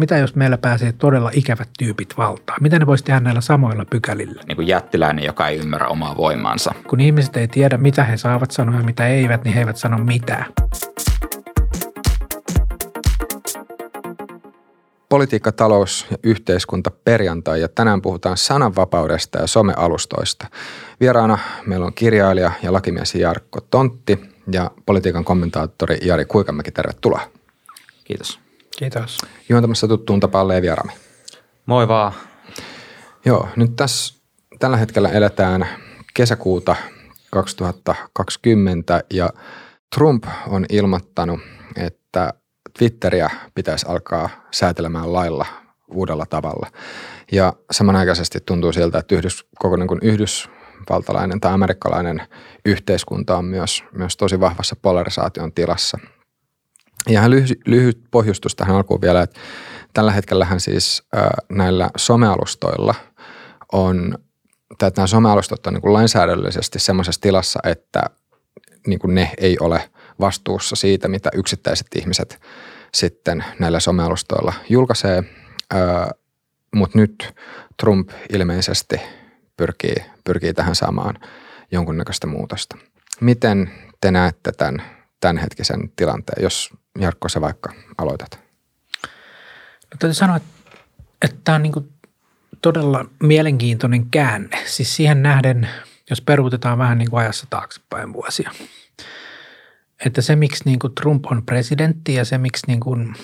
mitä jos meillä pääsee todella ikävät tyypit valtaan? Mitä ne voisi tehdä näillä samoilla pykälillä? Niin kuin jättiläinen, joka ei ymmärrä omaa voimaansa. Kun ihmiset ei tiedä, mitä he saavat sanoa ja mitä eivät, niin he eivät sano mitään. Politiikka, talous ja yhteiskunta perjantai ja tänään puhutaan sananvapaudesta ja somealustoista. Vieraana meillä on kirjailija ja lakimies Jarkko Tontti ja politiikan kommentaattori Jari Kuikamäki. Tervetuloa. Kiitos. Kiitos. Juontamassa tuttuun tapaan Leevi Arami. Moi vaan. Joo, nyt tässä tällä hetkellä eletään kesäkuuta 2020 ja Trump on ilmoittanut, että Twitteriä pitäisi alkaa säätelemään lailla uudella tavalla. Ja samanaikaisesti tuntuu siltä, että yhdys, koko niin kuin yhdysvaltalainen tai amerikkalainen yhteiskunta on myös, myös tosi vahvassa polarisaation tilassa. Ihan lyhy, lyhyt pohjustus tähän alkuun vielä, että tällä hetkellähän siis äh, näillä somealustoilla on, tai nämä somealustot on niin kuin lainsäädännöllisesti semmoisessa tilassa, että niin kuin ne ei ole vastuussa siitä, mitä yksittäiset ihmiset sitten näillä somealustoilla julkaisee. Mutta nyt Trump ilmeisesti pyrkii, pyrkii tähän saamaan jonkunnäköistä muutosta. Miten te näette tämän tämänhetkisen tilanteen, jos Jarkko se vaikka aloitat? No, täytyy sanoa, että, että tämä on niin todella mielenkiintoinen käänne. Siis siihen nähden, jos peruutetaan vähän niin kuin ajassa taaksepäin vuosia. Että se, miksi niin kuin Trump on presidentti ja se, miksi niin kuin,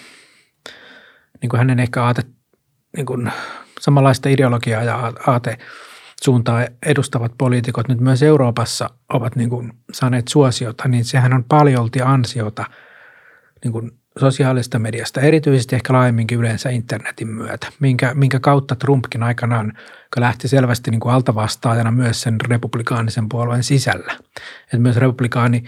niin kuin hänen ehkä aate, niin kuin samanlaista ideologiaa ja aate suuntaa edustavat poliitikot nyt myös Euroopassa ovat niin kuin saaneet suosiota, niin sehän on paljolti ansiota niin kuin sosiaalista mediasta, erityisesti ehkä laajemminkin yleensä internetin myötä, minkä, minkä kautta Trumpkin aikanaan lähti selvästi niin kuin altavastaajana myös sen republikaanisen puolueen sisällä. Että myös republikaani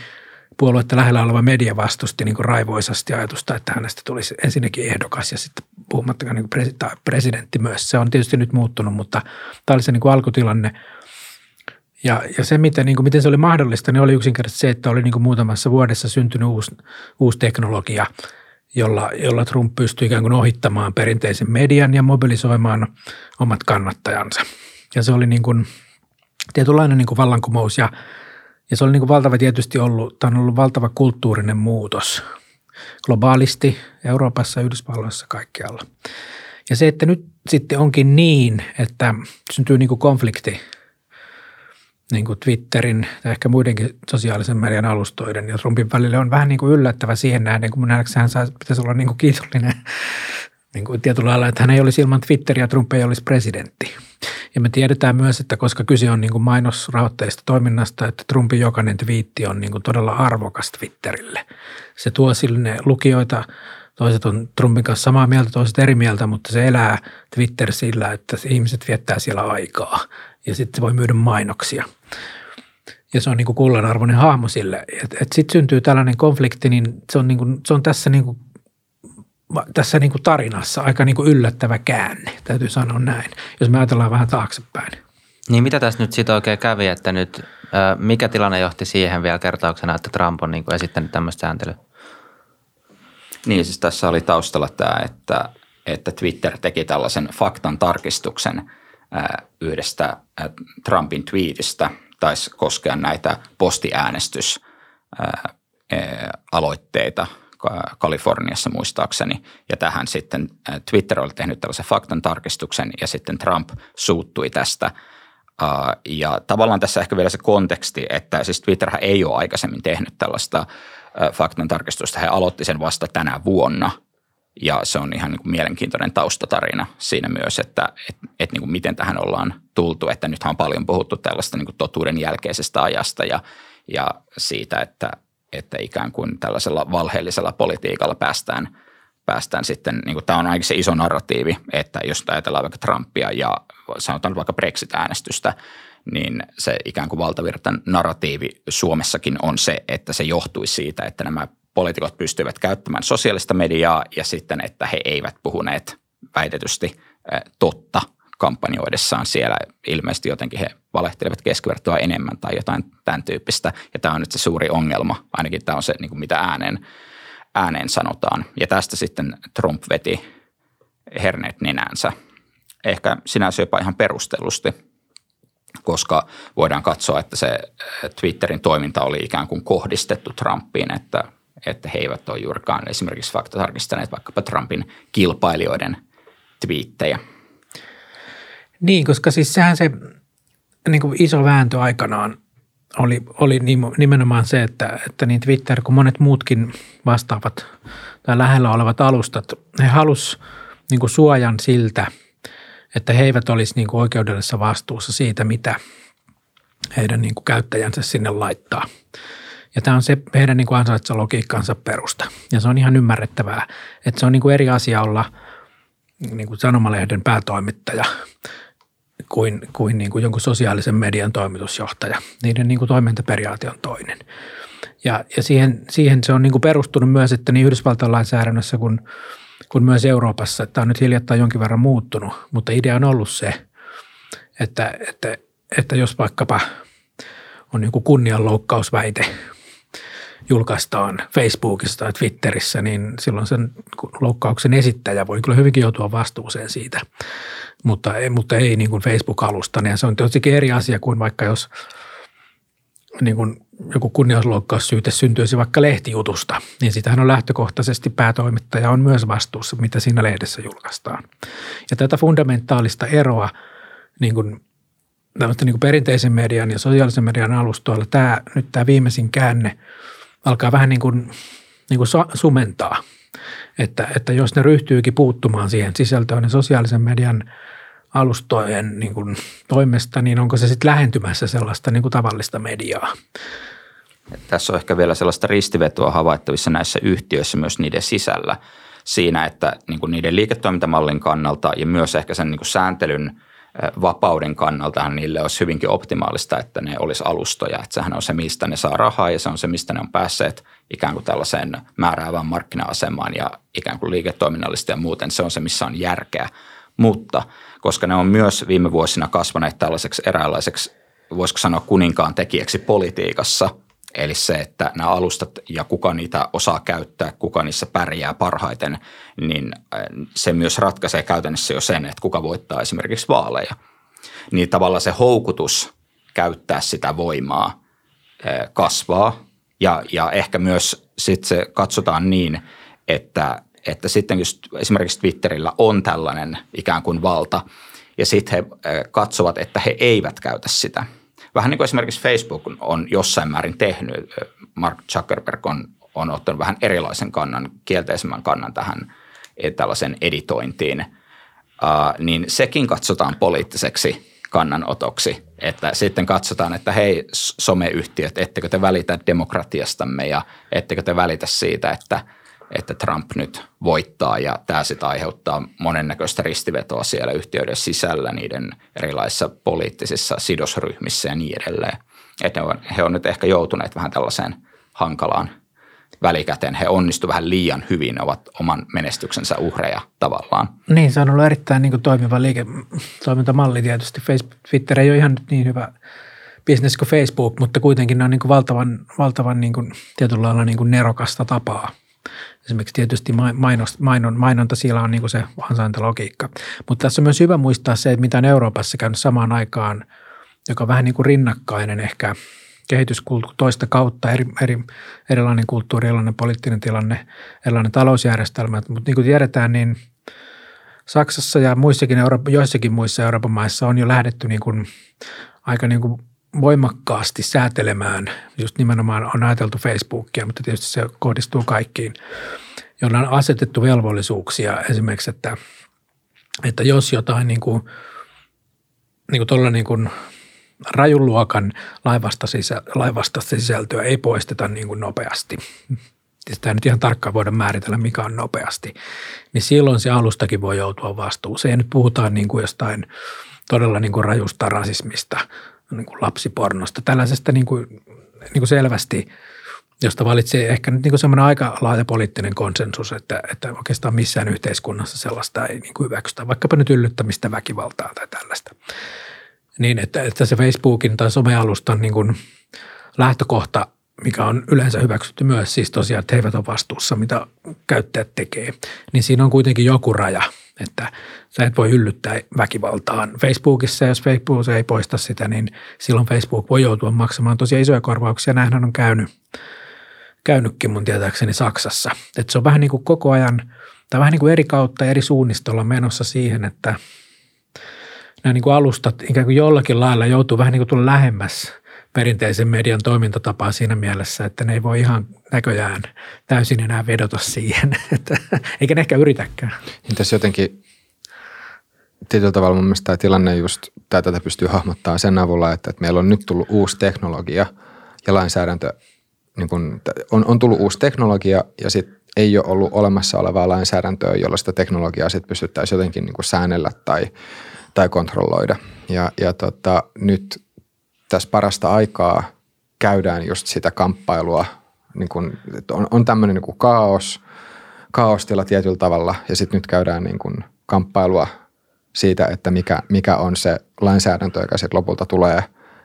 puoluetta lähellä oleva media vastusti niin kuin raivoisasti ajatusta, että hänestä tulisi ensinnäkin ehdokas ja sitten puhumattakaan niin kuin presidentti myös. Se on tietysti nyt muuttunut, mutta tämä oli se niin kuin alkutilanne. Ja, ja se, miten, niin kuin, miten se oli mahdollista, niin oli yksinkertaisesti se, että oli niin kuin muutamassa vuodessa syntynyt uusi, uusi teknologia, jolla, jolla Trump pystyi ikään kuin ohittamaan perinteisen median ja mobilisoimaan omat kannattajansa. Ja se oli niin kuin tietynlainen niin kuin vallankumous ja ja se oli niin kuin valtava tietysti ollut, tämä on ollut valtava kulttuurinen muutos globaalisti Euroopassa, Yhdysvalloissa, kaikkialla. Ja se, että nyt sitten onkin niin, että syntyy niin kuin konflikti niin kuin Twitterin tai ehkä muidenkin sosiaalisen median alustoiden ja Trumpin välille on vähän niin kuin yllättävä siihen nähden, kun nähdäkseni hän pitäisi olla niin kuin kiitollinen niin kuin tietyllä lailla, että hän ei olisi ilman Twitteriä, Trump ei olisi presidentti. Ja me tiedetään myös, että koska kyse on niin mainosrahoitteista toiminnasta, että Trumpin jokainen twiitti on niin kuin todella arvokas Twitterille. Se tuo sille lukijoita, toiset on Trumpin kanssa samaa mieltä, toiset eri mieltä, mutta se elää Twitter sillä, että ihmiset viettää siellä aikaa ja sitten se voi myydä mainoksia. Ja se on niin kuin kullanarvoinen hahmo sille. Et sitten syntyy tällainen konflikti, niin se on, niin kuin, se on tässä niin kuin tässä niin kuin tarinassa aika niin kuin yllättävä käänne, täytyy sanoa näin, jos me ajatellaan vähän taaksepäin. Niin mitä tässä nyt sitten oikein kävi, että nyt mikä tilanne johti siihen vielä kertauksena, että Trump on niin kuin esittänyt tämmöistä sääntelyä? Niin siis tässä oli taustalla tämä, että, että Twitter teki tällaisen faktan tarkistuksen yhdestä Trumpin tweetistä, taisi koskea näitä postiäänestysaloitteita – Kaliforniassa muistaakseni. Ja tähän sitten Twitter oli tehnyt tällaisen faktan tarkistuksen ja sitten Trump suuttui tästä. Ja tavallaan tässä ehkä vielä se konteksti, että siis Twitterhän ei ole aikaisemmin tehnyt tällaista faktan tarkistusta. He aloitti sen vasta tänä vuonna – ja se on ihan niin kuin mielenkiintoinen taustatarina siinä myös, että et, et niin kuin miten tähän ollaan tultu. Että nythän on paljon puhuttu tällaista niin kuin totuuden jälkeisestä ajasta ja, ja siitä, että että ikään kuin tällaisella valheellisella politiikalla päästään, päästään sitten, niin kuin tämä on ainakin se iso narratiivi, että jos ajatellaan vaikka Trumpia ja sanotaan vaikka Brexit-äänestystä, niin se ikään kuin valtavirtan narratiivi Suomessakin on se, että se johtuisi siitä, että nämä poliitikot pystyivät käyttämään sosiaalista mediaa ja sitten, että he eivät puhuneet väitetysti totta – kampanjoidessaan siellä ilmeisesti jotenkin he valehtelevat keskivertoa enemmän tai jotain tämän tyyppistä. Ja tämä on nyt se suuri ongelma, ainakin tämä on se, niin kuin mitä ääneen, ääneen sanotaan. Ja tästä sitten Trump veti, herneet nenänsä. Ehkä sinänsä jopa ihan perustellusti, koska voidaan katsoa, että se Twitterin toiminta oli ikään kuin kohdistettu Trumpiin, että, että he eivät ole juurikaan esimerkiksi faktatarkistaneet vaikkapa Trumpin kilpailijoiden twiittejä. Niin, koska siis sehän se niin kuin iso vääntö aikanaan oli, oli nimenomaan se, että, että niin Twitter kuin monet muutkin vastaavat tai lähellä olevat alustat, he halus niin kuin suojan siltä, että he eivät olisi niin kuin oikeudellisessa vastuussa siitä, mitä heidän niin kuin käyttäjänsä sinne laittaa. Ja tämä on se heidän niin kuin logiikkansa perusta. Ja se on ihan ymmärrettävää, että se on niin kuin eri asia olla niin kuin sanomalehden päätoimittaja kuin, kuin, niin kuin jonkun sosiaalisen median toimitusjohtaja. Niiden niin kuin toimintaperiaate on toinen. Ja, ja siihen, siihen se on niin kuin perustunut myös, että niin Yhdysvaltain lainsäädännössä kuin, kuin myös Euroopassa, että tämä on nyt hiljattain jonkin verran muuttunut, mutta idea on ollut se, että, että, että jos vaikkapa on niin kuin kunnianloukkausväite julkaistaan Facebookissa tai Twitterissä, niin silloin sen loukkauksen esittäjä voi kyllä hyvinkin joutua vastuuseen siitä mutta, mutta ei niin kuin Facebook-alustan. Ja se on tietysti eri asia kuin vaikka jos niin kuin joku kunniausloukkaussyyte syntyisi vaikka lehtijutusta, niin sitähän on lähtökohtaisesti päätoimittaja on myös vastuussa, mitä siinä lehdessä julkaistaan. Ja tätä fundamentaalista eroa niin kuin, niin kuin perinteisen median ja sosiaalisen median alustoilla, tämä, nyt tämä viimeisin käänne alkaa vähän niin kuin, niin kuin sumentaa. Että, että jos ne ryhtyykin puuttumaan siihen sisältöön, niin sosiaalisen median – alustojen niin kuin, toimesta, niin onko se sitten lähentymässä sellaista niin kuin tavallista mediaa? Tässä on ehkä vielä sellaista ristivetoa havaittavissa näissä yhtiöissä myös niiden sisällä siinä, että niin kuin niiden liiketoimintamallin kannalta ja myös ehkä sen niin kuin sääntelyn vapauden kannalta niille olisi hyvinkin optimaalista, että ne olisi alustoja. Että sehän on se, mistä ne saa rahaa ja se on se, mistä ne on päässeet ikään kuin tällaiseen määräävään markkina-asemaan ja ikään kuin liiketoiminnallisesti ja muuten. Se on se, missä on järkeä. Mutta – koska ne on myös viime vuosina kasvaneet tällaiseksi eräänlaiseksi, voisiko sanoa kuninkaan tekijäksi politiikassa. Eli se, että nämä alustat ja kuka niitä osaa käyttää, kuka niissä pärjää parhaiten, niin äh, se myös ratkaisee käytännössä jo sen, että kuka voittaa esimerkiksi vaaleja. Niin tavallaan se houkutus käyttää sitä voimaa äh, kasvaa ja, ja ehkä myös sitten se katsotaan niin, että että sitten jos esimerkiksi Twitterillä on tällainen ikään kuin valta ja sitten he katsovat, että he eivät käytä sitä. Vähän niin kuin esimerkiksi Facebook on jossain määrin tehnyt. Mark Zuckerberg on, on ottanut vähän erilaisen kannan, kielteisemmän kannan tähän e, tällaisen editointiin, uh, niin sekin katsotaan poliittiseksi kannanotoksi, että sitten katsotaan, että hei someyhtiöt, ettekö te välitä demokratiastamme ja ettekö te välitä siitä, että – että Trump nyt voittaa ja tämä sitten aiheuttaa monennäköistä ristivetoa siellä yhtiöiden sisällä niiden erilaisissa poliittisissa sidosryhmissä ja niin edelleen. Että on, he on nyt ehkä joutuneet vähän tällaiseen hankalaan välikäteen. He onnistuivat vähän liian hyvin, ovat oman menestyksensä uhreja tavallaan. Niin, se on ollut erittäin niin kuin toimiva liiketoimintamalli tietysti. Facebook, Twitter ei ole ihan niin hyvä business kuin Facebook, mutta kuitenkin ne on niin kuin valtavan, valtavan niin kuin, tietyllä lailla niin kuin nerokasta tapaa – Esimerkiksi tietysti mainos, mainon, mainonta siellä on niin kuin se ansaintalogiikka. Mutta tässä on myös hyvä muistaa se, että mitä on Euroopassa käynyt samaan aikaan, joka on vähän niin kuin rinnakkainen ehkä kehityskulttuuri toista kautta, eri, eri, erilainen kulttuuri, erilainen poliittinen tilanne, erilainen talousjärjestelmä. Mutta niin kuin tiedetään, niin Saksassa ja muissakin Euroop- joissakin muissa Euroopan maissa on jo lähdetty niin kuin aika niin kuin voimakkaasti säätelemään, just nimenomaan on ajateltu Facebookia, mutta tietysti se kohdistuu kaikkiin, joilla on asetettu velvollisuuksia. Esimerkiksi, että, että jos jotain niin kuin, niin kuin tuolla niin kuin rajun luokan laivasta, sisä, laivasta sisältöä ei poisteta niin kuin nopeasti, sitä nyt ihan tarkkaan voida määritellä, mikä on nopeasti, niin silloin se alustakin voi joutua vastuuseen. Nyt puhutaan niin kuin jostain todella niin kuin rajusta rasismista – niin kuin lapsipornosta, tällaisesta niin kuin, niin kuin selvästi, josta valitsee ehkä nyt niin semmoinen aika laaja poliittinen konsensus, että, että oikeastaan missään yhteiskunnassa sellaista ei niin kuin hyväksytä, vaikkapa nyt yllyttämistä väkivaltaa tai tällaista. Niin, että, että se Facebookin tai somealustan niin kuin lähtökohta mikä on yleensä hyväksytty myös siis tosiaan, että he eivät ole vastuussa, mitä käyttäjät tekee, niin siinä on kuitenkin joku raja, että sä et voi yllyttää väkivaltaan. Facebookissa, jos Facebook ei poista sitä, niin silloin Facebook voi joutua maksamaan tosiaan isoja korvauksia. Näinhän on käynyt, käynytkin mun tietääkseni Saksassa. Että se on vähän niin kuin koko ajan, tai vähän niin kuin eri kautta eri suunnistolla menossa siihen, että nämä niin kuin alustat ikään kuin jollakin lailla joutuu vähän niin kuin tulla lähemmäs perinteisen median toimintatapaa siinä mielessä, että ne ei voi ihan näköjään täysin enää vedota siihen, että, eikä ne ehkä yritäkään. Niin tässä jotenkin tietyllä tavalla mun mielestä tämä tilanne just, tai tätä pystyy hahmottaa sen avulla, että, että meillä on nyt tullut uusi teknologia ja lainsäädäntö, niin kun, on, on tullut uusi teknologia ja sitten ei ole ollut olemassa olevaa lainsäädäntöä, jolla sitä teknologiaa sitten pystyttäisiin jotenkin niin säännellä tai, tai kontrolloida. Ja, ja tota, nyt tässä parasta aikaa käydään just sitä kamppailua, niin kun, on, on tämmöinen niin kuin kaos, kaostila tietyllä tavalla ja sitten nyt käydään niin kuin kamppailua siitä, että mikä, mikä on se lainsäädäntö, joka sitten lopulta tulee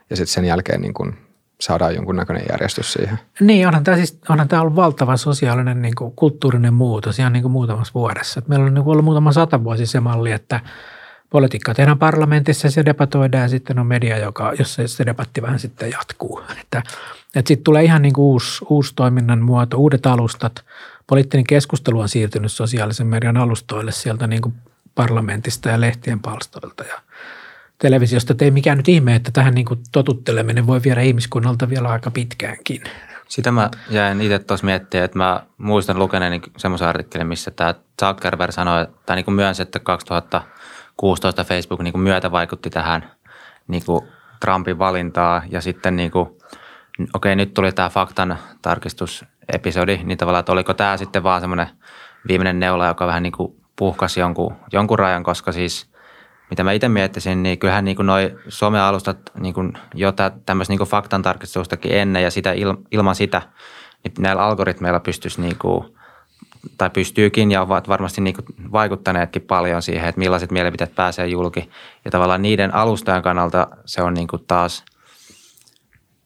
ja sitten sen jälkeen niin kuin saadaan jonkunnäköinen järjestys siihen. Niin, onhan tämä, siis, onhan tämä ollut valtava sosiaalinen niin kuin, kulttuurinen muutos ihan niin kuin muutamassa vuodessa. Meillä on niin kuin ollut muutama sata vuosi se malli, että politiikka tehdään parlamentissa, se debatoidaan ja sitten on media, joka, jossa se debatti vähän sitten jatkuu. Että, että sitten tulee ihan niin kuin uusi, uusi toiminnan muoto, uudet alustat. Poliittinen keskustelu on siirtynyt sosiaalisen median alustoille sieltä niin kuin parlamentista ja lehtien palstoilta ja televisiosta. Ei mikään nyt ihme, että tähän niin kuin totutteleminen voi viedä ihmiskunnalta vielä aika pitkäänkin. Sitä mä jäin itse tuossa miettimään, että mä muistan lukeneeni semmoisen artikkelin, missä tämä Zuckerberg sanoi, tai niin kuin myönsi, että 2016 Facebook niin kuin myötä vaikutti tähän niin kuin Trumpin valintaa ja sitten niin kuin, okei nyt tuli tämä faktan tarkistusepisodi, niin tavallaan, että oliko tämä sitten vaan semmoinen viimeinen neula, joka vähän niin kuin puhkasi jonkun, jonkun rajan, koska siis mitä mä itse miettisin, niin kyllähän niin noi somealustat niin kuin jo tämmöistä niin faktan tarkistustakin ennen ja sitä il, ilman sitä, niin näillä algoritmeilla pystyisi niin kuin, tai pystyykin ja ovat varmasti niin kuin vaikuttaneetkin paljon siihen, että millaiset mielipiteet pääsee julki. Ja tavallaan niiden alustajan kannalta se on niin kuin taas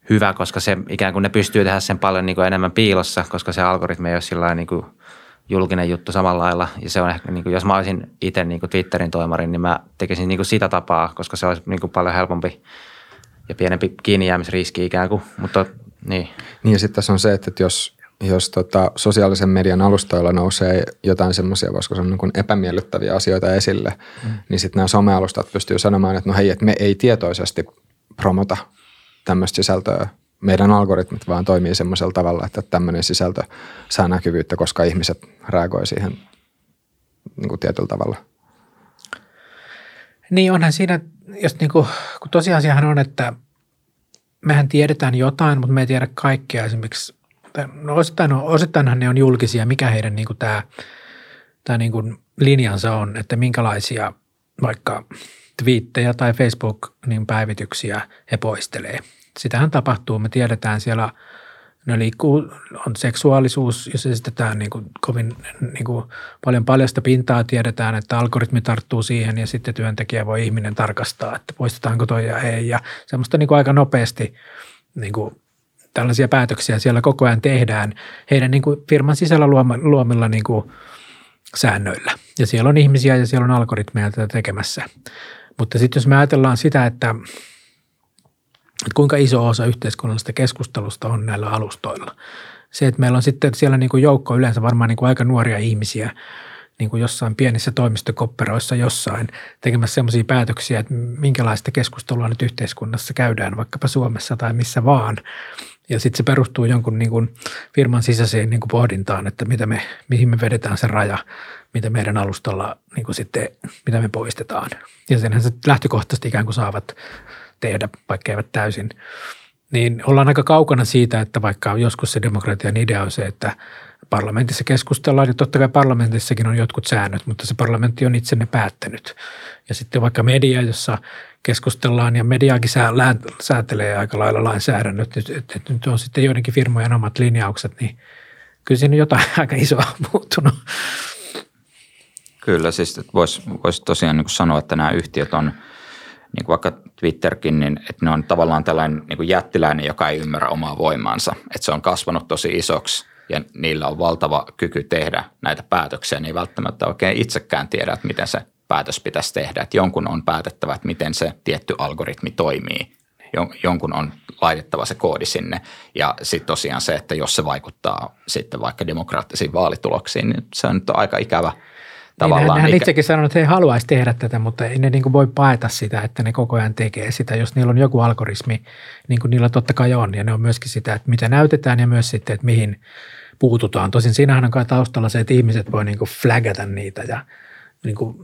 hyvä, koska se ikään kuin ne pystyy tehdä sen paljon niin kuin enemmän piilossa, koska se algoritmi ei ole sillä niin kuin julkinen juttu samalla lailla. Ja se on ehkä, niin kuin, jos mä olisin itse niin kuin Twitterin toimarin, niin mä tekisin niin kuin sitä tapaa, koska se olisi niin kuin paljon helpompi ja pienempi kiinnijäämisriski ikään kuin. Mutta niin. Niin ja sitten tässä on se, että jos, jos tota, sosiaalisen median alustoilla nousee jotain semmoisia, voisiko sanoa niin epämiellyttäviä asioita esille, mm. niin sitten nämä somealustat pystyy sanomaan, että no hei, että me ei tietoisesti promota tämmöistä sisältöä meidän algoritmit vaan toimii semmoisella tavalla, että tämmöinen sisältö saa näkyvyyttä, koska ihmiset reagoi siihen niin kuin tietyllä tavalla. Niin onhan siinä, jos niin kuin, kun tosiasiahan on, että mehän tiedetään jotain, mutta me ei tiedä kaikkea esimerkiksi. No osittain, osittainhan ne on julkisia, mikä heidän niin kuin tämä, tämä niin kuin linjansa on, että minkälaisia vaikka twiittejä tai Facebook-päivityksiä he poistelee – sitähän tapahtuu. Me tiedetään siellä, ne liikkuu, on seksuaalisuus, jos esitetään niin kuin kovin niin kuin paljon paljasta pintaa, tiedetään, että algoritmi tarttuu siihen ja sitten työntekijä voi ihminen tarkastaa, että poistetaanko toi ja ei. Ja semmoista niin kuin aika nopeasti niin kuin tällaisia päätöksiä siellä koko ajan tehdään heidän niin kuin firman sisällä luomilla niin kuin säännöillä. Ja siellä on ihmisiä ja siellä on algoritmeja tätä tekemässä. Mutta sitten jos me ajatellaan sitä, että että kuinka iso osa yhteiskunnallisesta keskustelusta on näillä alustoilla. Se, että meillä on sitten siellä niin kuin joukko yleensä varmaan niin kuin aika nuoria ihmisiä, niin kuin jossain pienissä toimistokopperoissa jossain tekemässä sellaisia päätöksiä, että minkälaista keskustelua nyt yhteiskunnassa käydään, vaikkapa Suomessa tai missä vaan. Ja sitten se perustuu jonkun niin kuin firman sisäiseen niin kuin pohdintaan, että mitä me, mihin me vedetään se raja, mitä meidän alustalla niin kuin sitten, mitä me poistetaan. Ja senhän se lähtökohtaisesti ikään kuin saavat tehdä, vaikka eivät täysin, niin ollaan aika kaukana siitä, että vaikka joskus se demokratian idea on se, että parlamentissa keskustellaan, ja totta kai parlamentissakin on jotkut säännöt, mutta se parlamentti on itse ne päättänyt. Ja sitten vaikka media, jossa keskustellaan ja mediaakin säätelee aika lailla lainsäädännöt, että, nyt on sitten joidenkin firmojen omat linjaukset, niin kyllä siinä jotain aika isoa muuttunut. Kyllä, siis voisi vois tosiaan niin sanoa, että nämä yhtiöt on – niin kuin vaikka Twitterkin, niin että ne on tavallaan tällainen niin kuin jättiläinen, joka ei ymmärrä omaa voimaansa. Että se on kasvanut tosi isoksi ja niillä on valtava kyky tehdä näitä päätöksiä, niin ei välttämättä oikein itsekään tiedä, että miten se päätös pitäisi tehdä. Että jonkun on päätettävä, että miten se tietty algoritmi toimii. Jonkun on laitettava se koodi sinne. Ja sitten tosiaan se, että jos se vaikuttaa sitten vaikka demokraattisiin vaalituloksiin, niin se on nyt aika ikävä – tavallaan. Niin, hän itsekin sanonut, että he haluaisi tehdä tätä, mutta ei ne niin kuin voi paeta sitä, että ne koko ajan tekee sitä. Jos niillä on joku algoritmi, niin kuin niillä totta kai on, ja ne on myöskin sitä, että mitä näytetään ja myös sitten, että mihin puututaan. Tosin siinähän on kai taustalla se, että ihmiset voi niin kuin flagata niitä ja niin kuin,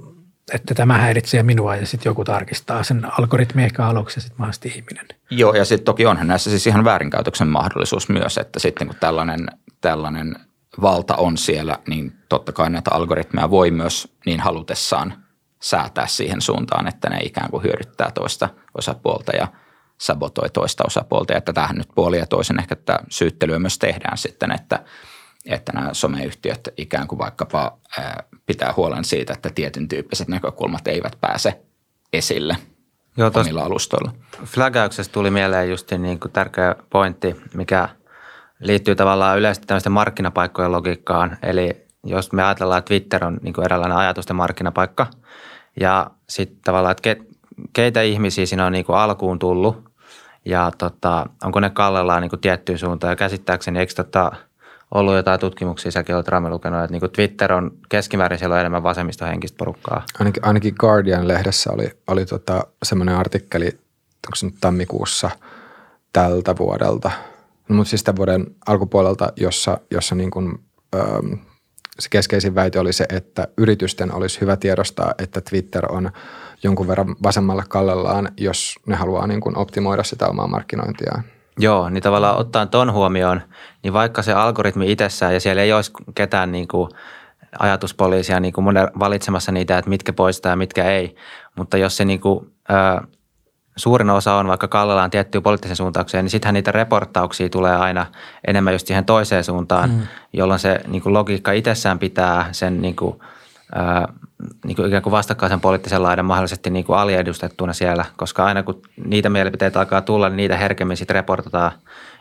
että tämä häiritsee minua ja sitten joku tarkistaa sen algoritmi ehkä aluksi ja sitten mahdollisesti ihminen. Joo ja sitten toki onhan näissä siis ihan väärinkäytöksen mahdollisuus myös, että sitten kun tällainen, tällainen – valta on siellä, niin totta kai näitä algoritmeja voi myös niin halutessaan säätää siihen suuntaan, että ne ikään kuin hyödyttää toista osapuolta ja sabotoi toista osapuolta. Ja tähän nyt puoli ja toisen ehkä että syyttelyä myös tehdään sitten, että, että nämä someyhtiöt ikään kuin vaikkapa pitää huolen siitä, että tietyn tyyppiset näkökulmat eivät pääse esille Joo, omilla alustoilla. Flagauksesta tuli mieleen just niin kuin tärkeä pointti, mikä – liittyy tavallaan yleisesti tämmöisten markkinapaikkojen logiikkaan. Eli jos me ajatellaan, että Twitter on niin kuin eräänlainen ajatusten markkinapaikka ja sitten tavallaan, että keitä ihmisiä siinä on niin kuin alkuun tullut ja tota, onko ne kallellaan niin kuin tiettyyn suuntaan. Ja käsittääkseni, eikö tota, ollut jotain tutkimuksia, säkin olet Rami lukenut, että niin kuin Twitter on keskimäärin siellä on enemmän vasemmistohenkistä porukkaa. Ainakin, ainakin Guardian-lehdessä oli, oli tota, semmoinen artikkeli, onko se nyt tammikuussa tältä vuodelta – No, mutta siis tämän vuoden alkupuolelta, jossa, jossa niin kuin, öö, se keskeisin väite oli se, että yritysten olisi hyvä tiedostaa, että Twitter on jonkun verran vasemmalle kallellaan, jos ne haluaa niin kuin optimoida sitä omaa markkinointiaan. Joo, niin tavallaan ottaen ton huomioon, niin vaikka se algoritmi itsessään ja siellä ei olisi ketään niin kuin ajatuspoliisia niin kuin valitsemassa niitä, että mitkä poistaa ja mitkä ei, mutta jos se niin kuin, suurin osa on vaikka kallellaan tiettyä poliittisen suuntaukseen, niin sittenhän niitä reporttauksia tulee aina enemmän just siihen toiseen suuntaan, mm. jolloin se niin kuin logiikka itsessään pitää sen niin kuin, ää, niin kuin ikään kuin vastakkaisen poliittisen laidan mahdollisesti niin kuin aliedustettuna siellä, koska aina kun niitä mielipiteitä alkaa tulla, niin niitä herkemmin sitten reportataan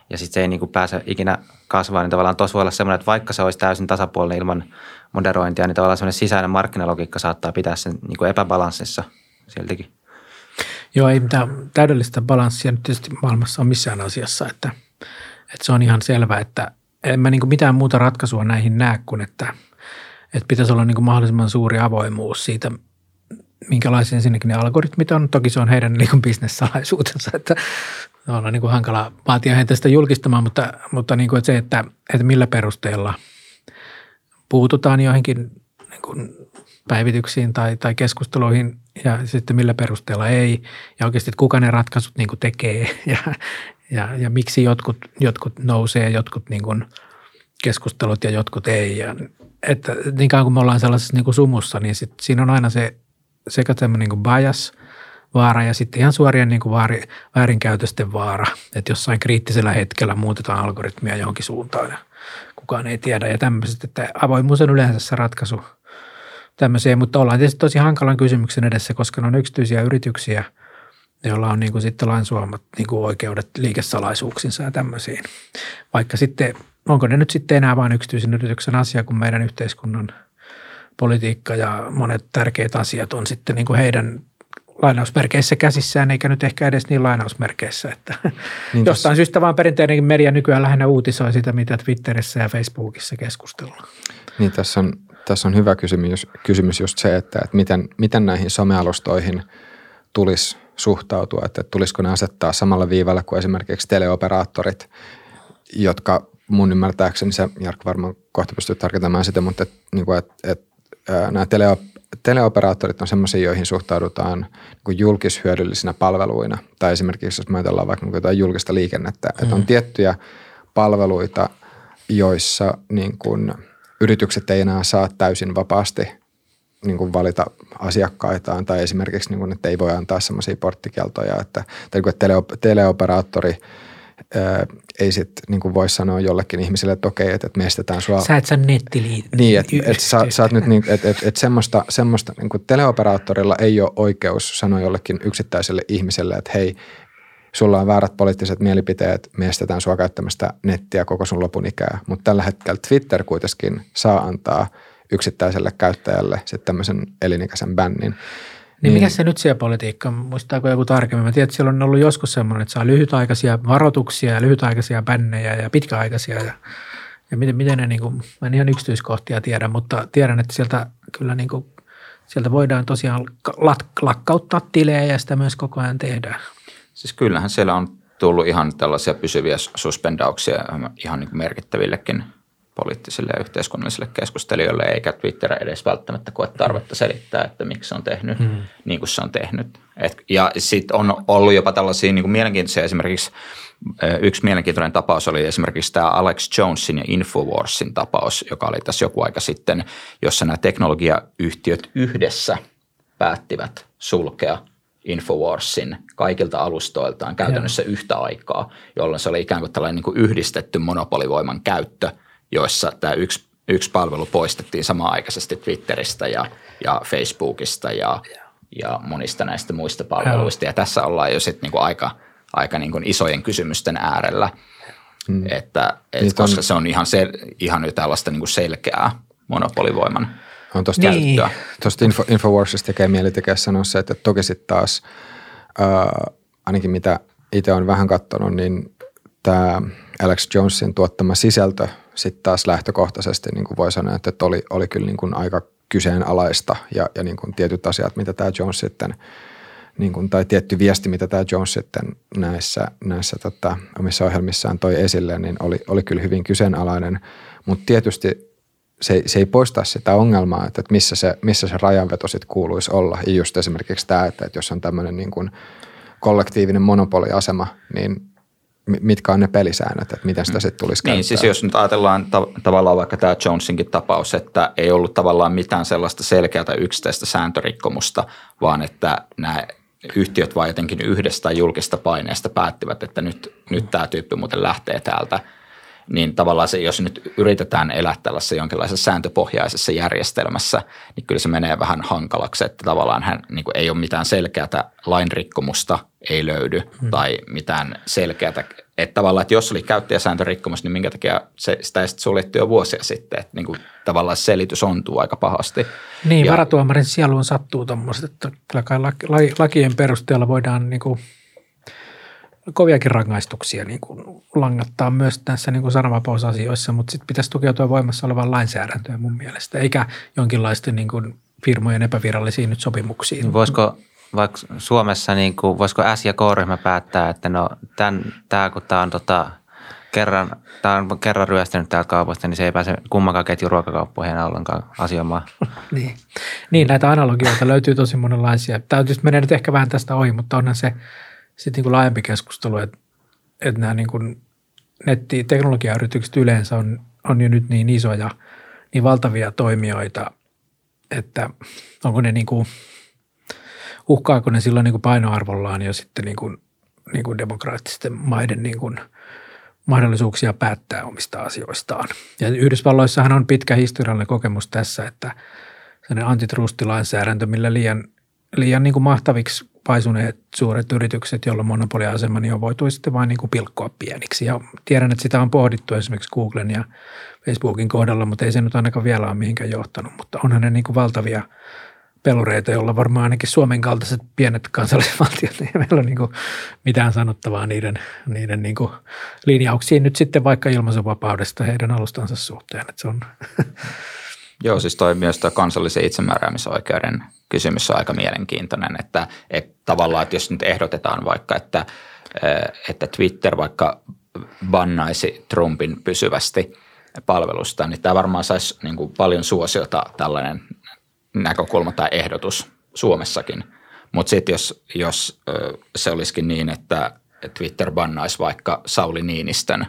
ja sitten se ei niin kuin pääse ikinä kasvaa, niin tavallaan tuossa voi olla semmoinen, että vaikka se olisi täysin tasapuolinen ilman moderointia, niin tavallaan semmoinen sisäinen markkinalogiikka saattaa pitää sen niin kuin epäbalanssissa siltikin. Joo, ei mitään täydellistä balanssia nyt tietysti maailmassa on missään asiassa, että, että se on ihan selvä, että en mä niin mitään muuta ratkaisua näihin näe kuin, että, että pitäisi olla niin mahdollisimman suuri avoimuus siitä, minkälaisia ensinnäkin ne algoritmit on. Toki se on heidän niin bisnessalaisuutensa, että on niin kuin hankala vaatia heitä sitä julkistamaan, mutta, mutta niin kuin, että se, että, että millä perusteella puututaan joihinkin niin kuin päivityksiin tai, tai keskusteluihin ja sitten millä perusteella ei. Ja oikeasti, että kuka ne ratkaisut niin tekee ja, ja, ja miksi jotkut, jotkut nousee, jotkut niin kuin keskustelut ja jotkut ei. Ja, että niin kauan kuin me ollaan sellaisessa niin kuin sumussa, niin sit, siinä on aina se sekä tämmöinen niin bias vaara ja sitten ihan suorien niin kuin vaari, väärinkäytösten vaara, että jossain kriittisellä hetkellä muutetaan algoritmia johonkin suuntaan ja kukaan ei tiedä ja tämmöiset, että avoimuus on yleensä se ratkaisu – tämmöisiä, mutta ollaan tietysti tosi hankalan kysymyksen edessä, koska ne on yksityisiä yrityksiä, joilla on niin kuin sitten lain suomat niin kuin oikeudet liikesalaisuuksinsa ja tämmöisiin. Vaikka sitten, onko ne nyt sitten enää vain yksityisen yrityksen asia, kun meidän yhteiskunnan politiikka ja monet tärkeät asiat on sitten niin kuin heidän lainausmerkeissä käsissään, eikä nyt ehkä edes niin lainausmerkeissä. Että niin jostain syystä vaan perinteinen media nykyään lähinnä uutisoi sitä, mitä Twitterissä ja Facebookissa keskustellaan. Niin tässä on tässä on hyvä kysymys, kysymys just se, että, että miten, miten näihin somealustoihin tulisi suhtautua, että tulisiko ne asettaa samalla viivalla kuin esimerkiksi teleoperaattorit, jotka mun ymmärtääkseni, se Jarkko varmaan kohta pystyy tarkentamaan sitä, mutta että, niin kuin, että, että nämä teleo, teleoperaattorit on sellaisia, joihin suhtaudutaan niin kuin julkishyödyllisinä palveluina. Tai esimerkiksi jos ajatellaan vaikka niin jotain julkista liikennettä, mm. että on mm. tiettyjä palveluita, joissa niin kuin – yritykset ei enää saa täysin vapaasti niin kuin valita asiakkaitaan tai esimerkiksi, niin kuin, että ei voi antaa semmoisia porttikeltoja, että, tai niin kuin, teleoperaattori ää, ei sitten niin voi sanoa jollekin ihmiselle, että okei, että, että me estetään sua. Sä et saa nettiliit. Niin, että et sä, sä oot nyt niin, että et, et semmoista, semmoista niin kuin teleoperaattorilla ei ole oikeus sanoa jollekin yksittäiselle ihmiselle, että hei, sulla on väärät poliittiset mielipiteet, me estetään sua käyttämästä nettiä koko sun lopun ikää. Mutta tällä hetkellä Twitter kuitenkin saa antaa yksittäiselle käyttäjälle sitten tämmöisen elinikäisen bännin. Niin, mikä se nyt siellä politiikka, muistaako joku tarkemmin? Mä tiedän, että siellä on ollut joskus semmoinen, että saa lyhytaikaisia varoituksia ja lyhytaikaisia bännejä ja pitkäaikaisia ja, ja miten, miten ne, niin kuin, mä en ihan yksityiskohtia tiedä, mutta tiedän, että sieltä kyllä niin kuin, sieltä voidaan tosiaan lakkauttaa tilejä ja sitä myös koko ajan tehdään. Siis kyllähän siellä on tullut ihan tällaisia pysyviä suspendauksia ihan niin kuin merkittävillekin poliittisille ja yhteiskunnallisille keskustelijoille, eikä Twitter edes välttämättä koe tarvetta selittää, että miksi se on tehnyt hmm. niin kuin se on tehnyt. Et, ja sitten on ollut jopa tällaisia niin kuin mielenkiintoisia esimerkiksi, yksi mielenkiintoinen tapaus oli esimerkiksi tämä Alex Jonesin ja Infowarsin tapaus, joka oli tässä joku aika sitten, jossa nämä teknologiayhtiöt yhdessä päättivät sulkea Infowarsin kaikilta alustoiltaan käytännössä ja. yhtä aikaa, jolloin se oli ikään kuin tällainen niin kuin yhdistetty monopolivoiman käyttö – joissa tämä yksi, yksi palvelu poistettiin samaan aikaisesti Twitteristä ja, ja Facebookista ja, ja monista näistä muista palveluista. Ja tässä ollaan jo sitten niinku aika, aika niinku isojen kysymysten äärellä, mm. että, et koska on, se on ihan, se, ihan jo tällaista niinku selkeää monopolivoiman on tuosta niin. Tuosta Info, Infowarsista tekee mieli tekee sanoa se, että toki sitten taas äh, ainakin mitä itse on vähän katsonut, niin tämä Alex Jonesin tuottama sisältö sitten taas lähtökohtaisesti niin kuin voi sanoa, että oli, oli kyllä niin kuin aika kyseenalaista ja, ja niin kuin tietyt asiat, mitä tämä Jones sitten, niin kuin, tai tietty viesti, mitä tämä Jones sitten näissä, näissä tota, omissa ohjelmissaan toi esille, niin oli, oli kyllä hyvin kyseenalainen, mutta tietysti se, se ei poista sitä ongelmaa, että, missä, se, missä se rajanveto sitten kuuluisi olla. Ja just esimerkiksi tämä, että, että jos on tämmöinen niin kuin kollektiivinen monopoliasema, niin mitkä on ne pelisäännöt, että miten sitä sitten tulisi käyttää. Niin, siis jos nyt ajatellaan ta- tavallaan vaikka tämä Jonesinkin tapaus, että ei ollut tavallaan mitään sellaista selkeää yksittäistä sääntörikkomusta, vaan että nämä yhtiöt vaan jotenkin yhdestä julkista paineesta päättivät, että nyt, nyt tämä tyyppi muuten lähtee täältä – niin tavallaan se, jos nyt yritetään elää tällaisessa jonkinlaisessa sääntöpohjaisessa järjestelmässä, niin kyllä se menee vähän hankalaksi, että tavallaan hän niin kuin ei ole mitään selkeää lainrikkomusta ei löydy hmm. tai mitään selkeää, että tavallaan, että jos oli käyttäjäsääntörikkomus, niin minkä takia se, sitä ei sitten suljettu jo vuosia sitten, että niin kuin tavallaan se selitys ontuu aika pahasti. Niin, ja, varatuomarin sieluun sattuu tuommoiset, että kyllä kai lakien perusteella voidaan niin kuin – koviakin rangaistuksia niin kuin langattaa myös tässä niin kuin sananvapausasioissa, mutta sitten pitäisi tukeutua voimassa olevaan lainsäädäntöön mun mielestä, eikä jonkinlaisten niin kuin firmojen epävirallisiin nyt sopimuksiin. Voisiko vaikka Suomessa, niin kuin, voisiko S- ja K-ryhmä päättää, että no tämän, tämä kun tämä on tota, kerran, tämä on kerran ryöstänyt täältä kaupasta, niin se ei pääse kummankaan ketjun ruokakauppoihin ollenkaan asioimaan. niin. niin, näitä analogioita löytyy tosi monenlaisia. Tämä menee nyt ehkä vähän tästä ohi, mutta onhan se – sitten niin laajempi keskustelu, että, että nämä niin kuin netti, teknologiayritykset yleensä on, on jo nyt niin isoja, niin valtavia toimijoita, että onko ne niin kuin, uhkaako ne silloin niin kuin painoarvollaan jo sitten niin kuin, niin kuin demokraattisten maiden niin kuin mahdollisuuksia päättää omista asioistaan. Ja Yhdysvalloissahan on pitkä historiallinen kokemus tässä, että sellainen antitrustilainsäädäntö, millä liian, liian niin kuin mahtaviksi paisuneet suuret yritykset, joilla monopoliasema, niin on voitu sitten vain niin kuin pilkkoa pieniksi. Ja tiedän, että sitä on pohdittu esimerkiksi Googlen ja Facebookin kohdalla, mutta ei se nyt ainakaan vielä ole mihinkään johtanut. Mutta onhan ne niin kuin valtavia pelureita, joilla varmaan ainakin Suomen kaltaiset pienet kansallisvaltiot, niin ei meillä ole niin kuin mitään sanottavaa niiden, niiden niin kuin linjauksiin nyt sitten vaikka ilmaisuvapaudesta heidän alustansa suhteen. Että se on Joo, siis toi myös toi kansallisen itsemääräämisoikeuden kysymys on aika mielenkiintoinen, että, että tavallaan, että jos nyt ehdotetaan vaikka, että, eh, että Twitter vaikka bannaisi Trumpin pysyvästi palvelusta, niin tämä varmaan saisi niin kuin paljon suosiota tällainen näkökulma tai ehdotus Suomessakin. Mutta sitten jos, jos se olisikin niin, että Twitter bannaisi vaikka Sauli Niinistön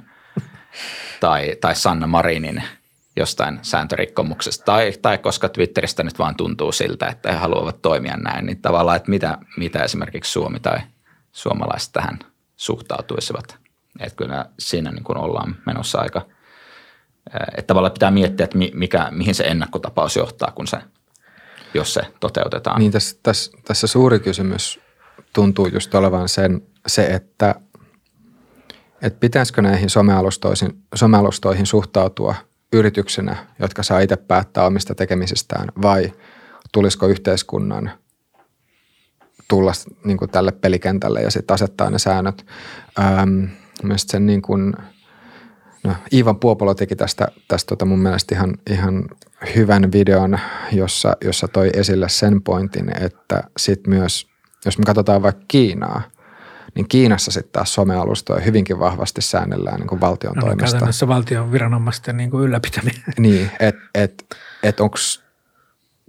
tai, tai Sanna Marinin – jostain sääntörikkomuksesta tai, tai koska Twitteristä nyt vaan tuntuu siltä, että he haluavat toimia näin, niin tavallaan, että mitä, mitä esimerkiksi Suomi tai suomalaiset tähän suhtautuisivat? Että kyllä siinä niin kuin ollaan menossa aika, että tavallaan pitää miettiä, että mikä, mihin se ennakkotapaus johtaa, kun se, jos se toteutetaan. Niin tässä, tässä, tässä suuri kysymys tuntuu just olevan sen, se, että, että pitäisikö näihin somealustoihin, somealustoihin suhtautua yrityksenä, jotka saa itse päättää omista tekemisistään, vai tulisiko yhteiskunnan tulla niin kuin tälle pelikentälle ja sitten asettaa ne säännöt. Ähm, Mielestäni sen niin kuin, no, Iivan Puopolo teki tästä, tästä tota mun mielestä ihan, ihan hyvän videon, jossa, jossa toi esille sen pointin, että sit myös, jos me katsotaan vaikka Kiinaa, niin Kiinassa sitten taas somealustoja hyvinkin vahvasti säännellään niin kuin valtion no, toimesta. Käytännössä valtion viranomaisten niin kuin ylläpitäminen. Niin, että et, et onko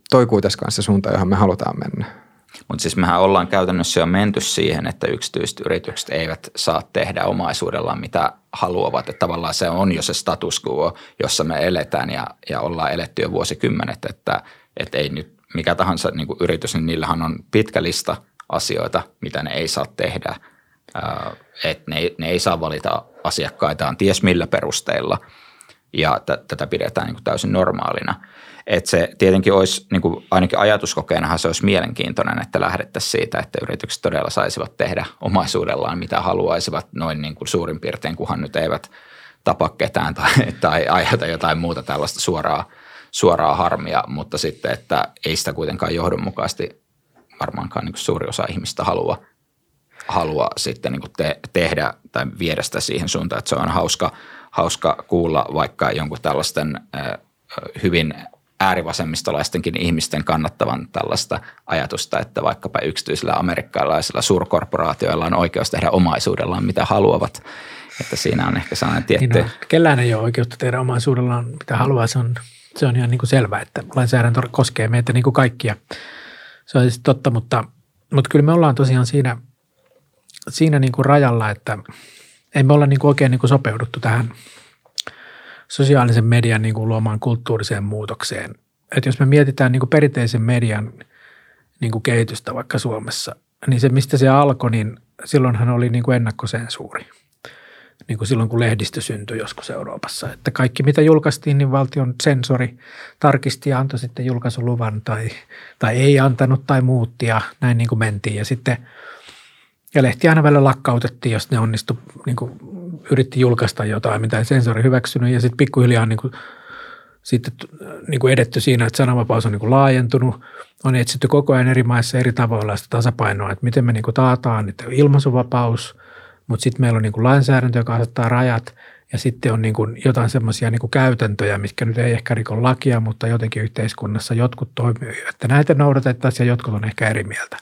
toi kuitenkaan se suunta, johon me halutaan mennä. Mutta siis mehän ollaan käytännössä jo menty siihen, että yksityiset yritykset eivät saa tehdä omaisuudellaan mitä haluavat. Että tavallaan se on jo se status quo, jossa me eletään ja, ja ollaan eletty jo vuosikymmenet, että, että ei nyt mikä tahansa niin kuin yritys, niin niillähän on pitkä lista asioita, mitä ne ei saa tehdä. Että ne, ne ei saa valita asiakkaitaan ties millä perusteilla ja t- tätä pidetään niin kuin täysin normaalina – että se tietenkin olisi, niin kuin ainakin ajatuskokeenahan se olisi mielenkiintoinen, että lähdettäisiin siitä, että yritykset todella saisivat tehdä omaisuudellaan mitä haluaisivat noin niin kuin suurin piirtein, kunhan nyt eivät tapa ketään tai, tai aiheuta jotain muuta tällaista suoraa, suoraa harmia, mutta sitten, että ei sitä kuitenkaan johdonmukaisesti varmaankaan niin suuri osa ihmistä halua, halua sitten niin te, tehdä tai viedä sitä siihen suuntaan, että se on hauska, hauska kuulla vaikka jonkun tällaisten hyvin äärivasemmistolaistenkin ihmisten kannattavan tällaista ajatusta, että vaikkapa yksityisillä amerikkalaisilla suurkorporaatioilla on oikeus tehdä omaisuudellaan mitä haluavat. Että siinä on ehkä sellainen tietty... Niin no, kellään ei ole oikeutta tehdä omaisuudellaan mitä haluaa. Se on, se on ihan niin kuin selvää, että lainsäädäntö koskee meitä niin kuin kaikkia. Se on siis totta, mutta, mutta kyllä me ollaan tosiaan siinä, siinä niin kuin rajalla, että ei me olla niin kuin oikein niin kuin sopeuduttu tähän – sosiaalisen median niin kuin luomaan kulttuuriseen muutokseen. Että jos me mietitään niin kuin perinteisen median niin kuin kehitystä vaikka Suomessa, niin se mistä se alkoi, niin silloinhan oli niin kuin ennakkosensuuri. Niin kuin silloin, kun lehdistö syntyi joskus Euroopassa. Että kaikki, mitä julkaistiin, niin valtion sensori tarkisti ja antoi sitten julkaisuluvan tai, tai ei antanut tai muutti ja näin niin kuin mentiin. Ja sitten ja lehti aina välillä lakkautettiin, jos ne onnistu niin kuin yritti julkaista jotain, mitä ei sensori hyväksynyt ja sitten pikkuhiljaa niin kuin, sitten niin kuin edetty siinä, että sananvapaus on niin kuin laajentunut. On etsitty koko ajan eri maissa eri tavoilla sitä tasapainoa, että miten me niin kuin taataan että ilmaisuvapaus, mutta sitten meillä on niin kuin lainsäädäntö, joka asettaa rajat ja sitten on niin kuin jotain semmoisia niin käytäntöjä, mitkä nyt ei ehkä riko lakia, mutta jotenkin yhteiskunnassa jotkut toimii, että näitä noudatettaisiin ja jotkut on ehkä eri mieltä.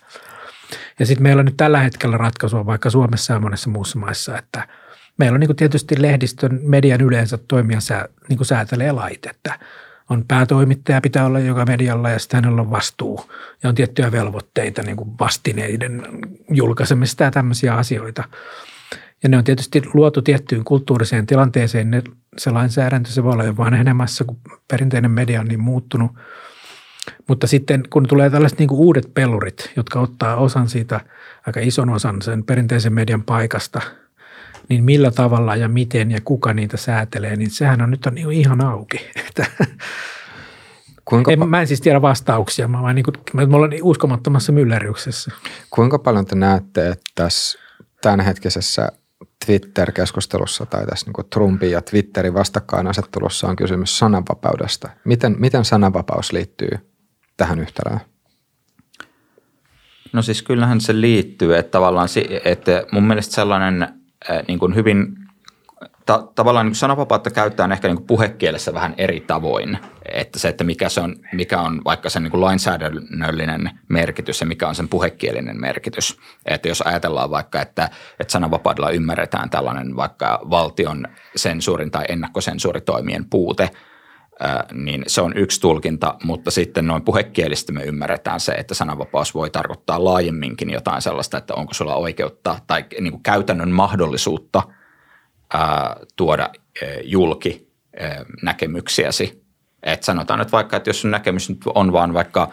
Ja sitten meillä on nyt tällä hetkellä ratkaisua vaikka Suomessa ja monessa muussa maissa, että – meillä on niin tietysti lehdistön, median yleensä toimia sää, niin säätelee lait, että on päätoimittaja pitää olla joka medialla ja sitten hänellä on vastuu ja on tiettyjä velvoitteita niin kuin vastineiden julkaisemista ja tämmöisiä asioita. Ja ne on tietysti luotu tiettyyn kulttuuriseen tilanteeseen. Ne, se lainsäädäntö, se voi olla jo vanhenemassa, kun perinteinen media on niin muuttunut. Mutta sitten kun tulee tällaiset niin uudet pelurit, jotka ottaa osan siitä, aika ison osan sen perinteisen median paikasta – niin millä tavalla ja miten ja kuka niitä säätelee, niin sehän on nyt on ihan auki. Kuinka en, pa- mä en siis tiedä vastauksia, mä, vaan niin kuin, mä olen uskomattomassa myllerryksessä. Kuinka paljon te näette, että tässä tämänhetkisessä Twitter-keskustelussa tai tässä niin Trumpin ja Twitterin vastakkainasettelussa on kysymys sananvapaudesta. Miten, miten sananvapaus liittyy tähän yhtälöön? No siis kyllähän se liittyy, että tavallaan että mun mielestä sellainen – niin kuin hyvin ta- tavallaan niin sananvapautta käyttää ehkä niin kuin puhekielessä vähän eri tavoin. Että se, että mikä, se on, mikä on vaikka sen niin kuin lainsäädännöllinen merkitys ja mikä on sen puhekielinen merkitys. Että jos ajatellaan vaikka, että, että sananvapaudella ymmärretään tällainen vaikka valtion sensuurin tai ennakkosensuuritoimien puute – niin se on yksi tulkinta, mutta sitten noin puhekielistä me ymmärretään se, että sananvapaus voi tarkoittaa laajemminkin jotain sellaista, että onko sulla oikeutta tai niin kuin käytännön mahdollisuutta tuoda julki näkemyksiäsi. Et sanotaan nyt vaikka, että jos sun näkemys nyt on vaan vaikka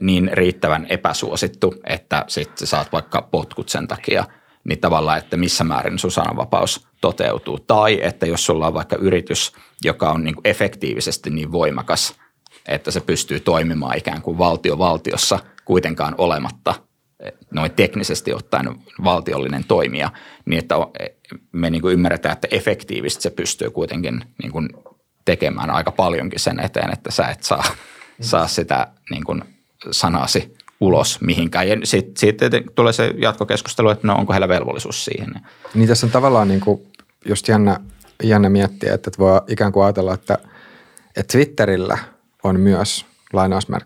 niin riittävän epäsuosittu, että sitten saat vaikka potkut sen takia – niin tavallaan, että missä määrin sun sananvapaus toteutuu. Tai että jos sulla on vaikka yritys, joka on niin kuin efektiivisesti niin voimakas, että se pystyy toimimaan ikään kuin valtio valtiossa kuitenkaan olematta noin teknisesti ottaen valtiollinen toimija, niin että me niin kuin ymmärretään, että efektiivisesti se pystyy kuitenkin niin kuin tekemään aika paljonkin sen eteen, että sä et saa, saa sitä niin kuin sanasi ulos mihinkään. Ja sitten sit tulee se jatkokeskustelu, että no onko heillä velvollisuus siihen. Niin tässä on tavallaan niin kuin just jännä, jännä miettiä, että voi ikään kuin ajatella, että, että Twitterillä on myös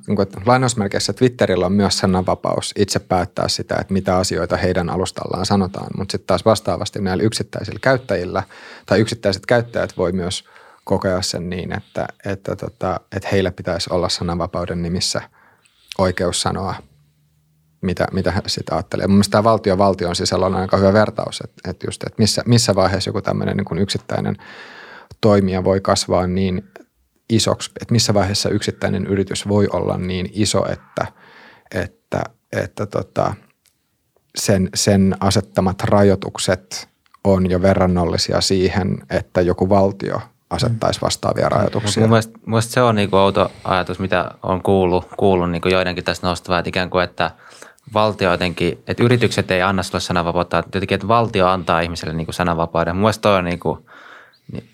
niin että lainausmerkeissä Twitterillä on myös sananvapaus itse päättää sitä, että mitä asioita heidän alustallaan sanotaan, mutta sitten taas vastaavasti näillä yksittäisillä käyttäjillä tai yksittäiset käyttäjät voi myös kokea sen niin, että, että, tota, että heillä pitäisi olla sananvapauden nimissä – oikeus sanoa, mitä, mitä he sitä ajattelee. Mun mielestä tämä valtio valtion sisällä on aika hyvä vertaus, että, että, just, että missä, missä vaiheessa joku tämmöinen niin yksittäinen toimija voi kasvaa niin isoksi, että missä vaiheessa yksittäinen yritys voi olla niin iso, että, että, että tota, sen, sen asettamat rajoitukset on jo verrannollisia siihen, että joku valtio asettaisi vastaavia rajoituksia. Mun mielestä, mun mielestä se on niin outo ajatus, mitä on kuullut, kuullut niin kuin joidenkin tästä nostavaa, että ikään kuin, että valtio jotenkin, että yritykset ei anna sulle sananvapautta, että jotenkin, että valtio antaa ihmiselle niin kuin sananvapauden. Mun mielestä toi on niin kuin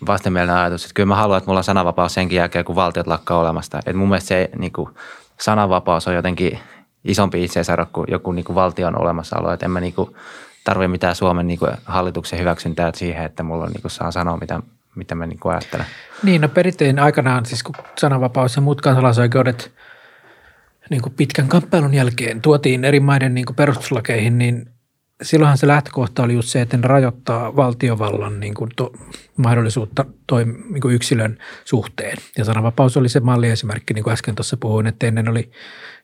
vastenmielinen ajatus, että kyllä mä haluan, että mulla on sananvapaus senkin jälkeen, kun valtiot lakkaa olemasta. Että mun mielestä se niin kuin, sananvapaus on jotenkin isompi itseisarvo kuin joku niin kuin valtion olemassaolo. Että en mä niin kuin, tarvitse mitään Suomen niin kuin, hallituksen hyväksyntää siihen, että mulla on, niin kuin, saa sanoa, mitä mitä mä niin ajattelen. Niin, no perintein aikanaan siis kun sananvapaus ja muut kansalaisoikeudet niin kuin pitkän kamppailun jälkeen tuotiin eri maiden niin kuin perustuslakeihin, niin silloinhan se lähtökohta oli just se, että ne rajoittaa valtiovallan niin kuin to, mahdollisuutta toim, niin kuin yksilön suhteen. Ja sananvapaus oli se malliesimerkki, niin kuin äsken tuossa puhuin, että ennen oli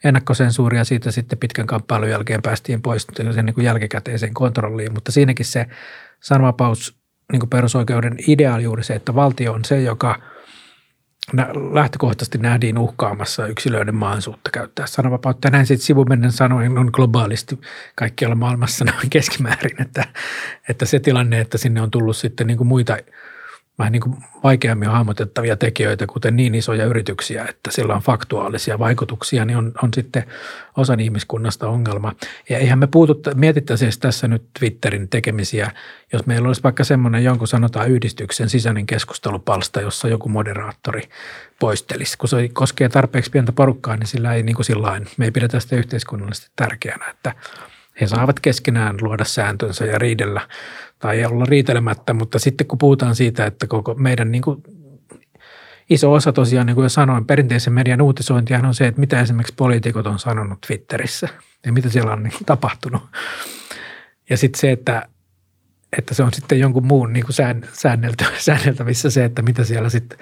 ennakkosensuuria ja siitä sitten pitkän kamppailun jälkeen päästiin pois sen niin kuin jälkikäteiseen kontrolliin, mutta siinäkin se sananvapaus niin perusoikeuden ideaali juuri se, että valtio on se, joka lähtökohtaisesti nähtiin uhkaamassa yksilöiden maansuutta käyttää sananvapautta. Ja näin sitten sivumennen sanoen on globaalisti kaikkialla maailmassa noin keskimäärin, että, että se tilanne, että sinne on tullut sitten niin kuin muita – vähän niin kuin vaikeammin hahmotettavia tekijöitä, kuten niin isoja yrityksiä, että sillä on faktuaalisia vaikutuksia, niin on, on sitten osan ihmiskunnasta ongelma. Ja eihän me puutu, mietittäisiin tässä nyt Twitterin tekemisiä, jos meillä olisi vaikka semmoinen jonkun sanotaan yhdistyksen sisäinen keskustelupalsta, jossa joku moderaattori poistelisi. Kun se koskee tarpeeksi pientä porukkaa, niin sillä ei niin kuin sillain, me ei pidetä sitä yhteiskunnallisesti tärkeänä, että he saavat keskenään luoda sääntönsä ja riidellä tai olla riitelemättä, mutta sitten kun puhutaan siitä, että koko meidän niin kuin iso osa tosiaan, niin kuin jo sanoin, perinteisen median uutisointihan on se, että mitä esimerkiksi poliitikot on sanonut Twitterissä ja mitä siellä on niin tapahtunut. Ja sitten se, että, että se on sitten jonkun muun niin kuin sään, säänneltä, säänneltävissä se, että mitä siellä sitten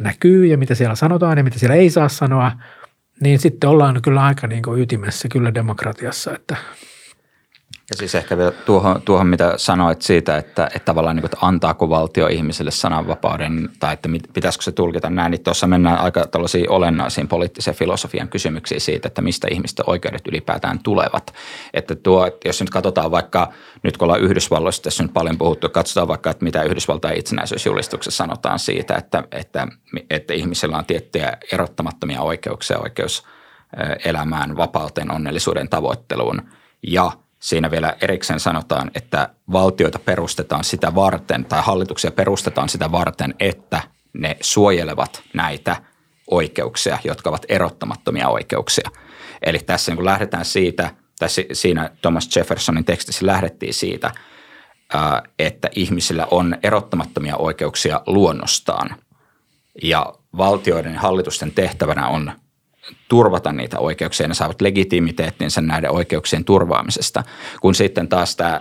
näkyy ja mitä siellä sanotaan ja mitä siellä ei saa sanoa, niin sitten ollaan kyllä aika niin kuin ytimessä kyllä demokratiassa, että – ja siis ehkä vielä tuohon, tuohon mitä sanoit siitä, että, että tavallaan niin kuin, että antaako valtio ihmiselle sananvapauden tai että pitäisikö se tulkita näin, niin tuossa mennään aika tällaisiin olennaisiin poliittisen filosofian kysymyksiin siitä, että mistä ihmisten oikeudet ylipäätään tulevat. Että tuo, jos nyt katsotaan vaikka, nyt kun ollaan Yhdysvalloissa tässä nyt paljon puhuttu, katsotaan vaikka, että mitä Yhdysvaltain itsenäisyysjulistuksessa sanotaan siitä, että, että, että ihmisillä on tiettyjä erottamattomia oikeuksia, oikeus elämään, vapauteen, onnellisuuden tavoitteluun ja – Siinä vielä erikseen sanotaan, että valtioita perustetaan sitä varten tai hallituksia perustetaan sitä varten, että ne suojelevat näitä oikeuksia, jotka ovat erottamattomia oikeuksia. Eli tässä niin kun lähdetään siitä, tai siinä Thomas Jeffersonin tekstissä lähdettiin siitä, että ihmisillä on erottamattomia oikeuksia luonnostaan. Ja valtioiden hallitusten tehtävänä on turvata niitä oikeuksia, ne saavat legitimiteettinsä näiden oikeuksien turvaamisesta. Kun sitten taas tämä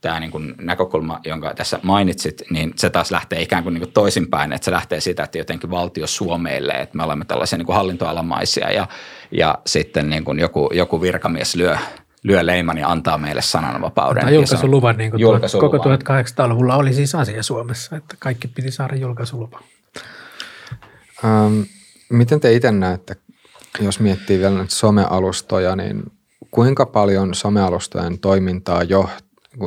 tämä niin kuin näkökulma, jonka tässä mainitsit, niin se taas lähtee ikään kuin, niin kuin toisinpäin, että se lähtee siitä, että jotenkin valtio suomeille, että me olemme tällaisia niin kuin hallintoalamaisia ja, ja sitten niin kuin joku, joku virkamies lyö, lyö leiman ja antaa meille sananvapauden. Tai julkaisuluvan, niin kuin julkaisuluvan. koko 1800-luvulla oli siis asia Suomessa, että kaikki piti saada julkaisulupa. Ähm, miten te itse näette jos miettii vielä näitä somealustoja, niin kuinka paljon somealustojen toimintaa jo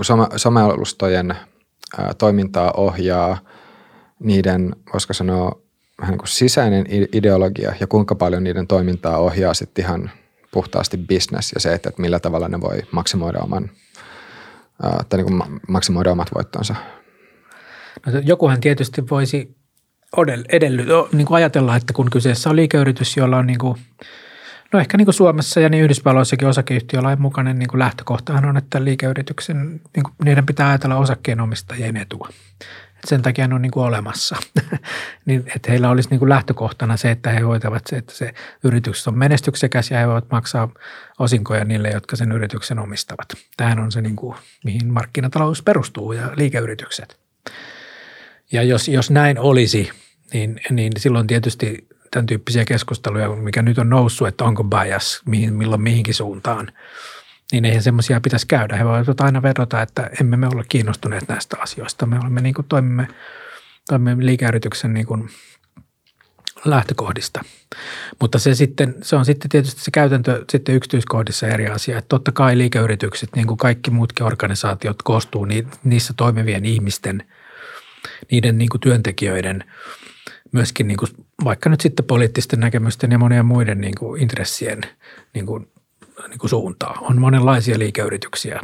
some, somealustojen ää, toimintaa ohjaa niiden, voisiko sanoa, vähän niin kuin sisäinen ideologia ja kuinka paljon niiden toimintaa ohjaa sitten ihan puhtaasti business ja se, että, että millä tavalla ne voi maksimoida oman, ää, tai niin kuin maksimoida omat voittonsa. No, jokuhan tietysti voisi edelly, niin kuin ajatella, että kun kyseessä on liikeyritys, jolla on niin kuin, no ehkä niin kuin Suomessa ja niin Yhdysvalloissakin osakeyhtiölain mukainen niin kuin lähtökohtahan on, että liikeyrityksen, niin kuin, niiden pitää ajatella osakkeenomistajien etua. Et sen takia ne on niin kuin olemassa. niin, että heillä olisi niin kuin lähtökohtana se, että he hoitavat se, että se yritys on menestyksekäs ja he voivat maksaa osinkoja niille, jotka sen yrityksen omistavat. Tähän on se, niin kuin, mihin markkinatalous perustuu ja liikeyritykset. Ja jos, jos näin olisi, niin, niin silloin tietysti tämän tyyppisiä keskusteluja, mikä nyt on noussut, että onko bias, mihin, milloin mihinkin suuntaan, niin eihän semmoisia pitäisi käydä. He voivat aina vedota, että emme me ole kiinnostuneet näistä asioista. Me olemme niin kuin toimimme, toimimme liikeyrityksen niin kuin lähtökohdista. Mutta se, sitten, se on sitten tietysti se käytäntö sitten yksityiskohdissa eri asia. Että totta kai liikeyritykset, niin kuin kaikki muutkin organisaatiot, koostuu niissä toimivien ihmisten – niiden niin kuin työntekijöiden myöskin niin kuin, vaikka nyt sitten poliittisten näkemysten ja monien muiden niin kuin intressien niin kuin, niin kuin suuntaa. On monenlaisia liikeyrityksiä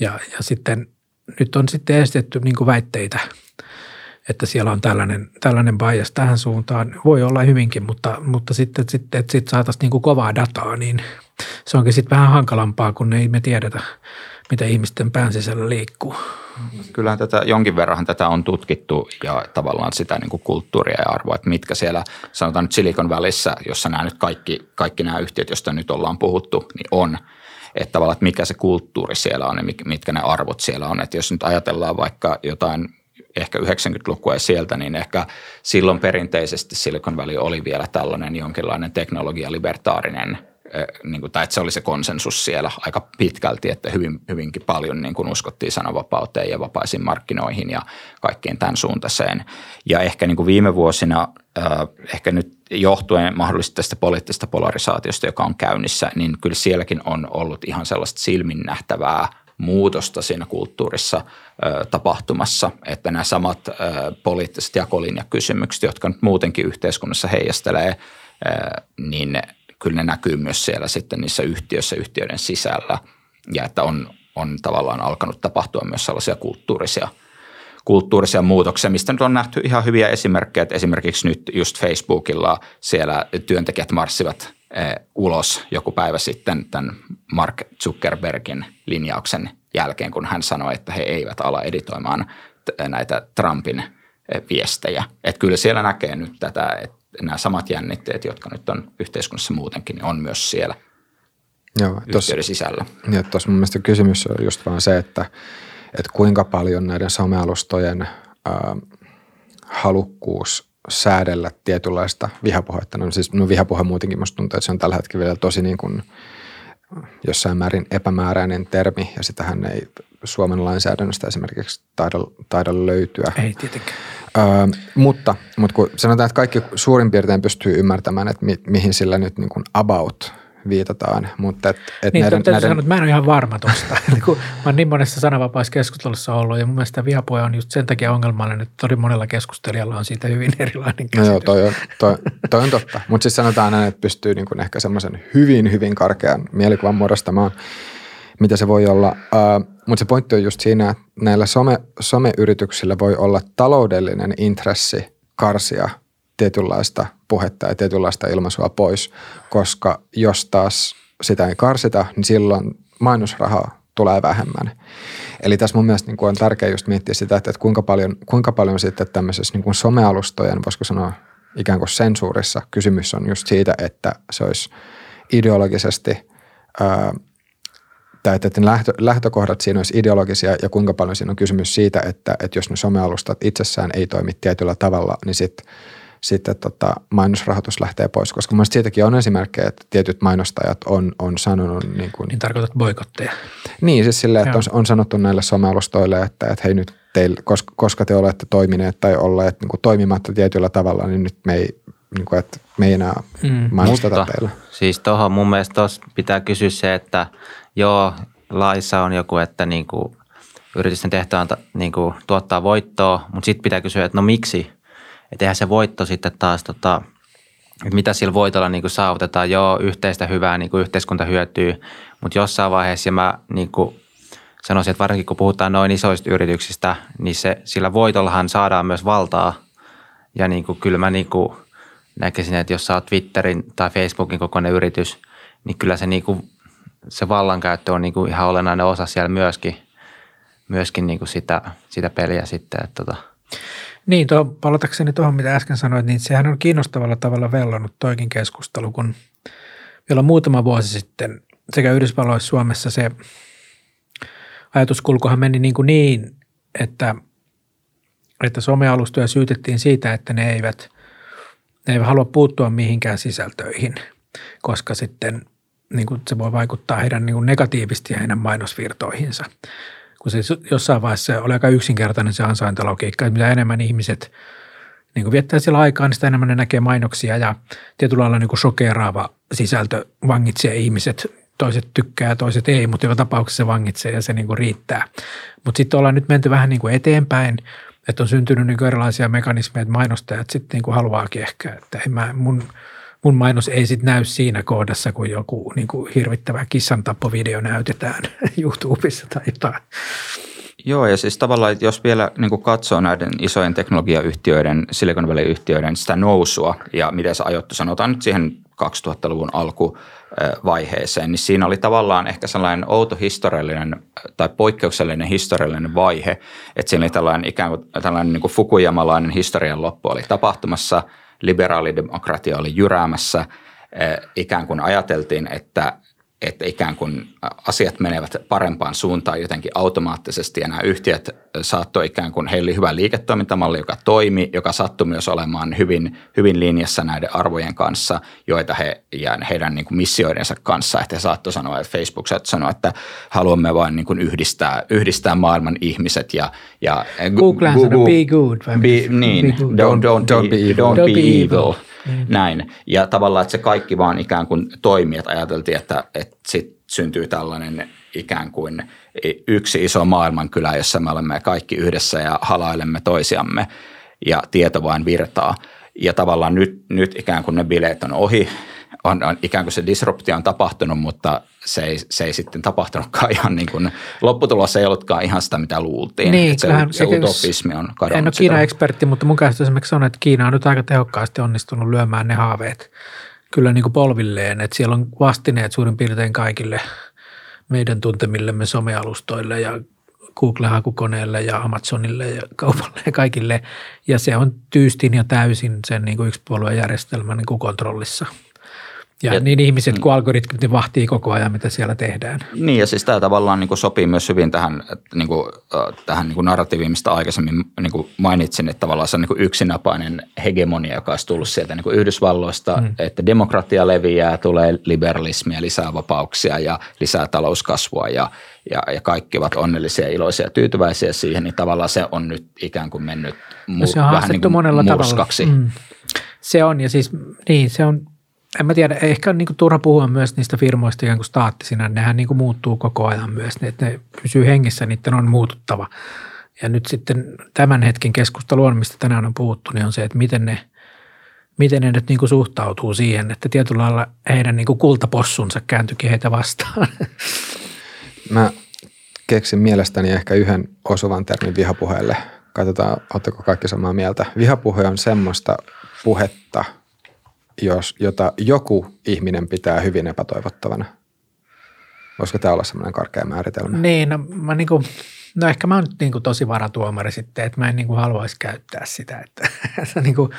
ja, ja sitten nyt on sitten estetty niin kuin väitteitä, että siellä on tällainen, tällainen bias tähän suuntaan. Voi olla hyvinkin, mutta, mutta sitten, sitten että sitten saataisiin niin kuin kovaa dataa, niin se onkin sitten vähän hankalampaa, kun ei me tiedetä, mitä ihmisten pään sisällä liikkuu. Kyllähän tätä, jonkin verran tätä on tutkittu ja tavallaan sitä niin kuin kulttuuria ja arvoa, että mitkä siellä, sanotaan nyt Silicon välissä, jossa nämä nyt kaikki, kaikki nämä yhtiöt, joista nyt ollaan puhuttu, niin on. Että tavallaan, että mikä se kulttuuri siellä on ja mitkä ne arvot siellä on. Että jos nyt ajatellaan vaikka jotain ehkä 90-lukua ja sieltä, niin ehkä silloin perinteisesti Silicon Valley oli vielä tällainen jonkinlainen teknologialibertaarinen – niin kuin, tai että se oli se konsensus siellä aika pitkälti, että hyvin, hyvinkin paljon niin kuin uskottiin sananvapauteen ja vapaisiin markkinoihin ja kaikkeen tämän suuntaiseen. Ja ehkä niin kuin viime vuosina, ehkä nyt johtuen mahdollisesti tästä poliittisesta polarisaatiosta, joka on käynnissä, niin kyllä sielläkin on ollut ihan sellaista silminnähtävää muutosta siinä kulttuurissa tapahtumassa, että nämä samat poliittiset jakolinjakysymykset, jotka nyt muutenkin yhteiskunnassa heijastelee, niin – kyllä ne näkyy myös siellä sitten niissä yhtiöissä, yhtiöiden sisällä ja että on, on tavallaan alkanut tapahtua myös sellaisia kulttuurisia, kulttuurisia muutoksia, mistä nyt on nähty ihan hyviä esimerkkejä, että esimerkiksi nyt just Facebookilla siellä työntekijät marssivat eh, ulos joku päivä sitten tämän Mark Zuckerbergin linjauksen jälkeen, kun hän sanoi, että he eivät ala editoimaan näitä Trumpin eh, viestejä. Että kyllä siellä näkee nyt tätä, että nämä samat jännitteet, jotka nyt on yhteiskunnassa muutenkin, niin on myös siellä Joo, tos, sisällä. Ja tuossa mun mielestä kysymys on just vaan se, että, että kuinka paljon näiden somealustojen ää, halukkuus säädellä tietynlaista vihapuhetta. No siis no vihapuhe muutenkin musta tuntuu, että se on tällä hetkellä vielä tosi niin kuin jossain määrin epämääräinen termi ja sitähän ei Suomen lainsäädännöstä esimerkiksi taida, taida löytyä. Ei tietenkään. Öö, mutta, mutta kun sanotaan, että kaikki suurin piirtein pystyy ymmärtämään, että mi, mihin sillä nyt niin kuin about viitataan. Mutta et, et niin, näiden, näiden... sanoa, että mä en ole ihan varma tuosta. mä oon niin monessa sananvapaiskeskustelussa ollut ja mun mielestä vihapuhe on just sen takia ongelmallinen, että todella monella keskustelijalla on siitä hyvin erilainen käsitys. No joo, toi on, toi, toi on totta. Mutta siis sanotaan näin, että pystyy niin kuin ehkä semmoisen hyvin, hyvin karkean mielikuvan muodostamaan – mitä se voi olla. Uh, mutta se pointti on just siinä, että näillä some, someyrityksillä voi olla taloudellinen intressi karsia tietynlaista puhetta ja tietynlaista ilmaisua pois, koska jos taas sitä ei karsita, niin silloin mainosrahaa tulee vähemmän. Eli tässä mun mielestä niin on tärkeää just miettiä sitä, että kuinka paljon, kuinka paljon sitten tämmöisessä niin kuin somealustojen, voisiko sanoa ikään kuin sensuurissa, kysymys on just siitä, että se olisi ideologisesti tai että lähtö, lähtökohdat siinä olisi ideologisia ja kuinka paljon siinä on kysymys siitä, että, että jos ne somealustat itsessään ei toimi tietyllä tavalla, niin sitten sitten tota, mainosrahoitus lähtee pois, koska mielestäni siitäkin on esimerkkejä, että tietyt mainostajat on, on sanonut. Niin, kuin, niin tarkoitat boikotteja. Niin, siis silleen, että on, on sanottu näille somealustoille, että, että hei nyt teille, koska, koska te olette toimineet tai olleet niin kuin toimimatta tietyllä tavalla, niin nyt me ei, niin kuin, että me ei enää mm. mainosteta Mutta, teillä. Siis tuohon mun mielestä pitää kysyä se, että – Joo, laissa on joku, että niin kuin yritysten tehtävä on niin kuin, tuottaa voittoa, mutta sitten pitää kysyä, että no miksi? Että eihän se voitto sitten taas, tota, että mitä sillä voitolla niin saavutetaan. Joo, yhteistä hyvää, niin kuin yhteiskunta hyötyy, mutta jossain vaiheessa mä niin kuin sanoisin, että varsinkin kun puhutaan noin isoista yrityksistä, niin se, sillä voitollahan saadaan myös valtaa. Ja niin kuin, kyllä mä niin kuin näkisin, että jos sä oot Twitterin tai Facebookin kokoinen yritys, niin kyllä se, niin kuin, se vallankäyttö on niin kuin ihan olennainen osa siellä myöskin, myöskin niin kuin sitä, sitä peliä sitten. Että tota. Niin, tuo, palatakseni tuohon, mitä äsken sanoit, niin sehän on kiinnostavalla tavalla vellonut toikin keskustelu, kun vielä muutama vuosi sitten sekä Yhdysvalloissa Suomessa se ajatuskulkuhan meni niin, kuin niin että, että somealustoja syytettiin siitä, että ne eivät, ne eivät halua puuttua mihinkään sisältöihin, koska sitten niin kuin se voi vaikuttaa heidän niin kuin negatiivisesti heidän mainosvirtoihinsa. Kun se jossain vaiheessa oli aika yksinkertainen se ansaintalogiikka, että mitä enemmän ihmiset niin viettää siellä aikaa, niin sitä enemmän ne näkee mainoksia ja tietyllä lailla niin kuin shokeraava sisältö vangitsee ihmiset toiset tykkää ja toiset ei, mutta joka tapauksessa se vangitsee ja se niin riittää. Mutta sitten ollaan nyt menty vähän niin eteenpäin, että on syntynyt niin erilaisia mekanismeja, että mainostajat sitten niin haluaakin ehkä, että en mä, mun, mun mainos ei sitten näy siinä kohdassa, kun joku niin kuin hirvittävä kissantappovideo näytetään YouTubessa tai jotain. Joo, ja siis tavallaan, että jos vielä niin katsoo näiden isojen teknologiayhtiöiden, Silicon Valley-yhtiöiden sitä nousua ja miten se ajoittu, sanotaan nyt siihen 2000-luvun alkuvaiheeseen, niin siinä oli tavallaan ehkä sellainen outo historiallinen tai poikkeuksellinen historiallinen vaihe, että siinä oli tällainen ikään kuin tällainen niin kuin fukuyamalainen historian loppu oli tapahtumassa, liberaalidemokratia oli jyräämässä, ikään kuin ajateltiin, että että ikään kuin asiat menevät parempaan suuntaan jotenkin automaattisesti ja nämä yhtiöt saattoi ikään kuin, heillä oli hyvä liiketoimintamalli, joka toimi, joka sattui myös olemaan hyvin, hyvin linjassa näiden arvojen kanssa, joita he ja heidän niin kuin missioidensa kanssa, että he saattoi sanoa, että Facebook saattoi sanoa, että haluamme vain niin kuin yhdistää, yhdistää maailman ihmiset ja, ja Google, Google be good. Be, niin, be good. Don't, don't, don't, be, evil. Don't, don't be evil. evil. Mm. Näin. Ja tavallaan, että se kaikki vaan ikään kuin toimii, että ajateltiin, että, että sit syntyy tällainen ikään kuin yksi iso maailmankylä, jossa me olemme kaikki yhdessä ja halailemme toisiamme ja tieto vain virtaa. Ja tavallaan nyt, nyt ikään kuin ne bileet on ohi on, on ikään kuin se disruptio on tapahtunut, mutta se ei, se ei sitten tapahtunutkaan ihan niin kuin, lopputulos ei ollutkaan ihan sitä, mitä luultiin. Niin, se, se, se utopismi on kadonnut. En ole Kiina-ekspertti, mutta mun käsitys esimerkiksi on, että Kiina on nyt aika tehokkaasti onnistunut lyömään ne haaveet kyllä niin kuin polvilleen, että siellä on vastineet suurin piirtein kaikille meidän tuntemillemme somealustoille ja Google-hakukoneelle ja Amazonille ja kaupalle ja kaikille. Ja se on tyystin ja täysin sen niin kuin yksipuoluejärjestelmän niin kuin kontrollissa – ja, ja niin ihmiset kuin algoritmit ne vahtii koko ajan, mitä siellä tehdään. Niin ja siis tämä tavallaan niin kuin sopii myös hyvin tähän, niin kuin, tähän niin kuin narratiiviin, mistä aikaisemmin niin kuin mainitsin, että tavallaan se on niin kuin yksinapainen hegemonia, joka olisi tullut sieltä niin kuin Yhdysvalloista, mm. että demokratia leviää, tulee liberalismia, lisää vapauksia ja lisää talouskasvua ja, ja, ja kaikki ovat onnellisia, iloisia ja tyytyväisiä siihen, niin tavallaan se on nyt ikään kuin mennyt mu- no se on vähän niin kuin monella murskaksi. tavalla. Mm. Se on ja siis niin, se on en mä tiedä, ehkä on kuin turha puhua myös niistä firmoista ikään kuin staattisina. Nehän niin kuin muuttuu koko ajan myös, että ne pysyy hengissä, niiden on muututtava. Ja nyt sitten tämän hetken keskustelu on, mistä tänään on puhuttu, niin on se, että miten ne, miten ne nyt kuin suhtautuu siihen, että tietyllä lailla heidän kuin kultapossunsa kääntyikin heitä vastaan. Mä keksin mielestäni ehkä yhden osuvan termin vihapuheelle. Katsotaan, oletteko kaikki samaa mieltä. Vihapuhe on semmoista puhetta, jos, jota joku ihminen pitää hyvin epätoivottavana? Voisiko tämä olla semmoinen karkea määritelmä? Niin, no, mä niin kuin, no ehkä mä oon nyt niin kuin tosi varatuomari sitten, että mä en niin kuin haluaisi käyttää sitä. Että, että niin kuin,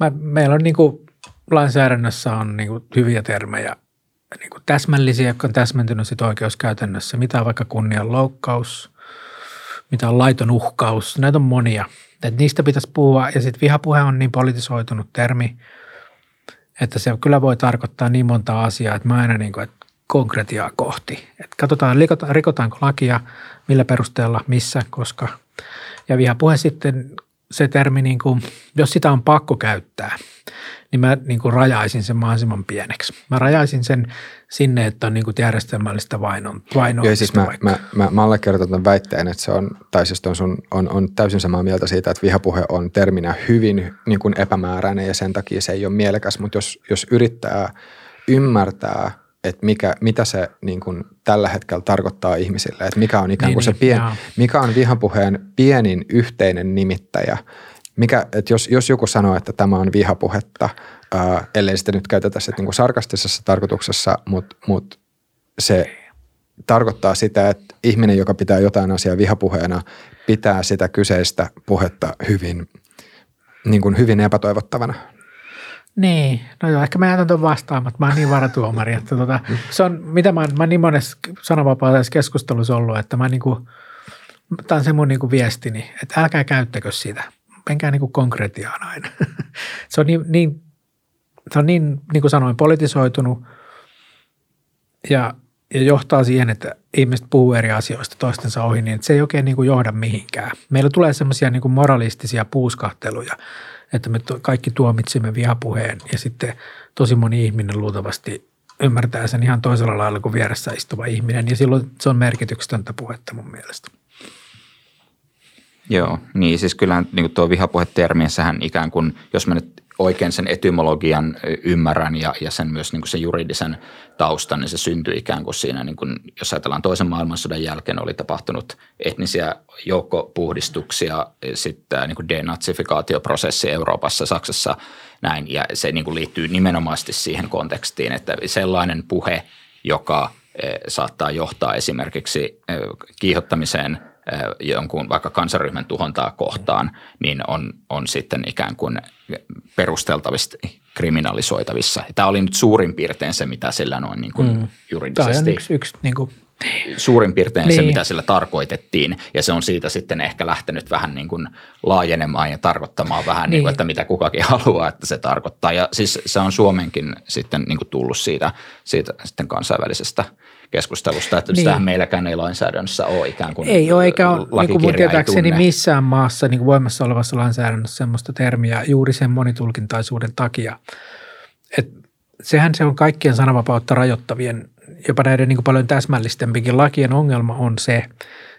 mä, meillä on niin kuin, lainsäädännössä on niin kuin hyviä termejä, niin kuin täsmällisiä, jotka on täsmentynyt sit oikeuskäytännössä. Mitä on vaikka kunnianloukkaus, mitä on laiton uhkaus, näitä on monia. Et niistä pitäisi puhua ja sitten vihapuhe on niin politisoitunut termi – että se kyllä voi tarkoittaa niin monta asiaa, että mä aina niin kuin, että konkretiaa kohti. Että katsotaan, rikotaanko lakia, millä perusteella, missä, koska. Ja vihapuhe sitten se termi, niin kuin, jos sitä on pakko käyttää, niin mä niin kuin rajaisin sen mahdollisimman pieneksi. Mä rajaisin sen sinne, että on niin kuin järjestelmällistä vainon, vainoa. Joo, siis mä, mä, mä, mä allekirjoitan tämän väitteen, että se on, tai siis on, sun, on, on täysin samaa mieltä siitä, että vihapuhe on terminä hyvin niin kuin epämääräinen ja sen takia se ei ole mielekäs, mutta jos, jos yrittää ymmärtää – että mikä, mitä se niin kuin tällä hetkellä tarkoittaa ihmisille, että mikä on ikään kuin niin, se niin, pien, mikä on vihapuheen pienin yhteinen nimittäjä. Mikä, että jos, jos joku sanoo, että tämä on vihapuhetta, ää, ellei sitä nyt käytetä sitten niin kuin sarkastisessa tarkoituksessa, mutta mut se tarkoittaa sitä, että ihminen, joka pitää jotain asiaa vihapuheena, pitää sitä kyseistä puhetta hyvin, niin kuin hyvin epätoivottavana. Niin, no joo, ehkä mä jätän tuon vastaamatta. Mä oon niin varatuomari, että tota, se on, mitä mä, mä oon niin monessa sananvapaudessa keskustelussa ollut, että mä niinku, tämä on se mun niinku viestini, että älkää käyttäkö sitä. Menkää niinku konkretiaan aina. se on niin, niin, se on niin, niin kuin sanoin, politisoitunut ja, ja johtaa siihen, että ihmiset puhuu eri asioista toistensa ohi, niin että se ei oikein niin kuin johda mihinkään. Meillä tulee semmoisia niin moralistisia puuskahteluja – että me kaikki tuomitsimme vihapuheen ja sitten tosi moni ihminen luultavasti ymmärtää sen ihan toisella lailla kuin vieressä istuva ihminen ja silloin se on merkityksetöntä puhetta mun mielestä. Joo, niin siis kyllähän niin tuo vihapuhetermiessähän ikään kuin, jos mä nyt oikein sen etymologian ymmärrän ja, ja sen myös niin kuin sen juridisen taustan, niin se syntyi ikään kuin siinä, niin kuin, jos ajatellaan toisen maailmansodan jälkeen, oli tapahtunut etnisiä joukkopuhdistuksia, sitten niin kuin denatsifikaatioprosessi Euroopassa, Saksassa näin, ja se niin kuin liittyy nimenomaisesti siihen kontekstiin, että sellainen puhe, joka saattaa johtaa esimerkiksi kiihottamiseen – jonkun vaikka kansaryhmän tuhontaa kohtaan, niin on, on sitten ikään kuin perusteltavissa kriminalisoitavissa. Tämä oli nyt suurin piirtein se, mitä sillä noin niin kuin mm. juridisesti. Tämä on yksi, yksi niin kuin suurin piirtein niin. se, mitä sillä tarkoitettiin. Ja se on siitä sitten ehkä lähtenyt vähän niin kuin laajenemaan ja tarkoittamaan vähän, niin. Niin kuin, että mitä kukakin haluaa, että se tarkoittaa. Ja siis se on Suomenkin sitten niin kuin tullut siitä, siitä sitten kansainvälisestä – keskustelusta, että niin. sitähän meilläkään ei lainsäädännössä ole ikään kuin Ei ole, eikä ole niin kuin mun tietääkseni missään maassa niin kuin voimassa olevassa lainsäädännössä sellaista termiä juuri sen monitulkintaisuuden takia. Et sehän se on kaikkien sananvapautta rajoittavien, jopa näiden niin kuin paljon täsmällistempikin lakien ongelma on se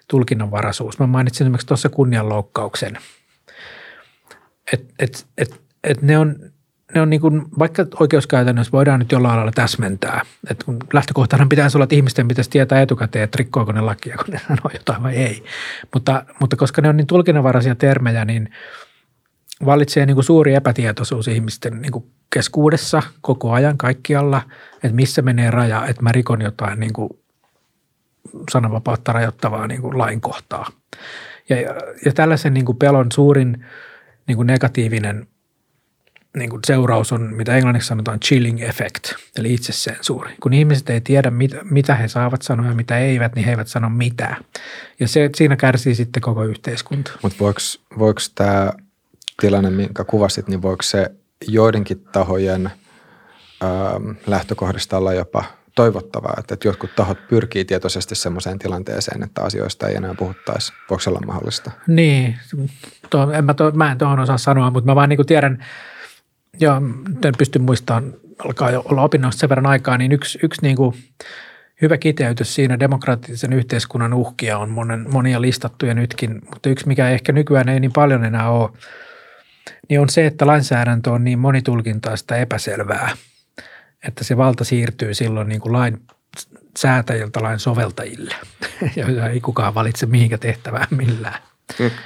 tulkinnanvaraisuus. Mä mainitsin esimerkiksi tuossa kunnianloukkauksen. Että et, et, et ne on ne on niin kuin, vaikka oikeuskäytännössä voidaan nyt jollain lailla täsmentää, että kun lähtökohtana pitäisi olla, että ihmisten pitäisi tietää etukäteen, että rikkoako ne lakia, kun ne sanoo jotain vai ei. Mutta, mutta koska ne on niin tulkinnanvaraisia termejä, niin vallitsee niin kuin suuri epätietoisuus ihmisten niin kuin keskuudessa koko ajan kaikkialla, että missä menee raja, että mä rikon jotain niin kuin sananvapautta rajoittavaa niin kuin lainkohtaa. Ja, ja tällaisen niin kuin pelon suurin niin kuin negatiivinen – niin kuin seuraus on, mitä englanniksi sanotaan chilling effect, eli itsesensuuri. Kun ihmiset ei tiedä, mitä, mitä he saavat sanoa ja mitä eivät, niin he eivät sano mitään. Ja se, siinä kärsii sitten koko yhteiskunta. Mutta voiko, voiko tämä tilanne, minkä kuvasit, niin voiko se joidenkin tahojen ähm, lähtökohdista olla jopa toivottavaa, että, että jotkut tahot pyrkii tietoisesti sellaiseen tilanteeseen, että asioista ei enää puhuttaisi. Voiko se olla mahdollista? Niin, tuo, en mä, tuo, mä en tuohon osaa sanoa, mutta mä vaan niin tiedän – ja en pysty muistamaan, alkaa jo olla opinnoista sen verran aikaa, niin yksi, yksi niin kuin hyvä kiteytys siinä demokraattisen yhteiskunnan uhkia on monen, monia listattuja nytkin, mutta yksi, mikä ehkä nykyään ei niin paljon enää ole, niin on se, että lainsäädäntö on niin monitulkintaista epäselvää, että se valta siirtyy silloin niin kuin lain säätäjiltä lain soveltajille, ja ei kukaan valitse mihinkä tehtävään millään.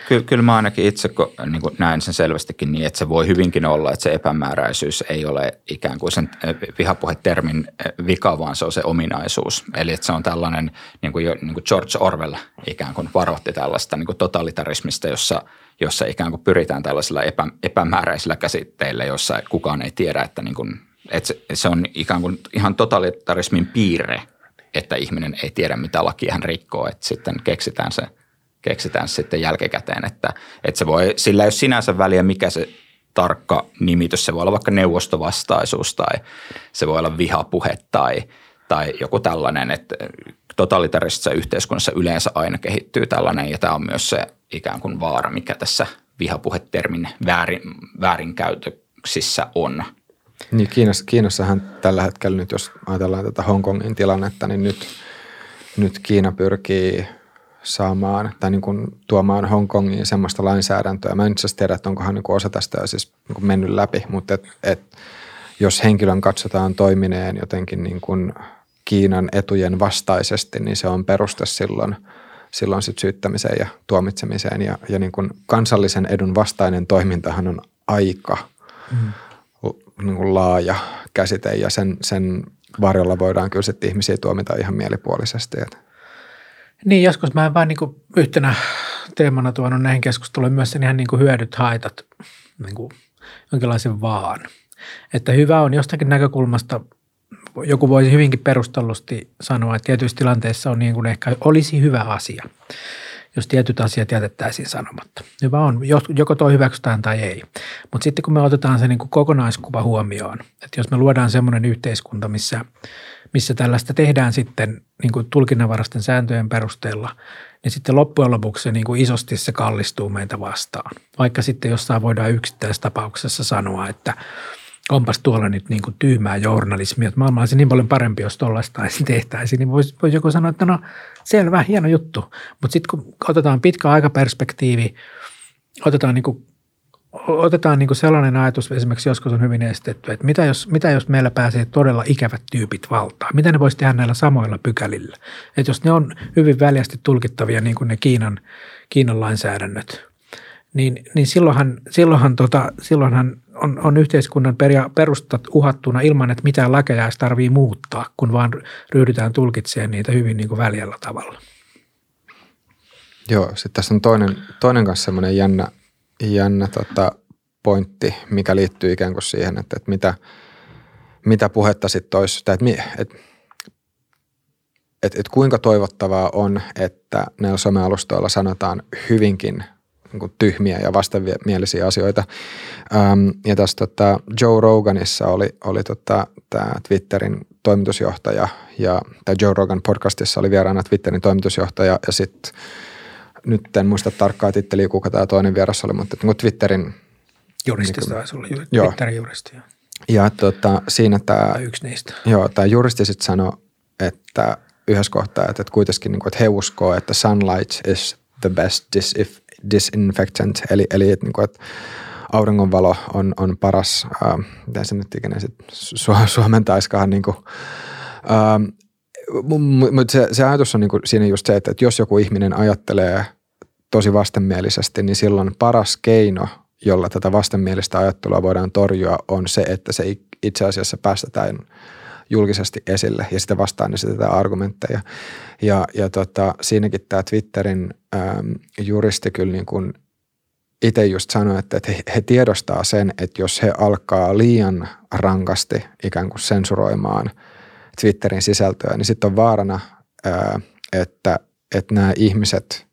Ky- kyllä mä ainakin itse niin näen sen selvästikin niin, että se voi hyvinkin olla, että se epämääräisyys ei ole ikään kuin sen vihapuhetermin vika, vaan se on se ominaisuus. Eli että se on tällainen, niin kuin, niin kuin George Orwell ikään kuin varoitti tällaista niin kuin totalitarismista, jossa, jossa ikään kuin pyritään tällaisilla epä, epämääräisillä käsitteillä, jossa kukaan ei tiedä, että, niin kuin, että se, se on ikään kuin ihan totalitarismin piirre, että ihminen ei tiedä, mitä lakia hän rikkoo, että sitten keksitään se – keksitään sitten jälkikäteen, että, että se voi, sillä ei ole sinänsä väliä, mikä se tarkka nimitys, se voi olla vaikka neuvostovastaisuus tai se voi olla vihapuhe tai, tai joku tällainen, että totalitaristisessa yhteiskunnassa yleensä aina kehittyy tällainen ja tämä on myös se ikään kuin vaara, mikä tässä vihapuhetermin väärin, väärinkäytöksissä on. Niin Kiinassa, Kiinassahan tällä hetkellä nyt, jos ajatellaan tätä Hongkongin tilannetta, niin nyt, nyt Kiina pyrkii saamaan tai niin kuin tuomaan Hongkongiin semmoista lainsäädäntöä. Mä en itse asiassa tiedä, että onkohan niin kuin osa tästä siis niin kuin mennyt läpi, mutta et, et, jos henkilön katsotaan toimineen jotenkin niin kuin Kiinan etujen vastaisesti, niin se on peruste silloin, silloin sit syyttämiseen ja tuomitsemiseen. Ja, ja niin kuin kansallisen edun vastainen toimintahan on aika mm. niin kuin laaja käsite ja sen, sen varjolla voidaan kyllä sitten ihmisiä tuomita ihan mielipuolisesti. Että niin, joskus mä vain niin yhtenä teemana tuonut näihin keskusteluun myös sen ihan niin kuin hyödyt, haitat, niin kuin jonkinlaisen vaan. Että hyvä on jostakin näkökulmasta, joku voisi hyvinkin perustellusti sanoa, että tietyissä tilanteissa on niin kuin ehkä olisi hyvä asia, jos tietyt asiat jätettäisiin sanomatta. Hyvä on, joko toi hyväksytään tai ei. Mutta sitten kun me otetaan se niin kuin kokonaiskuva huomioon, että jos me luodaan semmoinen yhteiskunta, missä – missä tällaista tehdään sitten niin kuin tulkinnanvaraisten sääntöjen perusteella, niin sitten loppujen lopuksi se niin kuin isosti se kallistuu meitä vastaan. Vaikka sitten jossain voidaan yksittäistapauksessa sanoa, että onpas tuolla nyt niin kuin tyhmää journalismia, että maailma olisi niin paljon parempi, jos tuollaista tehtäisiin, niin voisi, voisi joku sanoa, että no selvä, hieno juttu. Mutta sitten kun otetaan pitkä aikaperspektiivi, otetaan niin kuin otetaan niin kuin sellainen ajatus, esimerkiksi joskus on hyvin estetty, että mitä jos, mitä jos meillä pääsee todella ikävät tyypit valtaan? Mitä ne voisi tehdä näillä samoilla pykälillä? Että jos ne on hyvin väljästi tulkittavia, niin kuin ne Kiinan, Kiinan lainsäädännöt, niin, niin silloinhan, silloinhan, tota, silloinhan on, on yhteiskunnan peria, perustat uhattuna ilman, että mitään lakeja edes tarvii muuttaa, kun vaan ryhdytään tulkitsemaan niitä hyvin niin kuin väljällä tavalla. Joo, sitten tässä on toinen, toinen kanssa semmoinen jännä jännä tota, pointti, mikä liittyy ikään kuin siihen, että, että mitä, mitä puhetta sitten olisi, että, että, että, että kuinka toivottavaa on, että näillä somealustoilla sanotaan hyvinkin niin kuin tyhmiä ja vastenmielisiä asioita. Ähm, ja tässä tota, Joe Roganissa oli, oli tota, tämä Twitterin toimitusjohtaja ja tämä Joe Rogan podcastissa oli vieraana Twitterin toimitusjohtaja ja sitten nyt en muista tarkkaa titteliä, kuka tämä toinen vieras oli, mutta Twitterin... Juristi niin taisi olla, Twitterin juristi. Ja, ja tota, siinä tämä... Yksi niistä. Joo, tämä juristi sitten sanoi, että yhdessä kohtaa, että, että kuitenkin niin kuin, että he uskoo, että sunlight is the best dis- disinfectant, eli, eli että, niin kuin, että auringonvalo on, on paras, äh, mitä se nyt ikinä sit su- suomentaiskaan, niin kuin, äh, mutta se, se ajatus on niin kuin siinä just se, että, että jos joku ihminen ajattelee tosi vastenmielisesti, niin silloin paras keino, jolla tätä vastenmielistä ajattelua voidaan torjua, on se, että se itse asiassa päästetään julkisesti esille ja sitä vastaan esitetään argumentteja. Ja, ja tota, siinäkin tämä Twitterin äm, juristi kyllä niin kuin itse just sanoi, että, he, he tiedostaa sen, että jos he alkaa liian rankasti ikään kuin sensuroimaan Twitterin sisältöä, niin sitten on vaarana, ää, että, että nämä ihmiset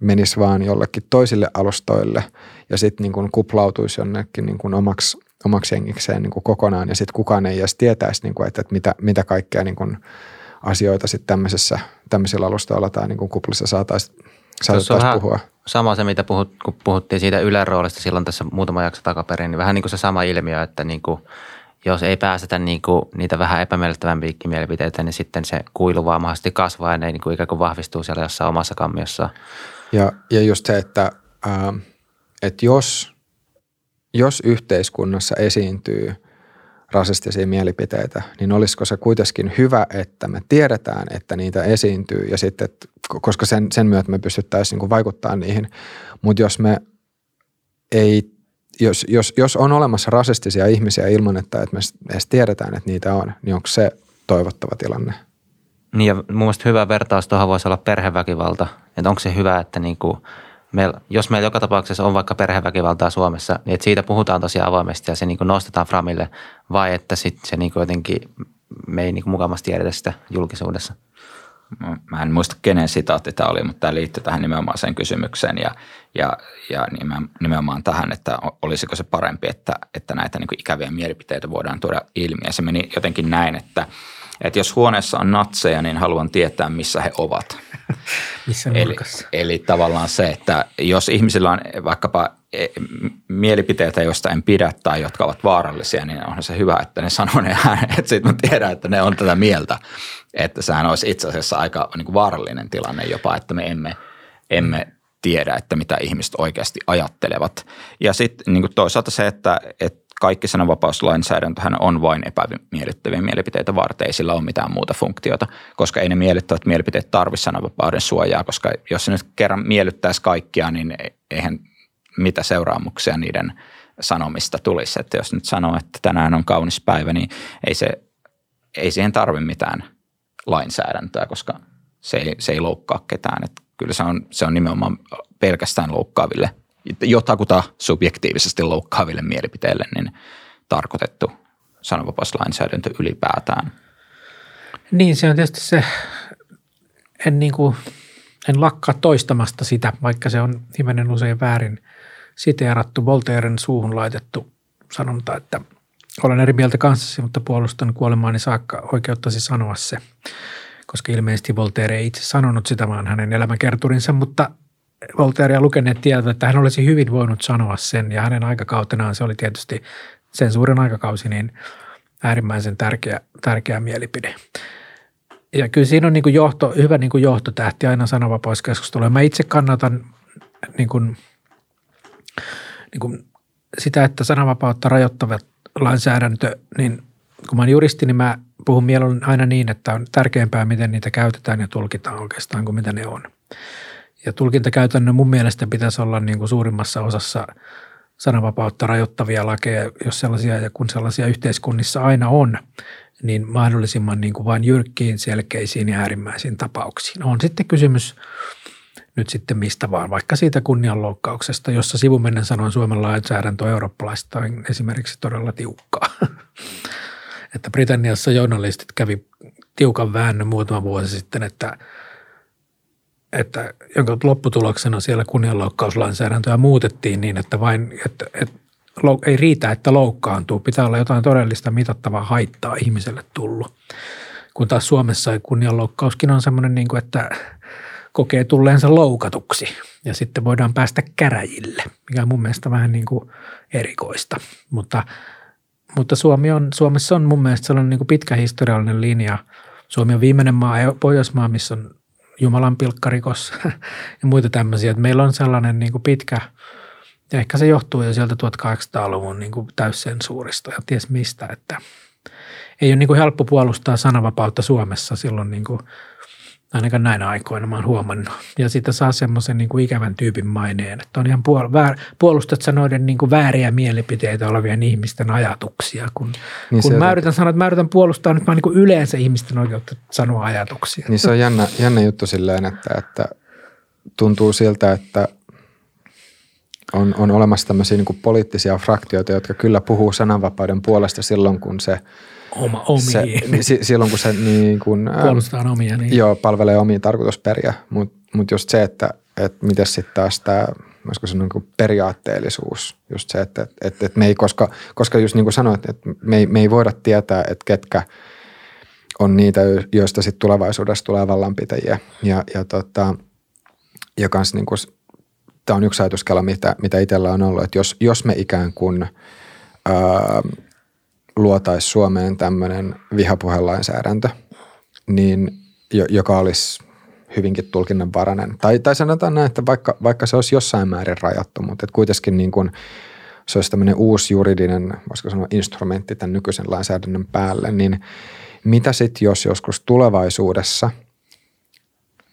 menis vaan jollekin toisille alustoille ja sitten niin kuin kuplautuisi jonnekin niin kuin omaksi, omaksi jengikseen niin kuin kokonaan ja sitten kukaan ei edes tietäisi, niin kuin, että, että mitä, mitä kaikkea niin kuin asioita sitten tämmöisessä, tämmöisillä alustoilla tai niin kuin kuplissa saataisiin saataisiin puhua. Sama se, mitä puhut, kun puhuttiin siitä Ylen roolista silloin tässä muutama jakso takaperin, niin vähän niin kuin se sama ilmiö, että niin kuin, jos ei pääsetä niin kuin niitä vähän epämiellyttävämpiäkin mielipiteitä, niin sitten se kuilu vaan mahdollisesti kasvaa ja ne niin kuin ikään kuin vahvistuu siellä jossain omassa kammiossa. Ja, ja just se, että, ää, ähm, että jos, jos yhteiskunnassa esiintyy rasistisia mielipiteitä, niin olisiko se kuitenkin hyvä, että me tiedetään, että niitä esiintyy ja sitten, koska sen, sen myötä me pystyttäisiin niin vaikuttaa niihin. Mutta jos me ei jos, jos, jos on olemassa rasistisia ihmisiä ilman, että, että me edes tiedetään, että niitä on, niin onko se toivottava tilanne? Niin ja mun mielestä hyvä vertaus tuohon voisi olla perheväkivalta. Että onko se hyvä, että niin kuin meillä, jos meillä joka tapauksessa on vaikka perheväkivaltaa Suomessa, niin että siitä puhutaan tosi avoimesti ja se niin kuin nostetaan framille, vai että sitten se niin kuin jotenkin me ei niin kuin mukavasti tiedetä sitä julkisuudessa? Mä en muista kenen sitaatti tämä oli, mutta tämä liittyy tähän nimenomaan sen kysymykseen ja, ja, ja nimenomaan tähän, että olisiko se parempi, että, että näitä niin ikäviä mielipiteitä voidaan tuoda ilmi. Ja se meni jotenkin näin, että, että jos huoneessa on natseja, niin haluan tietää, missä he ovat. missä eli, eli tavallaan se, että jos ihmisillä on vaikkapa e, mielipiteitä, joista en pidä tai jotka ovat vaarallisia, niin onhan se hyvä, että ne sanoo ne ääneen, että sitten mä tiedän, että ne on tätä mieltä. Että sehän olisi itse asiassa aika niin kuin vaarallinen tilanne jopa, että me emme, emme tiedä, että mitä ihmiset oikeasti ajattelevat. Ja sitten niin toisaalta se, että, että kaikki sananvapauslainsäädäntöhän on vain epämiellyttäviä mielipiteitä varten, ei sillä ole mitään muuta funktiota, koska ei ne miellyttävät mielipiteet tarvitse sananvapauden suojaa, koska jos se nyt kerran miellyttäisi kaikkia, niin eihän mitä seuraamuksia niiden sanomista tulisi. Että jos nyt sanoo, että tänään on kaunis päivä, niin ei, se, ei siihen tarvi mitään lainsäädäntöä, koska se ei, se ei loukkaa ketään. Että kyllä se on, se on nimenomaan pelkästään loukkaaville, jotakuta subjektiivisesti loukkaaville mielipiteille niin tarkoitettu sananvapauslainsäädäntö ylipäätään. Niin, se on tietysti se, en, niin kuin, en lakkaa toistamasta sitä, vaikka se on hivenen usein väärin siteerattu Voltairen suuhun laitettu sanonta, että olen eri mieltä kanssasi, mutta puolustan kuolemaani saakka oikeuttasi sanoa se koska ilmeisesti Voltaire ei itse sanonut sitä, vaan hänen elämäkerturinsa, mutta Voltairea lukeneet tietävät, että hän olisi hyvin voinut sanoa sen ja hänen aikakautenaan se oli tietysti sen suuren aikakausi niin äärimmäisen tärkeä, tärkeä mielipide. Ja kyllä siinä on niin kuin johto, hyvä niin kuin johtotähti aina sananvapauskeskustelua. Mä itse kannatan niin kuin, niin kuin sitä, että sananvapautta rajoittavat lainsäädäntö, niin kun mä olen juristi, niin mä puhun mieluummin aina niin, että on tärkeämpää, miten niitä käytetään ja tulkitaan oikeastaan kuin mitä ne on. Ja tulkintakäytännön mun mielestä pitäisi olla niin kuin suurimmassa osassa sananvapautta rajoittavia lakeja, jos sellaisia ja kun sellaisia yhteiskunnissa aina on, niin mahdollisimman niin kuin vain jyrkkiin, selkeisiin ja äärimmäisiin tapauksiin. On sitten kysymys nyt sitten mistä vaan, vaikka siitä kunnianloukkauksesta, jossa sivumennen sanoen Suomen lainsäädäntö eurooppalaista on esimerkiksi todella tiukkaa. että Britanniassa journalistit kävi tiukan väännön muutama vuosi sitten, että, että jonka lopputuloksena siellä kunnianloukkauslainsäädäntöä muutettiin niin, että vain, että, että ei riitä, että loukkaantuu. Pitää olla jotain todellista mitattavaa haittaa ihmiselle tullut. Kun taas Suomessa kunnianloukkauskin on semmoinen, niin kuin, että kokee tulleensa loukatuksi ja sitten voidaan päästä käräjille, mikä on mun mielestä vähän niin kuin erikoista. Mutta – mutta Suomi on, Suomessa on mun mielestä sellainen niin kuin pitkä historiallinen linja. Suomi on viimeinen maa, Pohjoismaa, missä on Jumalan pilkkarikos ja muita tämmöisiä. Että meillä on sellainen niin kuin pitkä, ja ehkä se johtuu jo sieltä 1800-luvun niin kuin täyssensuurista ja ties mistä, että ei ole niin kuin helppo puolustaa sananvapautta Suomessa silloin niin kuin – ainakaan näinä aikoina mä oon huomannut. Ja siitä saa semmoisen niin kuin ikävän tyypin maineen, että on ihan puol- väär, puolustat sä noiden niin kuin vääriä mielipiteitä olevien ihmisten ajatuksia. Kun, niin kun mä yritän sanoa, että mä yritän puolustaa nyt vaan niin kuin yleensä ihmisten oikeutta sanoa ajatuksia. Niin se on jännä, jännä juttu silleen, että, että tuntuu siltä, että on, on olemassa tämmöisiä niin kuin poliittisia fraktioita, jotka kyllä puhuu sananvapauden puolesta silloin, kun se – Oma, omia. Se, niin, silloin kun se niin kun, omia. Niin. Joo, palvelee omia tarkoitusperiä, mutta mut just se, että et miten sitten taas tämä se niin periaatteellisuus, just se, että et, et me ei, koska, koska just niin kuin sanoit, että me ei, me ei voida tietää, että ketkä on niitä, joista sitten tulevaisuudessa tulee vallanpitäjiä. Ja, ja, tota, ja kans niin kuin, tämä on yksi ajatuskela, mitä, mitä itsellä on ollut, että jos, jos me ikään kuin ää, luotaisi Suomeen tämmöinen vihapuhelainsäädäntö, niin, joka olisi hyvinkin tulkinnanvarainen. Tai, tai sanotaan näin, että vaikka, vaikka se olisi jossain määrin rajattu, mutta kuitenkin niin kuin se olisi tämmöinen uusi juridinen, voisiko sanoa instrumentti tämän nykyisen lainsäädännön päälle, niin mitä sitten jos joskus tulevaisuudessa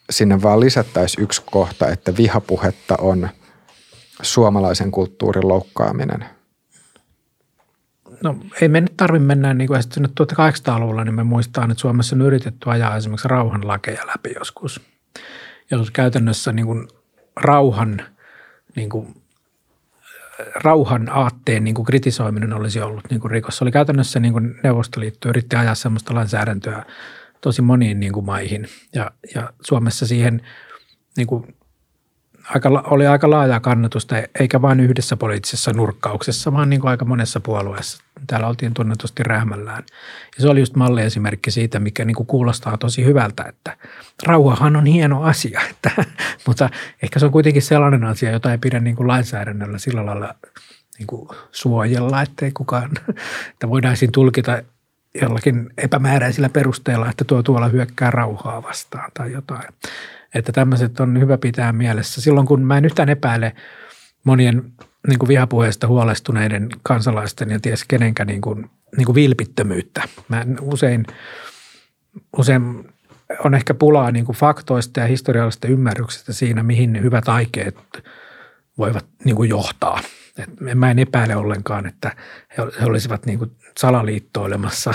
sinne vaan lisättäisiin yksi kohta, että vihapuhetta on suomalaisen kulttuurin loukkaaminen – No ei me nyt tarvitse mennä niin kuin sinne 1800-luvulla, niin me muistaan, että Suomessa on yritetty ajaa esimerkiksi rauhanlakeja läpi joskus. Jos käytännössä niin kuin rauhan, niin kuin, rauhan aatteen niin kuin kritisoiminen olisi ollut niin kuin rikos. Se oli käytännössä niin kuin Neuvostoliitto yritti ajaa sellaista lainsäädäntöä tosi moniin niin kuin maihin. Ja, ja Suomessa siihen niin kuin aika, oli aika laajaa kannatusta, eikä vain yhdessä poliittisessa nurkkauksessa, vaan niin kuin aika monessa puolueessa täällä oltiin tunnetusti rähmällään. Ja se oli just malliesimerkki siitä, mikä niin kuin kuulostaa tosi hyvältä, että rauhahan on hieno asia, että, mutta ehkä se on kuitenkin sellainen asia, jota ei pidä niin kuin lainsäädännöllä sillä lailla niin kuin suojella, ettei kukaan, että voidaan siinä tulkita jollakin epämääräisillä perusteella, että tuo tuolla hyökkää rauhaa vastaan tai jotain. Että tämmöiset on hyvä pitää mielessä. Silloin kun mä en yhtään epäile monien niin kuin vihapuheesta huolestuneiden kansalaisten ja ties kenenkä niin kuin, niin kuin vilpittömyyttä. Mä usein, usein on ehkä pulaa niin kuin faktoista ja historiallisesta ymmärryksestä siinä, mihin ne hyvät aikeet voivat niin kuin johtaa. Et mä en epäile ollenkaan, että he olisivat niin kuin salaliittoilemassa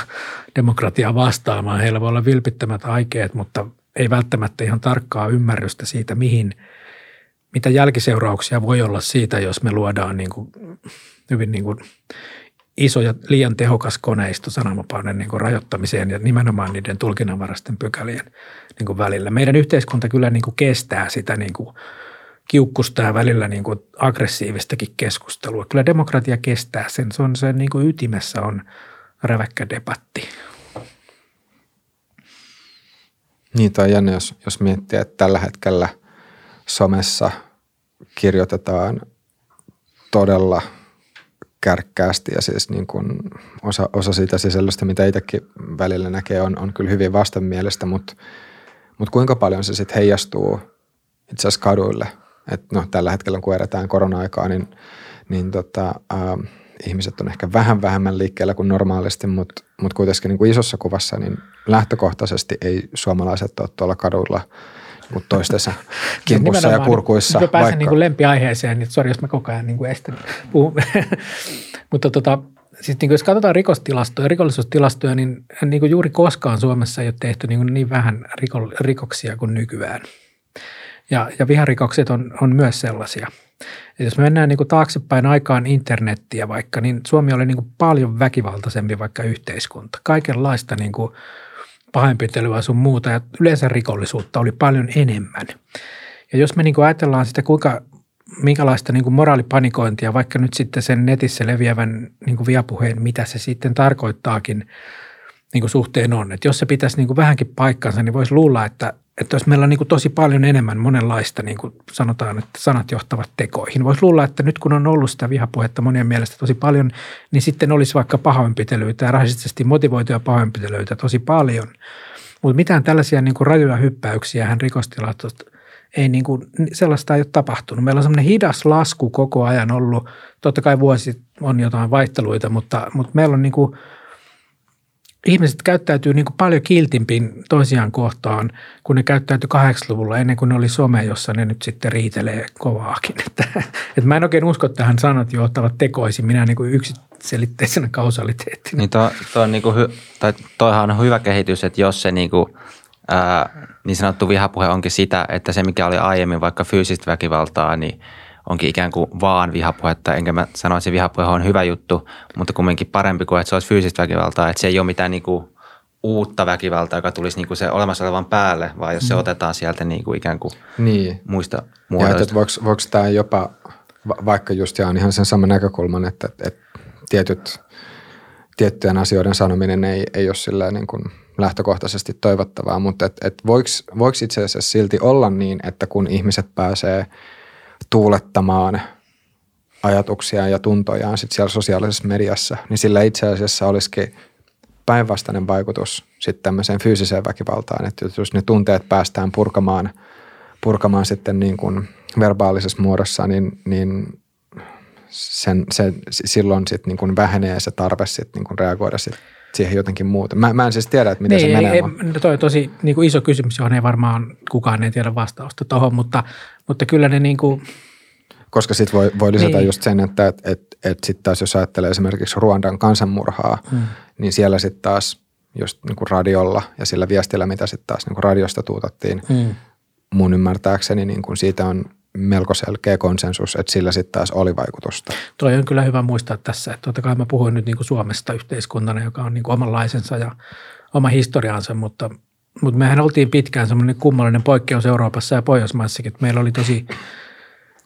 demokratiaa vastaan, vaan heillä voi olla vilpittömät aikeet, mutta ei välttämättä ihan tarkkaa ymmärrystä siitä, mihin, mitä jälkiseurauksia voi olla siitä, jos me luodaan niin kuin, hyvin niin kuin iso ja liian tehokas koneisto sananvapauden niin rajoittamiseen ja nimenomaan niiden tulkinnanvaraisten pykälien niin kuin välillä. Meidän yhteiskunta kyllä niin kuin kestää sitä niin kuin kiukkusta ja välillä niin kuin aggressiivistakin keskustelua. Kyllä demokratia kestää sen. Se on sen niin kuin ytimessä on räväkkä debatti. Niin, tai jos, jos miettii, että tällä hetkellä somessa kirjoitetaan todella kärkkäästi ja siis niin kuin osa, osa siitä sisällöstä, mitä itsekin välillä näkee, on, on kyllä hyvin vastenmielistä, mutta, mutta kuinka paljon se sitten heijastuu itse asiassa kaduille – et no, tällä hetkellä kun eletään korona-aikaa, niin, niin tota, äh, ihmiset on ehkä vähän vähemmän liikkeellä kuin normaalisti, mutta, mutta kuitenkin niin kuin isossa kuvassa niin lähtökohtaisesti ei suomalaiset ole tuolla kaduilla niin toistensa kimpussa ja kurkuissa. Mä pääsen niin kuin lempiaiheeseen, niin sori jos mä koko ajan niin kuin estän puhun. mutta tota, siis niin kuin jos katsotaan rikostilastoja, rikollisuustilastoja, niin, niin kuin juuri koskaan Suomessa ei ole tehty niin, kuin niin vähän rikoksia kuin nykyään – ja, ja viharikokset on, on myös sellaisia. Ja jos me mennään niin kuin taaksepäin aikaan internettiä vaikka, niin Suomi oli niin kuin paljon väkivaltaisempi vaikka yhteiskunta. Kaikenlaista niin kuin pahoinpitelyä sun muuta ja yleensä rikollisuutta oli paljon enemmän. Ja jos me niin kuin ajatellaan sitä, kuinka, minkälaista niin kuin moraalipanikointia, vaikka nyt sitten sen netissä leviävän niin kuin viapuheen, mitä se sitten tarkoittaakin niin kuin suhteen on. Että jos se pitäisi niin kuin vähänkin paikkansa, niin voisi luulla, että että jos meillä on niin tosi paljon enemmän monenlaista, niin kuin sanotaan, että sanat johtavat tekoihin. Voisi luulla, että nyt kun on ollut sitä vihapuhetta monien mielestä tosi paljon, niin sitten olisi vaikka pahoinpitelyitä ja rasistisesti motivoituja pahoinpitelyitä tosi paljon. Mutta mitään tällaisia niin kuin rajoja hyppäyksiä hän rikostilastosta ei niin kuin, sellaista ei ole tapahtunut. Meillä on semmoinen hidas lasku koko ajan ollut. Totta kai vuosi on jotain vaihteluita, mutta, mutta meillä on niin kuin – ihmiset käyttäytyy niin kuin paljon kiltimpin toisiaan kohtaan, kun ne käyttäytyi 80-luvulla ennen kuin ne oli some, jossa ne nyt sitten riitelee kovaakin. Että, että mä en oikein usko tähän sanat johtavat tekoisin minä niin kuin yksiselitteisenä kausaliteettina. Niin, to, to on niin kuin hy, tai toihan on hyvä kehitys, että jos se niin kuin, ää, niin sanottu vihapuhe onkin sitä, että se mikä oli aiemmin vaikka fyysistä väkivaltaa, niin – onkin ikään kuin vaan vihapuhetta, enkä mä sano, että vihapuhe on hyvä juttu, mutta kumminkin parempi kuin, että se olisi fyysistä väkivaltaa, että se ei ole mitään niin kuin uutta väkivaltaa, joka tulisi niin kuin se olemassa olevan päälle, vaan jos se mm. otetaan sieltä niin kuin ikään kuin niin. muista muodoista. Ja että voiko, voiko tämä jopa, vaikka just jaan ihan sen saman näkökulman, että, että tietyt, tiettyjen asioiden sanominen ei, ei ole sillä niin kuin lähtökohtaisesti toivottavaa, mutta et, et voiko, voiko itse asiassa silti olla niin, että kun ihmiset pääsee – tuulettamaan ajatuksia ja tuntojaan sit siellä sosiaalisessa mediassa, niin sillä itse asiassa olisikin päinvastainen vaikutus sitten tämmöiseen fyysiseen väkivaltaan, että jos ne tunteet päästään purkamaan, purkamaan sitten niin kuin verbaalisessa muodossa, niin, niin sen, se, silloin sitten niin kuin vähenee se tarve sitten niin kuin reagoida sit siihen jotenkin muuta. Mä, mä en siis tiedä, että miten niin, se menee. Ei, no toi on tosi niin kuin iso kysymys, johon ei varmaan kukaan ei tiedä vastausta tuohon, mutta, mutta kyllä ne niin kuin koska sitten voi, voi lisätä niin. just sen, että et, et, et sitten taas jos ajattelee esimerkiksi Ruandan kansanmurhaa, hmm. niin siellä sitten taas just niin kuin radiolla ja sillä viestillä, mitä sitten taas niin kuin radiosta tuutattiin, hmm. mun ymmärtääkseni niin kuin siitä on melko selkeä konsensus, että sillä sitten taas oli vaikutusta. Toi on kyllä hyvä muistaa tässä, että totta kai mä puhuin nyt niin kuin Suomesta yhteiskuntana, joka on niin kuin omanlaisensa ja oma historiansa, mutta, mutta mehän oltiin pitkään semmoinen kummallinen poikkeus Euroopassa ja Pohjoismaissakin, meillä oli tosi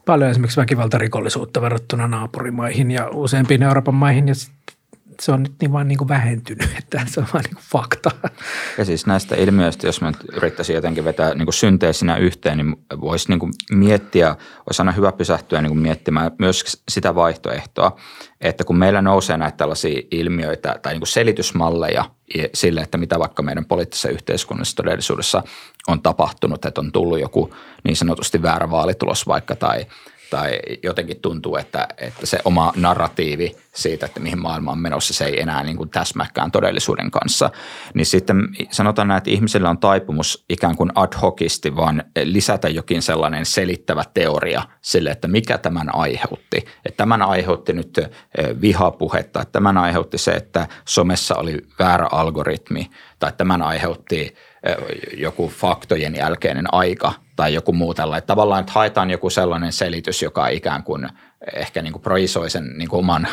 paljon esimerkiksi väkivaltarikollisuutta verrattuna naapurimaihin ja useimpiin Euroopan maihin ja että se on nyt niin vaan niin kuin vähentynyt, että se on vaan niin kuin fakta. Ja siis näistä ilmiöistä, jos mä yrittäisin jotenkin vetää niin kuin synteesinä yhteen, niin voisi niin kuin miettiä, olisi aina hyvä pysähtyä niin kuin miettimään myös sitä vaihtoehtoa, että kun meillä nousee näitä tällaisia ilmiöitä tai niin kuin selitysmalleja sille, että mitä vaikka meidän poliittisessa yhteiskunnassa todellisuudessa on tapahtunut, että on tullut joku niin sanotusti väärä vaalitulos vaikka tai – tai jotenkin tuntuu, että, että se oma narratiivi siitä, että mihin maailma on menossa, se ei enää niin kuin täsmäkään todellisuuden kanssa. Niin sitten sanotaan näin, että ihmisellä on taipumus ikään kuin ad hocisti vaan lisätä jokin sellainen selittävä teoria sille, että mikä tämän aiheutti. Että tämän aiheutti nyt vihapuhetta, että tämän aiheutti se, että somessa oli väärä algoritmi tai tämän aiheutti joku faktojen jälkeinen aika – tai joku muu tällainen. Tavallaan, että haetaan joku sellainen selitys, joka ikään kuin ehkä niin kuin projisoi sen niin kuin oman,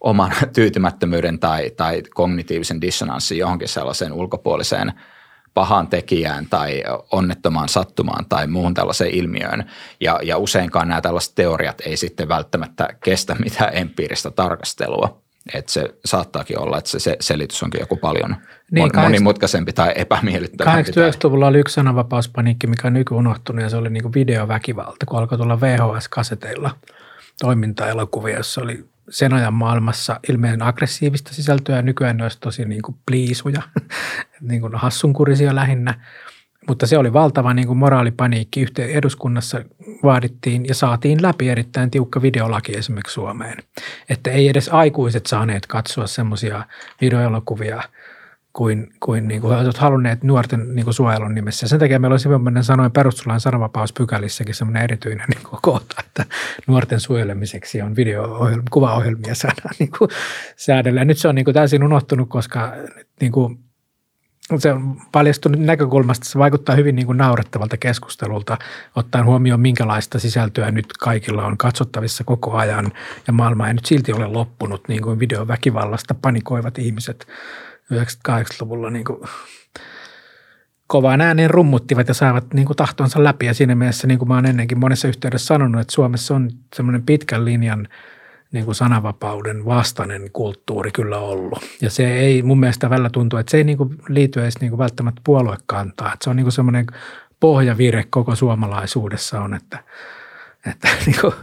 oman tyytymättömyyden tai, tai kognitiivisen dissonanssin johonkin sellaiseen ulkopuoliseen pahaan tekijään tai onnettomaan sattumaan tai muuhun tällaiseen ilmiöön. Ja, ja useinkaan nämä tällaiset teoriat ei sitten välttämättä kestä mitään empiiristä tarkastelua. Että se saattaakin olla, että se selitys onkin joku paljon niin, monimutkaisempi tai epämiellyttävämpi. 80-luvulla oli yksi sananvapauspaniikki, mikä on nyky unohtunut ja se oli niin videoväkivalta, kun alkoi tulla VHS-kaseteilla toimintaelokuvia, jossa oli sen ajan maailmassa ilmeisen aggressiivista sisältöä ja nykyään ne olisi tosi niin kuin pliisuja, niin kuin hassunkurisia lähinnä. Mutta se oli valtava niin kuin moraalipaniikki. Yhteen eduskunnassa vaadittiin ja saatiin läpi erittäin tiukka videolaki esimerkiksi Suomeen. Että ei edes aikuiset saaneet katsoa semmoisia videoelokuvia kuin, kuin, niin kuin olisivat halunneet nuorten niin kuin suojelun nimessä. Sen takia meillä on semmoinen sanoin perustuslain sananvapauspykälissäkin semmoinen erityinen niin kuin kohta, että nuorten suojelemiseksi on video kuvaohjelmia saadaan niin kuin säädellä. Nyt se on niin kuin täysin unohtunut, koska niin kuin se on paljastunut näkökulmasta, se vaikuttaa hyvin niin kuin naurettavalta keskustelulta, ottaen huomioon minkälaista sisältöä nyt kaikilla on katsottavissa koko ajan. Ja maailma ei nyt silti ole loppunut, niin kuin videoväkivallasta panikoivat ihmiset 98-luvulla niin kuin kovaan ääneen rummuttivat ja saavat niin kuin tahtonsa läpi. Ja siinä mielessä, niin kuin mä olen ennenkin monessa yhteydessä sanonut, että Suomessa on semmoinen pitkän linjan – niin kuin sananvapauden vastainen kulttuuri kyllä ollut. Ja se ei mun mielestä välillä tuntuu, että se ei niin kuin liity edes niin kuin välttämättä puoluekantaa. Että se on niin kuin semmoinen pohjavire koko suomalaisuudessa on, että, että niin kuin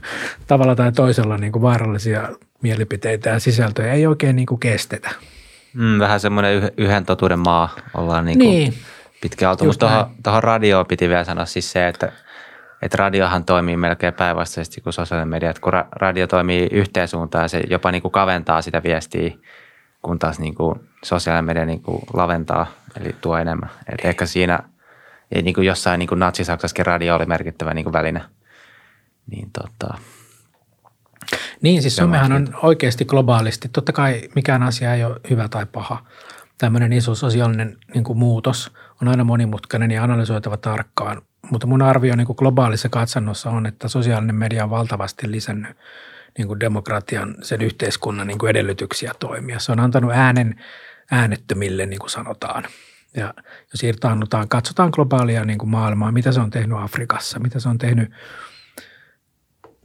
tavalla tai toisella niin kuin vaarallisia mielipiteitä ja sisältöjä ei oikein niin kuin kestetä. Mm, vähän semmoinen yhden totuuden maa ollaan niin kuin niin. pitkään oltu. Mutta tuohon radioon piti vielä sanoa siis se, että – että radiohan toimii melkein päinvastaisesti kuin sosiaalinen media. Että kun ra- radio toimii yhteen suuntaan, se jopa niin kuin kaventaa sitä viestiä, kun taas niin kuin sosiaalinen media niin kuin laventaa, eli tuo enemmän. Et ehkä siinä, ei niin kuin jossain niin kuin natsi-Saksassakin radio oli merkittävä niin kuin väline. Niin tota, niin, siis somehan on oikeasti globaalisti. Totta kai mikään asia ei ole hyvä tai paha. Tämmöinen iso sosiaalinen niin kuin muutos on aina monimutkainen ja analysoitava tarkkaan. Mutta mun arvio niin kuin globaalissa katsannossa on, että sosiaalinen media on valtavasti lisännyt niin kuin demokratian, sen yhteiskunnan niin kuin edellytyksiä toimia. Se on antanut äänen äänettömille, niin kuin sanotaan. Ja jos irtaannutaan, katsotaan globaalia niin kuin maailmaa, mitä se on tehnyt Afrikassa, mitä se on tehnyt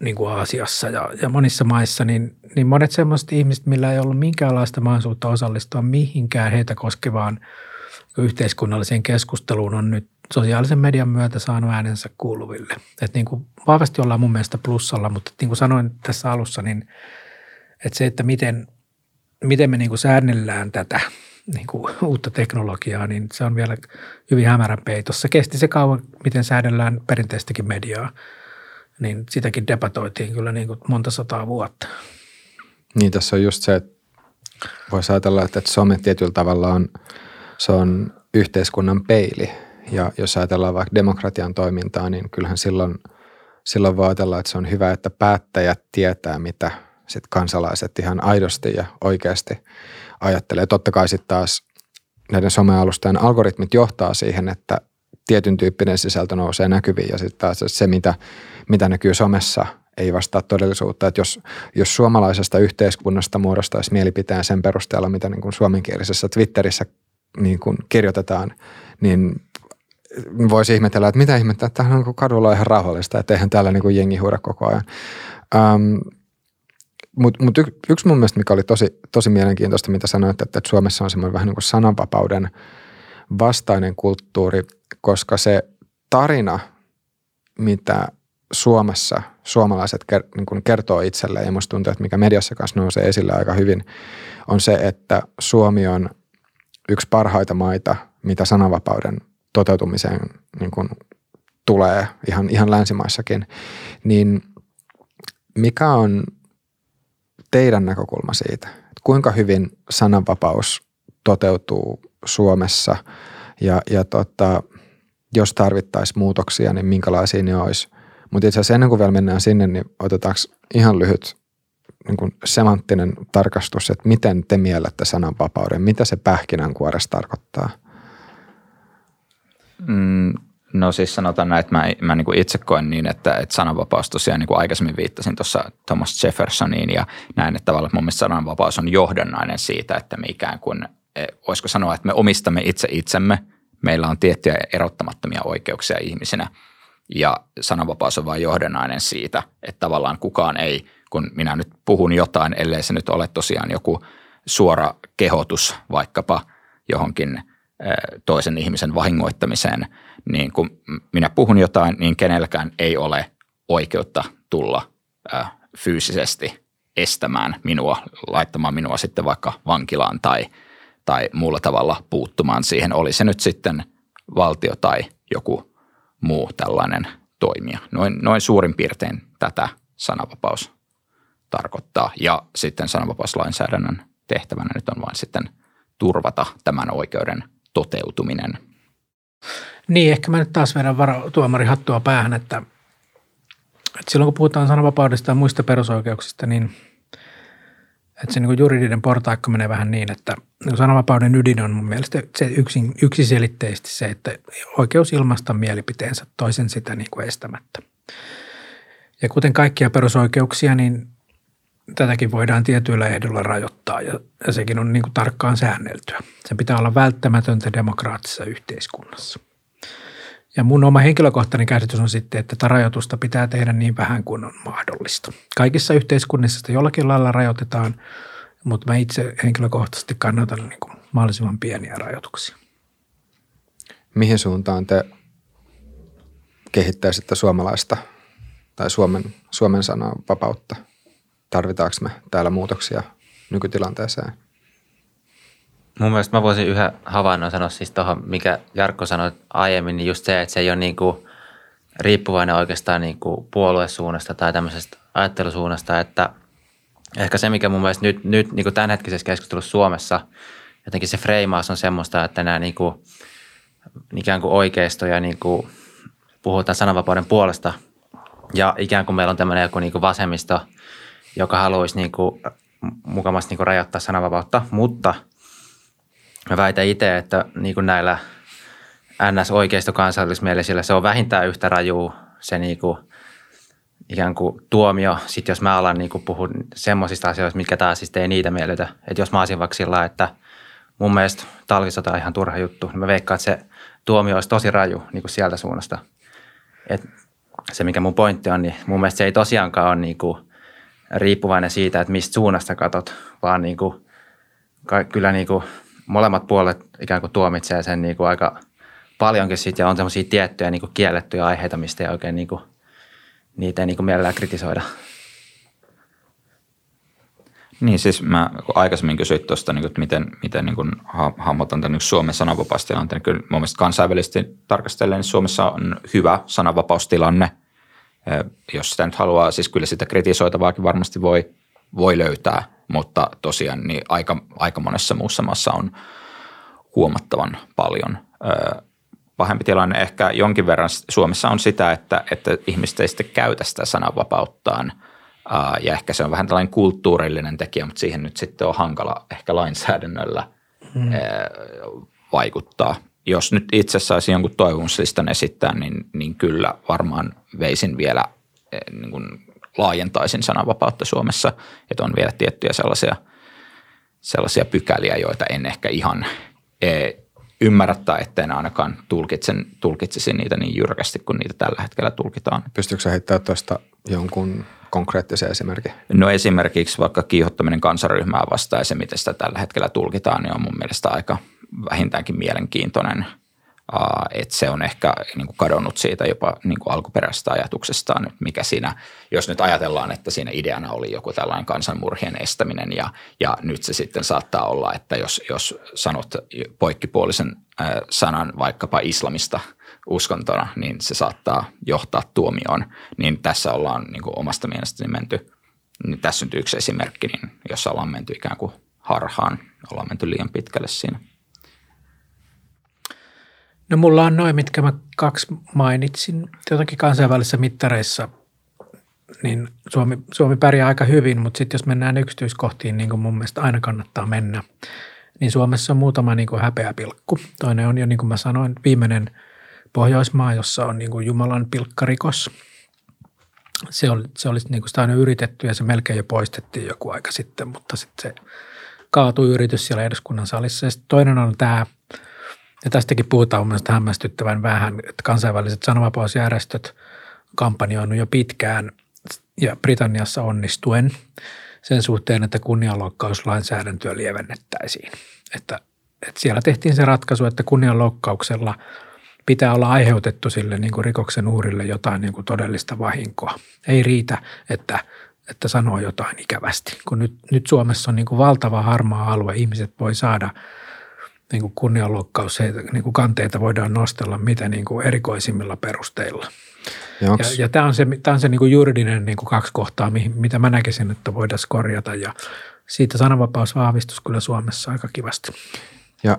niin kuin Aasiassa ja, ja monissa maissa, niin, niin monet sellaiset ihmiset, millä ei ollut minkäänlaista mahdollisuutta osallistua mihinkään heitä koskevaan yhteiskunnalliseen keskusteluun, on nyt sosiaalisen median myötä saanut äänensä kuuluville. Et niin kuin vahvasti ollaan mun mielestä plussalla, mutta niin kuin sanoin tässä alussa, niin että se, että miten, miten me niin kuin säännellään tätä niin kuin uutta teknologiaa, niin se on vielä hyvin hämärän peitossa. Kesti se kauan, miten säädellään perinteistäkin mediaa, niin sitäkin debatoitiin kyllä niin kuin monta sataa vuotta. Niin, tässä on just se, että voisi ajatella, että some tietyllä tavalla on, se on yhteiskunnan peili – ja jos ajatellaan vaikka demokratian toimintaa, niin kyllähän silloin, silloin voi ajatella, että se on hyvä, että päättäjät tietää, mitä sit kansalaiset ihan aidosti ja oikeasti ajattelee. Totta kai sitten taas näiden somealustojen algoritmit johtaa siihen, että tietyn tyyppinen sisältö nousee näkyviin ja sitten taas se, mitä, mitä näkyy somessa, ei vastaa todellisuutta. Että jos, jos suomalaisesta yhteiskunnasta muodostaisi mielipiteen sen perusteella, mitä niin kuin suomenkielisessä Twitterissä niin kuin kirjoitetaan, niin voisi ihmetellä, että mitä ihmettä, että tämähän on kadulla ihan rauhallista, että eihän täällä niin kuin jengi huuda koko ajan. Ähm, Mutta mut y, yksi mun mielestä, mikä oli tosi, tosi mielenkiintoista, mitä sanoit, että, että Suomessa on semmoinen vähän niin kuin sananvapauden vastainen kulttuuri, koska se tarina, mitä Suomessa suomalaiset ker, niin kuin kertoo itselleen, ja musta tuntuu, että mikä mediassa kanssa nousee esille aika hyvin, on se, että Suomi on yksi parhaita maita, mitä sananvapauden toteutumiseen niin kuin tulee ihan, ihan länsimaissakin, niin mikä on teidän näkökulma siitä, kuinka hyvin sananvapaus toteutuu Suomessa ja, ja tota, jos tarvittaisiin muutoksia, niin minkälaisia ne olisi. Mutta itse asiassa ennen kuin vielä mennään sinne, niin otetaanko ihan lyhyt niin kuin semanttinen tarkastus, että miten te miellätte sananvapauden, mitä se pähkinänkuoressa tarkoittaa? Mm, no siis sanotaan näin, että mä, mä niin kuin itse koen niin, että, että sananvapaus tosiaan niin kuin aikaisemmin viittasin tuossa Thomas Jeffersoniin ja näin, että tavallaan mun mielestä sananvapaus on johdannainen siitä, että me ikään kuin, eh, voisiko sanoa, että me omistamme itse itsemme, meillä on tiettyjä erottamattomia oikeuksia ihmisinä ja sananvapaus on vain johdannainen siitä, että tavallaan kukaan ei, kun minä nyt puhun jotain, ellei se nyt ole tosiaan joku suora kehotus vaikkapa johonkin – toisen ihmisen vahingoittamiseen, niin kun minä puhun jotain, niin kenelläkään ei ole oikeutta tulla fyysisesti estämään minua, laittamaan minua sitten vaikka vankilaan tai, tai muulla tavalla puuttumaan siihen. Oli se nyt sitten valtio tai joku muu tällainen toimija. Noin, noin suurin piirtein tätä sananvapaus tarkoittaa. Ja sitten sananvapauslainsäädännön tehtävänä nyt on vain sitten turvata tämän oikeuden toteutuminen. Niin, ehkä mä nyt taas vedän varo, tuomari hattua päähän, että, että silloin kun puhutaan sananvapaudesta ja muista perusoikeuksista, niin että se niin juridinen portaikko menee vähän niin, että niin sananvapauden ydin on mun mielestä se yksin, yksiselitteisesti se, että oikeus ilmaista mielipiteensä toisen sitä niin kuin estämättä. Ja kuten kaikkia perusoikeuksia, niin tätäkin voidaan tietyillä ehdoilla rajoittaa ja, ja sekin on niin kuin tarkkaan säänneltyä. Se pitää olla välttämätöntä demokraattisessa yhteiskunnassa. Ja mun oma henkilökohtainen käsitys on sitten, että tätä rajoitusta pitää tehdä niin vähän kuin on mahdollista. Kaikissa yhteiskunnissa sitä jollakin lailla rajoitetaan, mutta mä itse henkilökohtaisesti kannatan niin kuin mahdollisimman pieniä rajoituksia. Mihin suuntaan te kehittäisitte suomalaista tai Suomen, Suomen sanan vapautta – tarvitaanko me täällä muutoksia nykytilanteeseen? Mun mielestä mä voisin yhä havainnon sanoa siis tuohon, mikä Jarkko sanoi aiemmin, niin just se, että se ei ole niin kuin riippuvainen oikeastaan niin kuin puoluesuunnasta tai tämmöisestä ajattelusuunnasta, että ehkä se, mikä mun mielestä nyt, nyt niin kuin tämänhetkisessä keskustelussa Suomessa, jotenkin se freimaus on semmoista, että nämä niin kuin, ikään kuin oikeisto ja niin kuin puhutaan sananvapauden puolesta ja ikään kuin meillä on tämmöinen joku niin kuin vasemmisto – joka haluaisi niin kuin, mukamasti niin kuin rajoittaa sananvapautta, mutta mä väitän itse, että niin kuin näillä NS-oikeistokansallismielisillä se on vähintään yhtä raju se niin kuin, ikään kuin tuomio, sitten jos mä alan niin kuin puhua semmoisista asioista, mitkä taas siis ei niitä miellytä. Että jos mä olisin vaikka sillä että mun mielestä talvisota on ihan turha juttu, niin mä veikkaan, että se tuomio olisi tosi raju niin kuin sieltä suunnasta. Et se, mikä mun pointti on, niin mun mielestä se ei tosiaankaan ole niin kuin riippuvainen siitä, että mistä suunnasta katot, vaan niin kuin, kyllä niin kuin molemmat puolet ikään kuin tuomitsee sen niin kuin aika paljonkin sitten ja on semmoisia tiettyjä niin kuin kiellettyjä aiheita, mistä ei oikein niin kuin, niitä ei niin kuin mielellään kritisoida. Niin siis mä aikaisemmin kysyin tuosta, niin että miten, miten niin hahmotan tämän niin Suomen sananvapaustilanteen. Kyllä mun mielestä kansainvälisesti tarkastellen niin Suomessa on hyvä sananvapaustilanne – jos sitä nyt haluaa, siis kyllä sitä kritisoitavaakin varmasti voi, voi löytää, mutta tosiaan niin aika, aika monessa muussa maassa on huomattavan paljon. Pahempi tilanne ehkä jonkin verran Suomessa on sitä, että, että ihmiset ei sitten käytä sitä sananvapauttaan ja ehkä se on vähän tällainen kulttuurillinen tekijä, mutta siihen nyt sitten on hankala ehkä lainsäädännöllä hmm. vaikuttaa jos nyt itse saisi jonkun toivomuslistan esittää, niin, niin kyllä varmaan veisin vielä eh, niin kuin laajentaisin sananvapautta Suomessa, että on vielä tiettyjä sellaisia, sellaisia pykäliä, joita en ehkä ihan e, ymmärrä tai etten ainakaan tulkitsen, tulkitsisi niitä niin jyrkästi kuin niitä tällä hetkellä tulkitaan. Pystyykö heittämään tuosta jonkun konkreettisen esimerkin? No esimerkiksi vaikka kiihottaminen kansaryhmää vastaan ja se, miten sitä tällä hetkellä tulkitaan, niin on mun mielestä aika vähintäänkin mielenkiintoinen. Että se on ehkä niin kuin kadonnut siitä jopa niin kuin alkuperäisestä ajatuksestaan, mikä siinä, jos nyt ajatellaan, että siinä ideana oli joku tällainen kansanmurhien estäminen ja, ja nyt se sitten saattaa olla, että jos, jos sanot poikkipuolisen sanan vaikkapa islamista – uskontona, niin se saattaa johtaa tuomioon. Niin tässä ollaan niin kuin omasta mielestäni menty, niin tässä on yksi esimerkki, niin jossa ollaan menty ikään kuin harhaan, ollaan menty liian pitkälle siinä. No mulla on noin, mitkä mä kaksi mainitsin. Jotakin kansainvälisissä mittareissa niin Suomi, Suomi pärjää aika hyvin, mutta sitten jos mennään yksityiskohtiin, niin kuin mun mielestä aina kannattaa mennä, niin Suomessa on muutama niin kuin häpeäpilkku. Toinen on jo, niin kuin mä sanoin, viimeinen – Pohjoismaa, jossa on niin kuin Jumalan pilkkarikos. Se, oli, se olisi niin kuin sitä aina yritetty ja se melkein jo poistettiin joku aika sitten, mutta sitten se kaatui yritys siellä eduskunnan salissa. Ja toinen on tämä, ja tästäkin puhutaan mielestäni hämmästyttävän vähän, että kansainväliset sananvapausjärjestöt kampanjoinut jo pitkään ja Britanniassa onnistuen sen suhteen, että kunnianloukkauslainsäädäntöä lievennettäisiin. Että, että siellä tehtiin se ratkaisu, että kunnianloukkauksella – pitää olla aiheutettu sille niin kuin rikoksen uhrille jotain niin kuin todellista vahinkoa. Ei riitä, että, että sanoo jotain ikävästi. Kun nyt, nyt Suomessa on niin kuin valtava harmaa alue, ihmiset voi saada niin kuin kunnianloukkaus, niin kuin kanteita voidaan nostella mitä niin kuin erikoisimmilla perusteilla. Ja, ja, ja tämä on se, tämä on se niin kuin juridinen niin kuin kaksi kohtaa, mitä mä näkisin, että voidaan korjata ja siitä sananvapaus vahvistus kyllä Suomessa aika kivasti. Ja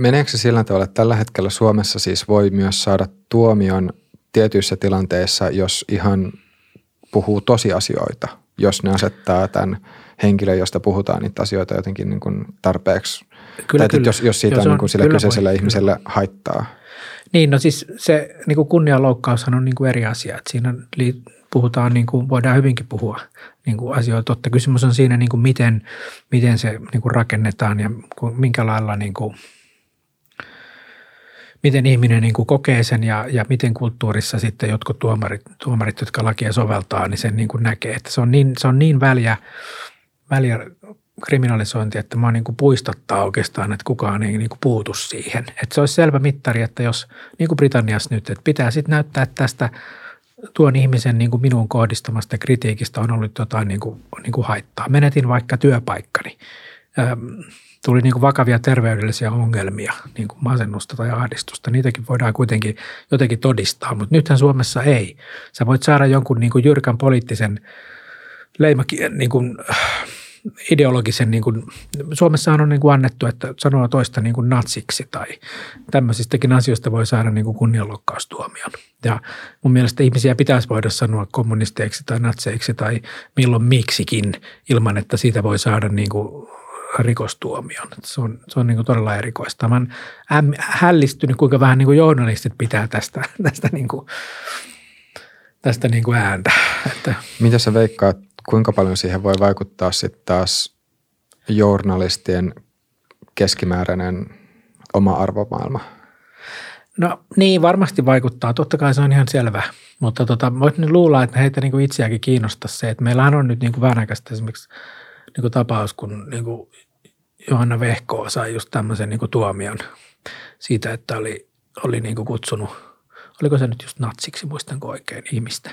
Meneekö se sillä tavalla, että tällä hetkellä Suomessa siis voi myös saada tuomion tietyissä tilanteissa, jos ihan puhuu tosiasioita, jos ne asettaa tämän henkilön, josta puhutaan niitä asioita jotenkin niin kuin tarpeeksi, kyllä, tai kyllä. Jos, jos siitä on, on niin kuin sille kyseiselle voi, ihmiselle kyllä. haittaa. Niin, no siis se niin kuin kunnianloukkaushan on niin kuin eri asia. Että siinä puhutaan, niin kuin voidaan hyvinkin puhua niin kuin asioita. Totta kysymys on siinä, niin kuin miten, miten se niin kuin rakennetaan ja minkä lailla niin kuin – miten ihminen niin kuin kokee sen ja, ja miten kulttuurissa sitten jotkut tuomarit, tuomarit, jotka lakia soveltaa, niin sen niin kuin näkee. Että se on niin, se on niin väliä, väliä kriminalisointi, että mä niin kuin puistattaa oikeastaan, että kukaan ei niin kuin puutu siihen. Että se olisi selvä mittari, että jos, niin kuin Britanniassa nyt, että pitää sitten näyttää tästä tuon ihmisen niin kuin minun kohdistamasta kritiikistä on ollut jotain niin kuin, niin kuin haittaa. Menetin vaikka työpaikkani tuli niin kuin vakavia terveydellisiä ongelmia, niin kuin masennusta tai ahdistusta. Niitäkin voidaan kuitenkin jotenkin todistaa, mutta nythän Suomessa ei. Sä voit saada jonkun niin kuin jyrkän poliittisen leimakien niin kuin, ideologisen, niin kuin, Suomessa on niin kuin annettu, että sanoo toista niin kuin natsiksi tai tämmöisistäkin asioista voi saada niin kuin kunnianloukkaustuomion. Ja mun mielestä ihmisiä pitäisi voida sanoa kommunisteiksi tai natseiksi tai milloin miksikin ilman, että siitä voi saada niin kuin rikostuomion. Se on, se on niin kuin todella erikoista. Mä olen hällistynyt, kuinka vähän niin kuin journalistit pitää tästä, tästä, niin kuin, tästä niin kuin ääntä. Että. Mitä sä veikkaat, kuinka paljon siihen voi vaikuttaa sitten taas journalistien keskimääräinen oma arvomaailma? No niin, varmasti vaikuttaa. Totta kai se on ihan selvä. Mutta tota, voisin luulla, että heitä niin kuin itseäkin kiinnostaa se, että meillähän on nyt niin vähän aikaa esimerkiksi – niin kuin tapaus, kun niin kuin Johanna Vehko sai just tämmöisen niin kuin tuomion siitä, että oli, oli niin kuin kutsunut, oliko se nyt just natsiksi, muistanko oikein, ihmistä.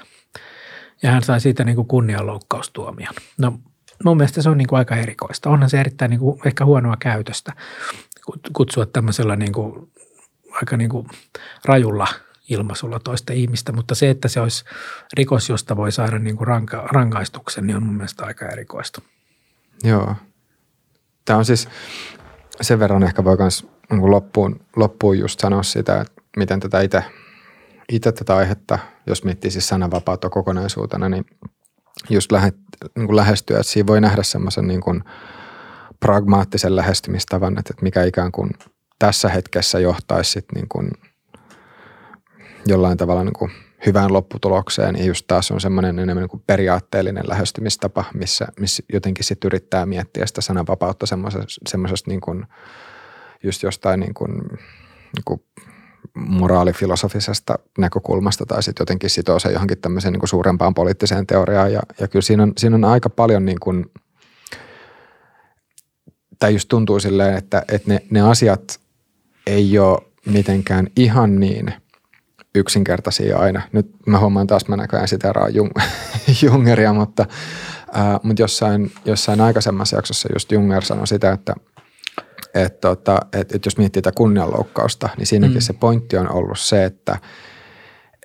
Ja hän sai siitä niin kuin kunnianloukkaustuomion. No mun mielestä se on niin kuin aika erikoista. Onhan se erittäin niin kuin ehkä huonoa käytöstä kutsua tämmöisellä niin kuin, aika niin kuin rajulla ilmaisulla toista ihmistä, mutta se, että se olisi rikos, josta voi saada niin kuin ranka, rangaistuksen, niin on mun mielestä aika erikoista. Joo. Tämä on siis sen verran ehkä voi myös niin loppuun, loppuun just sanoa sitä, että miten tätä itse, itse tätä aihetta, jos miettii siis sananvapautta kokonaisuutena, niin just lähe, niin kuin lähestyä, että siinä voi nähdä semmoisen niin kuin pragmaattisen lähestymistavan, että mikä ikään kuin tässä hetkessä johtaisi sitten niin kuin jollain tavalla niin kuin – hyvään lopputulokseen. Ja just taas on semmoinen enemmän niin kuin periaatteellinen lähestymistapa, missä, missä jotenkin sitten yrittää miettiä sitä sananvapautta semmoisesta niin kuin, just jostain niin kuin, niin kuin moraalifilosofisesta näkökulmasta tai sitten jotenkin sitoo se johonkin tämmöiseen niin suurempaan poliittiseen teoriaan. Ja, ja kyllä siinä on, siinä on aika paljon niin kuin, tai just tuntuu silleen, että, että ne, ne asiat ei ole mitenkään ihan niin yksinkertaisia aina. Nyt mä huomaan taas, mä näköjään siteraan Jung, Jungeria, mutta, ää, mutta jossain, jossain aikaisemmassa jaksossa just Junger sanoi sitä, että – että, tota, että, että jos miettii tätä kunnianloukkausta, niin siinäkin mm. se pointti on ollut se, että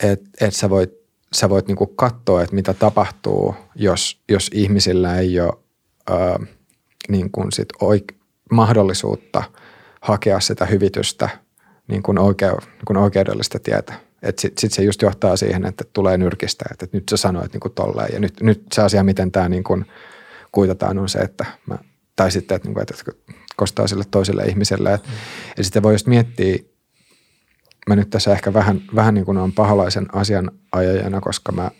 et, et sä voit, sä voit niinku katsoa, että mitä tapahtuu, jos, jos ihmisillä ei ole ää, niin kuin sit oik- mahdollisuutta hakea sitä hyvitystä niin kuin oikeu, niin kuin oikeudellista tietä. Sitten sit se just johtaa siihen, että tulee nyrkistä, että nyt sä sanoit niin kuin tolleen ja nyt, nyt se asia, miten tämä niin kuin kuitataan on se, että mä, tai sitten, että, niin kuin, että kostaa sille toiselle ihmiselle. Et, mm. Ja sitten voi just miettiä, mä nyt tässä ehkä vähän, vähän niin kuin on pahalaisen asian ajajana, koska mä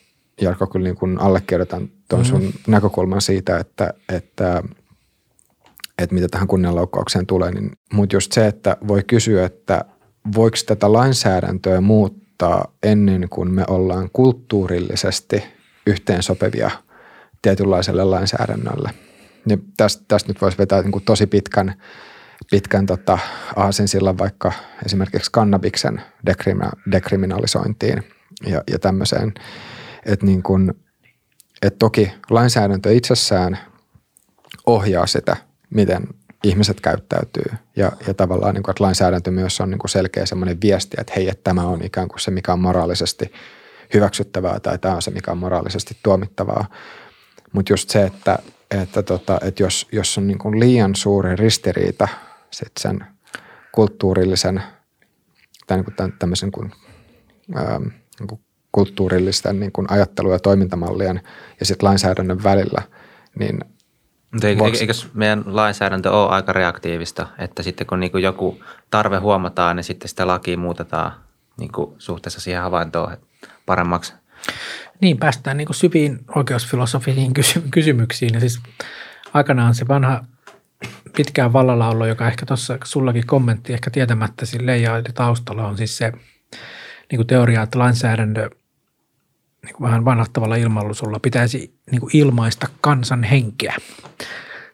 Jarkko kyllä niin kuin allekirjoitan tuon sun mm. näkökulman siitä, että, että, että mitä tähän kunnianloukkaukseen tulee. Niin, mutta just se, että voi kysyä, että voiko tätä lainsäädäntöä muuttaa ennen kuin me ollaan kulttuurillisesti yhteensopivia tietynlaiselle lainsäädännölle – niin tästä, tästä nyt voisi vetää niin kuin tosi pitkän, pitkän tota, aasinsillan vaikka esimerkiksi kannabiksen dekrimi- dekriminalisointiin ja, ja tämmöiseen. Että niin kuin, et toki lainsäädäntö itsessään ohjaa sitä, miten ihmiset käyttäytyy ja, ja tavallaan, niin kuin, että lainsäädäntö myös on niin kuin selkeä semmoinen viesti, että hei, että tämä on ikään kuin se, mikä on moraalisesti hyväksyttävää tai tämä on se, mikä on moraalisesti tuomittavaa. Mutta just se, että että, tota, että jos, jos on niin kuin liian suuri ristiriita sit sen kulttuurillisen tai niin kuin tämmöisen kuin, ää, niin kuin kulttuurillisten niin kuin ajattelu- ja toimintamallien ja sitten lainsäädännön välillä, niin Eikö, eikö meidän lainsäädäntö ole aika reaktiivista, että sitten kun niin joku tarve huomataan, niin sitten sitä lakia muutetaan niin suhteessa siihen havaintoon paremmaksi? Niin, päästään niin syviin oikeusfilosofisiin kysymyksiin. Ja siis aikanaan se vanha pitkään vallalla ollut, joka ehkä tuossa sullakin kommentti ehkä tietämättä ja taustalla on siis se niin kuin teoria, että lainsäädäntö niin kuin vähän vanhattavalla ilmallusulla pitäisi niin kuin ilmaista kansan henkeä.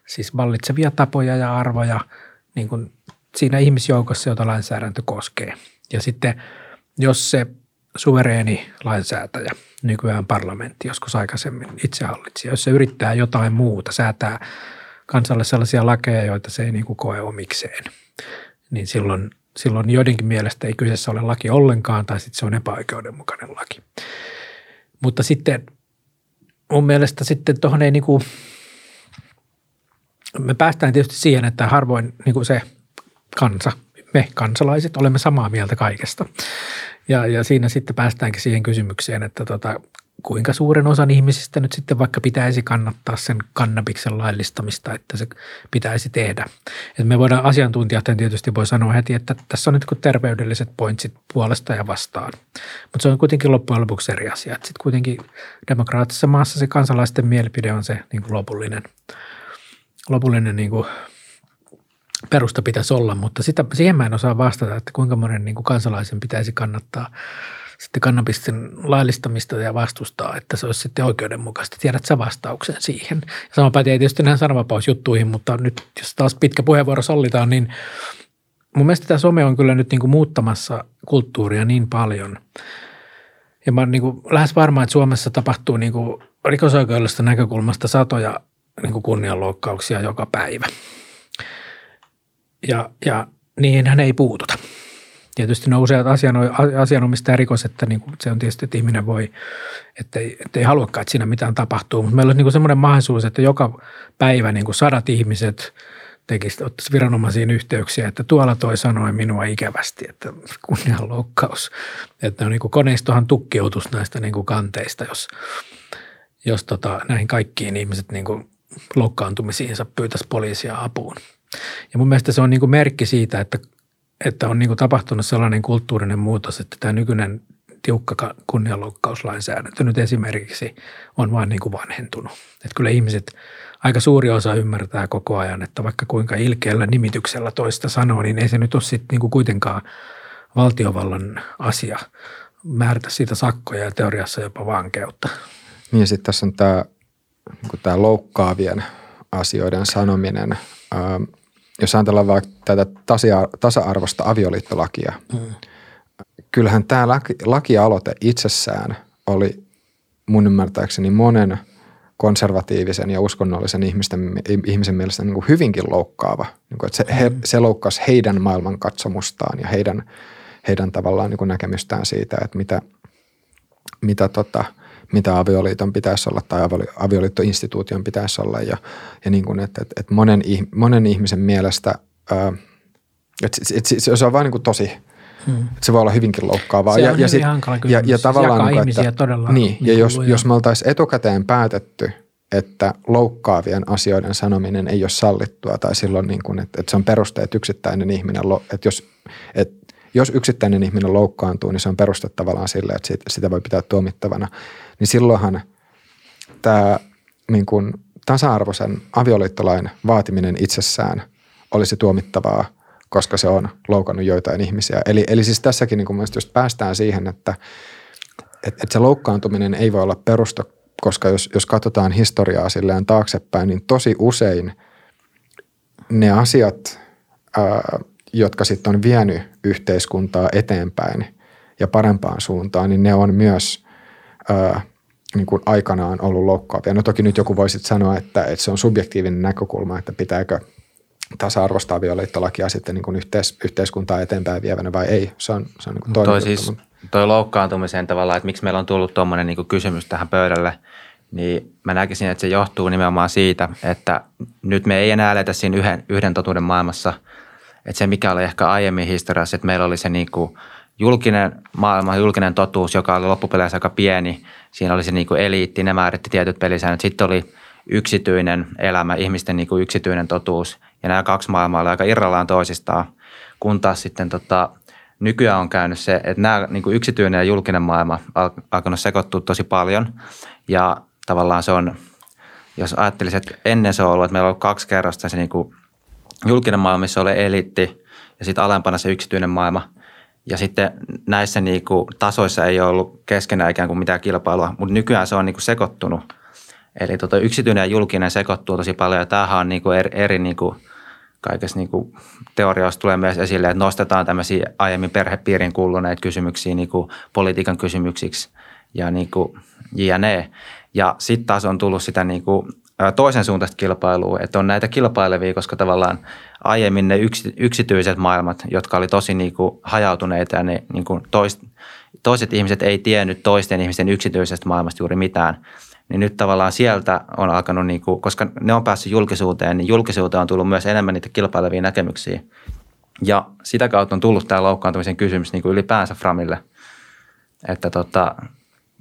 Siis vallitsevia tapoja ja arvoja niin kuin siinä ihmisjoukossa, jota lainsäädäntö koskee. Ja sitten jos se suvereeni lainsäätäjä, nykyään parlamentti, joskus aikaisemmin itse hallitsi. Jos se yrittää jotain muuta, säätää kansalle sellaisia lakeja, joita se ei niin kuin koe omikseen, niin silloin, silloin joidenkin mielestä ei kyseessä ole laki ollenkaan tai sitten se on epäoikeudenmukainen laki. Mutta sitten mun mielestä sitten tuohon ei niin kuin, me päästään tietysti siihen, että harvoin niin kuin se kansa, me kansalaiset olemme samaa mieltä kaikesta. Ja, ja siinä sitten päästäänkin siihen kysymykseen, että tota, kuinka suuren osan ihmisistä nyt sitten vaikka pitäisi kannattaa sen kannabiksen laillistamista, että se pitäisi tehdä. Et me voidaan asiantuntijat tietysti voi sanoa heti, että tässä on nyt terveydelliset pointsit puolesta ja vastaan. Mutta se on kuitenkin loppujen lopuksi eri asia. Sitten kuitenkin demokraattisessa maassa se kansalaisten mielipide on se niin kuin lopullinen, lopullinen niin kuin perusta pitäisi olla, mutta sitä, siihen mä en osaa vastata, että kuinka monen niin kuin kansalaisen pitäisi kannattaa sitten kannabisten laillistamista ja vastustaa, että se olisi sitten oikeudenmukaista. Tiedät sä vastauksen siihen. Sama pätee tietysti näihin sananvapausjuttuihin, mutta nyt jos taas pitkä puheenvuoro sallitaan, niin mun mielestä tämä some on kyllä nyt niin kuin muuttamassa kulttuuria niin paljon. Ja mä niin kuin lähes varma, että Suomessa tapahtuu niin kuin rikosoikeudellisesta näkökulmasta satoja niin kuin kunnianloukkauksia joka päivä – ja, ja niihin hän ei puututa. Tietysti ne on useat asianomistaja rikos, että niin kuin se on tietysti, että ihminen voi, ettei, ettei haluakaan, että siinä mitään tapahtuu. Mutta meillä on niin semmoinen mahdollisuus, että joka päivä niin kuin sadat ihmiset tekisi, ottaisi viranomaisiin yhteyksiä, että tuolla toi sanoi minua ikävästi, että kunnianloukkaus. Että no niin kuin koneistohan tukkeutus näistä niin kuin kanteista, jos, jos tota, näihin kaikkiin ihmiset niin kuin loukkaantumisiinsa pyytäisi poliisia apuun. Ja mun mielestä se on niin kuin merkki siitä, että, että on niin kuin tapahtunut sellainen kulttuurinen muutos, että tämä nykyinen tiukka kunnianloukkauslainsäädäntö nyt esimerkiksi on vain niin kuin vanhentunut. Että kyllä ihmiset, aika suuri osa ymmärtää koko ajan, että vaikka kuinka ilkeällä nimityksellä toista sanoo, niin ei se nyt ole sitten niin kuin kuitenkaan valtiovallan asia määrätä siitä sakkoja ja teoriassa jopa vankeutta. Niin ja sitten tässä on tämä, niin loukkaavien asioiden sanominen. Ähm, jos ajatellaan vaikka tätä tasa-arvosta avioliittolakia, mm. kyllähän tämä laki, lakialoite itsessään oli mun ymmärtääkseni monen konservatiivisen ja uskonnollisen ihmisten, ihmisen mielestä niin kuin hyvinkin loukkaava. Niin kuin, että se, he, se loukkasi heidän maailmankatsomustaan ja heidän, heidän tavallaan niin kuin näkemystään siitä, että mitä, mitä, tota, mitä avioliiton pitäisi olla tai avioliittoinstituution pitäisi olla. Ja, ja niin kuin, että, että, että monen, monen ihmisen mielestä, että, että se on vain niin kuin tosi – Hmm. Se voi olla hyvinkin loukkaavaa. Se ja, on ja, sit, hankala kysymys. Ja, ja siis tavallaan, jakaa niin ihmisiä että, todella. Niin, ja niin jos, lujaa. jos me oltaisiin etukäteen päätetty, että loukkaavien asioiden sanominen ei ole sallittua tai silloin, niin kuin, että, että se on peruste, että yksittäinen ihminen, että jos, että jos yksittäinen ihminen loukkaantuu, niin se on peruste tavallaan sille, että sitä voi pitää tuomittavana, niin silloinhan tämä niin kuin tasa-arvoisen avioliittolain vaatiminen itsessään olisi tuomittavaa – koska se on loukannut joitain ihmisiä. Eli, eli siis tässäkin niin kun just päästään siihen, että, että, että se loukkaantuminen ei voi olla perusto, koska jos, jos katsotaan historiaa silleen taaksepäin, niin tosi usein ne asiat, ää, jotka sitten on vienyt yhteiskuntaa eteenpäin ja parempaan suuntaan, niin ne on myös ää, niin kuin aikanaan ollut loukkaavia. No toki nyt joku voisi sanoa, että, että se on subjektiivinen näkökulma, että pitääkö – tasa-arvoista avioliittolakia sitten niin kuin yhteis, yhteiskuntaa eteenpäin vievänä vai ei. Se on, se on niin kuin toinen toi, siis, toi loukkaantumisen tavallaan, että miksi meillä on tullut tuommoinen niin kysymys tähän pöydälle, niin mä näkisin, että se johtuu nimenomaan siitä, että nyt me ei enää eletä siinä yhden, yhden totuuden maailmassa. Että se, mikä oli ehkä aiemmin historiassa, että meillä oli se niin kuin julkinen maailma, julkinen totuus, joka oli loppupeleissä aika pieni. Siinä oli se niin kuin eliitti, ne määritti tietyt pelisäännöt. Sitten oli yksityinen elämä, ihmisten niin kuin yksityinen totuus – ja nämä kaksi maailmaa oli aika irrallaan toisistaan, kun taas sitten tota, nykyään on käynyt se, että nämä niin kuin yksityinen ja julkinen maailma on alkanut sekoittua tosi paljon. Ja tavallaan se on, jos ajattelisi, että ennen se on ollut, että meillä on ollut kaksi kerrosta se niin kuin julkinen maailma, missä oli eliitti ja sitten alempana se yksityinen maailma. Ja sitten näissä niin kuin tasoissa ei ole ollut keskenään ikään kuin mitään kilpailua, mutta nykyään se on niin kuin sekoittunut. Eli tota, yksityinen ja julkinen sekoittuu tosi paljon ja tämähän on niin kuin eri, eri niin kuin – kaikessa niin kuin teorioissa tulee myös esille, että nostetaan tämmöisiä aiemmin perhepiirin kuuluneita kysymyksiä niin kuin politiikan kysymyksiksi ja niin kuin jne. Ja sitten taas on tullut sitä niin kuin toisen suuntaista kilpailua, että on näitä kilpailevia, koska tavallaan aiemmin ne yksityiset maailmat, jotka oli tosi niin kuin hajautuneita ja ne niin kuin toist, toiset ihmiset ei tiennyt toisten ihmisten yksityisestä maailmasta juuri mitään – niin nyt tavallaan sieltä on alkanut, niin kuin, koska ne on päässyt julkisuuteen, niin julkisuuteen on tullut myös enemmän niitä kilpailevia näkemyksiä. Ja sitä kautta on tullut tämä loukkaantumisen kysymys niin kuin ylipäänsä Framille, että tota,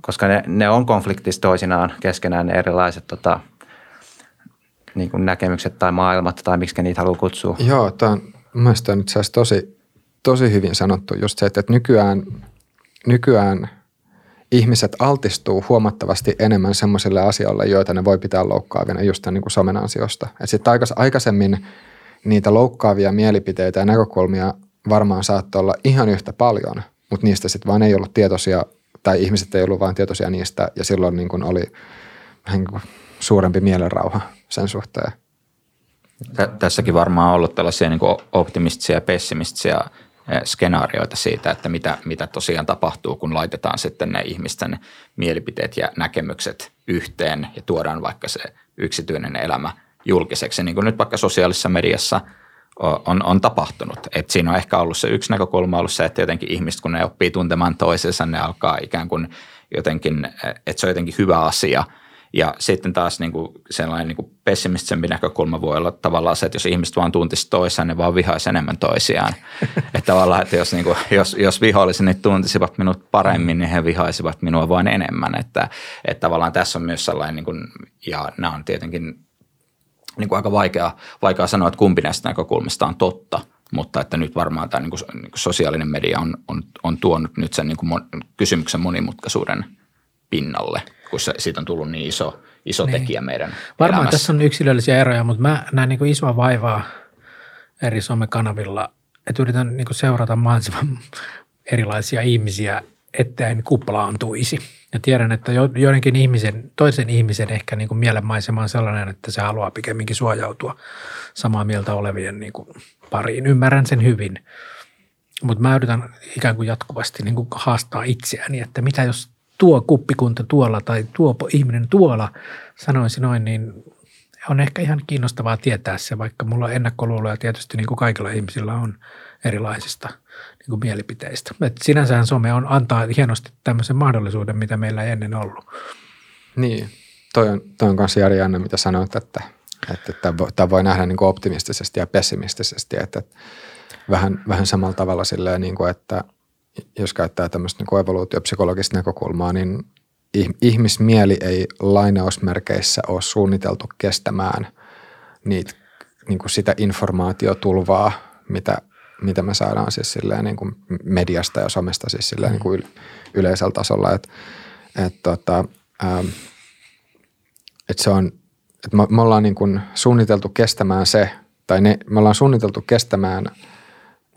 koska ne, ne on konfliktissa toisinaan keskenään ne erilaiset tota, niin kuin näkemykset tai maailmat tai miksi niitä haluaa kutsua. Joo, tämä on mielestäni asiassa tosi, tosi hyvin sanottu just se, että nykyään, nykyään – ihmiset altistuu huomattavasti enemmän semmoisille asioille, joita ne voi pitää loukkaavina just tämän niin kuin somen ansiosta. Sitten aikaisemmin niitä loukkaavia mielipiteitä ja näkökulmia varmaan saattoi olla ihan yhtä paljon, mutta niistä sitten vaan ei ollut tietoisia tai ihmiset ei ollut vain tietoisia niistä ja silloin niin kuin oli niin kuin suurempi mielenrauha sen suhteen. Tässäkin varmaan on ollut tällaisia niin kuin optimistisia ja pessimistisiä skenaarioita siitä, että mitä, mitä tosiaan tapahtuu, kun laitetaan sitten ne ihmisten mielipiteet ja näkemykset yhteen ja tuodaan vaikka se yksityinen elämä julkiseksi, niin kuin nyt vaikka sosiaalisessa mediassa on, on tapahtunut. Et siinä on ehkä ollut se yksi näkökulma ollut se, että jotenkin ihmiset, kun ne oppii tuntemaan toisensa, ne alkaa ikään kuin jotenkin, että se on jotenkin hyvä asia – ja sitten taas niin kuin sellainen niin kuin pessimistisempi näkökulma voi olla tavallaan se, että jos ihmiset vaan tuntisi toissaan, ne vaan vihaisi enemmän toisiaan. että tavallaan, että jos, niin kuin, jos, jos viholliseni tuntisivat minut paremmin, niin he vihaisivat minua vain enemmän. Että, että tavallaan tässä on myös sellainen, niin kuin, ja nämä on tietenkin niin kuin aika vaikea, vaikea sanoa, että kumpi näistä näkökulmista on totta, mutta että nyt varmaan tämä niin kuin, niin kuin sosiaalinen media on, on, on tuonut nyt sen niin kuin mon, kysymyksen monimutkaisuuden pinnalle – kun se, siitä on tullut niin iso, iso niin. tekijä meidän Varmaan elämässä. tässä on yksilöllisiä eroja, mutta mä näen niin kuin isoa vaivaa eri somekanavilla että yritän niin seurata mahdollisimman erilaisia ihmisiä, että en kuplaantuisi. Ja tiedän, että joidenkin ihmisen, toisen ihmisen ehkä niin kuin mielenmaisema on sellainen, että se haluaa pikemminkin suojautua samaa mieltä olevien niin kuin pariin. Ymmärrän sen hyvin, mutta mä yritän ikään kuin jatkuvasti niin kuin haastaa itseäni, että mitä jos tuo kuppikunta tuolla tai tuo ihminen tuolla sanoisi noin, niin on ehkä ihan kiinnostavaa tietää se, vaikka mulla on ennakkoluuloja tietysti niin kuin kaikilla ihmisillä on erilaisista niin kuin mielipiteistä. Et sinänsähän some on, antaa hienosti tämmöisen mahdollisuuden, mitä meillä ei ennen ollut. Niin, toi on, toi on kanssa Jari Anna, mitä sanoit, että, että tämä voi nähdä niin kuin optimistisesti ja pessimistisesti, että, että vähän, vähän samalla tavalla silleen, niin kuin, että jos käyttää tämmöistä niin evoluutiopsykologista näkökulmaa, niin ihmismieli ei lainausmerkeissä ole suunniteltu kestämään niitä, niin kuin sitä informaatiotulvaa, mitä, mitä me saadaan siis silleen niin kuin mediasta ja somesta siis silleen niin kuin yleisellä tasolla. Että et tota, ähm, et se on, että me, me ollaan niin kuin suunniteltu kestämään se, tai ne, me ollaan suunniteltu kestämään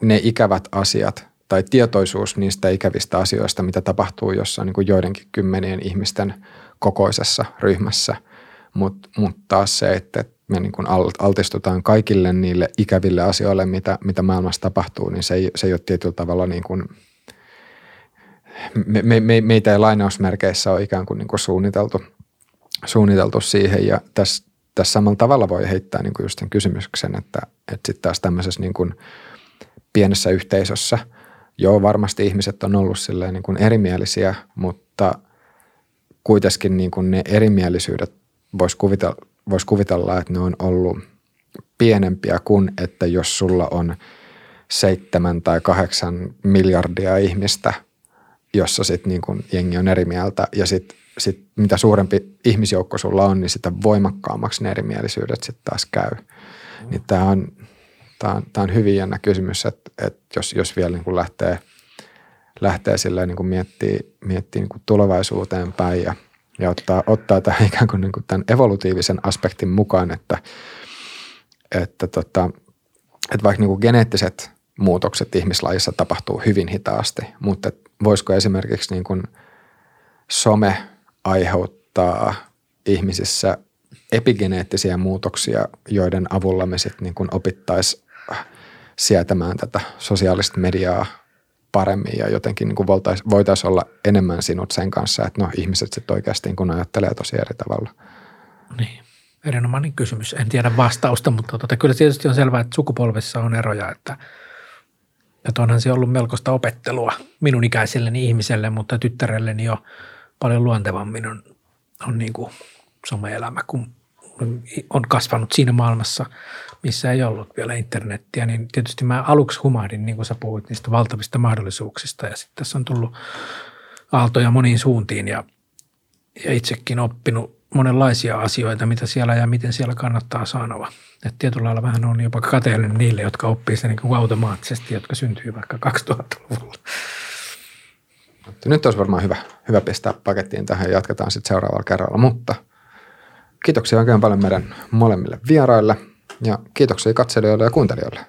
ne ikävät asiat – tai tietoisuus niistä ikävistä asioista, mitä tapahtuu jossain niin kuin joidenkin kymmenien ihmisten kokoisessa ryhmässä. Mutta mut taas se, että me niin kuin altistutaan kaikille niille ikäville asioille, mitä, mitä maailmassa tapahtuu, niin se ei, se ei ole tietyllä tavalla niin kuin, me, me, me, meitä ei lainausmerkeissä ole ikään kuin, niin kuin suunniteltu, suunniteltu siihen ja tässä, tässä samalla tavalla voi heittää niin kuin just sen kysymyksen, että, että sitten taas tämmöisessä niin kuin pienessä yhteisössä – joo, varmasti ihmiset on ollut silleen niin kuin erimielisiä, mutta kuitenkin niin kuin ne erimielisyydet voisi kuvitella, vois kuvitella, että ne on ollut pienempiä kuin, että jos sulla on seitsemän tai kahdeksan miljardia ihmistä, jossa sitten niin kuin jengi on eri mieltä ja sitten sit mitä suurempi ihmisjoukko sulla on, niin sitä voimakkaammaksi ne erimielisyydet sitten taas käy. Mm. Niin tämä on, Tämä on, tämä on hyvin jännä kysymys, että, että jos, jos vielä niin kuin lähtee, lähtee silleen niin kuin miettii, miettii niin kuin tulevaisuuteen päin ja, ja ottaa, ottaa tämän ikään kuin, niin kuin tämän evolutiivisen aspektin mukaan, että, että, tota, että vaikka niin kuin geneettiset muutokset ihmislajissa tapahtuu hyvin hitaasti, mutta voisiko esimerkiksi niin kuin some aiheuttaa ihmisissä epigeneettisiä muutoksia, joiden avulla me sitten niin opittaisiin sietämään tätä sosiaalista mediaa paremmin ja jotenkin niin voitaisiin voitais olla enemmän sinut sen kanssa, että no ihmiset sitten oikeasti niin ajattelee tosi eri tavalla. Niin, erinomainen kysymys. En tiedä vastausta, mutta tota, kyllä tietysti on selvää, että sukupolvissa on eroja, että että onhan se ollut melkoista opettelua minun ikäiselleni ihmiselle, mutta tyttärelleni jo paljon luontevammin on, on niin kuin some-elämä, kun on kasvanut siinä maailmassa, missä ei ollut vielä internettiä, niin tietysti mä aluksi humahdin, niin kuin sä puhuit, niistä valtavista mahdollisuuksista ja sitten tässä on tullut aaltoja moniin suuntiin ja, ja itsekin oppinut monenlaisia asioita, mitä siellä ja miten siellä kannattaa sanoa. Että tietyllä lailla vähän on jopa kateellinen niille, jotka oppii sen niin automaattisesti, jotka syntyy vaikka 2000-luvulla. Nyt olisi varmaan hyvä, hyvä pistää pakettiin tähän ja jatketaan sitten seuraavalla kerralla, mutta – Kiitoksia oikein paljon meidän molemmille vieraille ja kiitoksia katselijoille ja kuuntelijoille.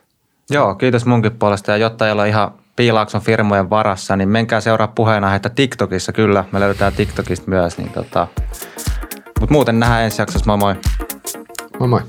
Joo, kiitos munkin puolesta ja jotta ei ole ihan piilaakson firmojen varassa, niin menkää seuraa puheenaiheita TikTokissa kyllä. Me löydetään TikTokista myös. Niin tota. Mutta muuten nähdään ensi jaksossa. Moi moi. Moi moi.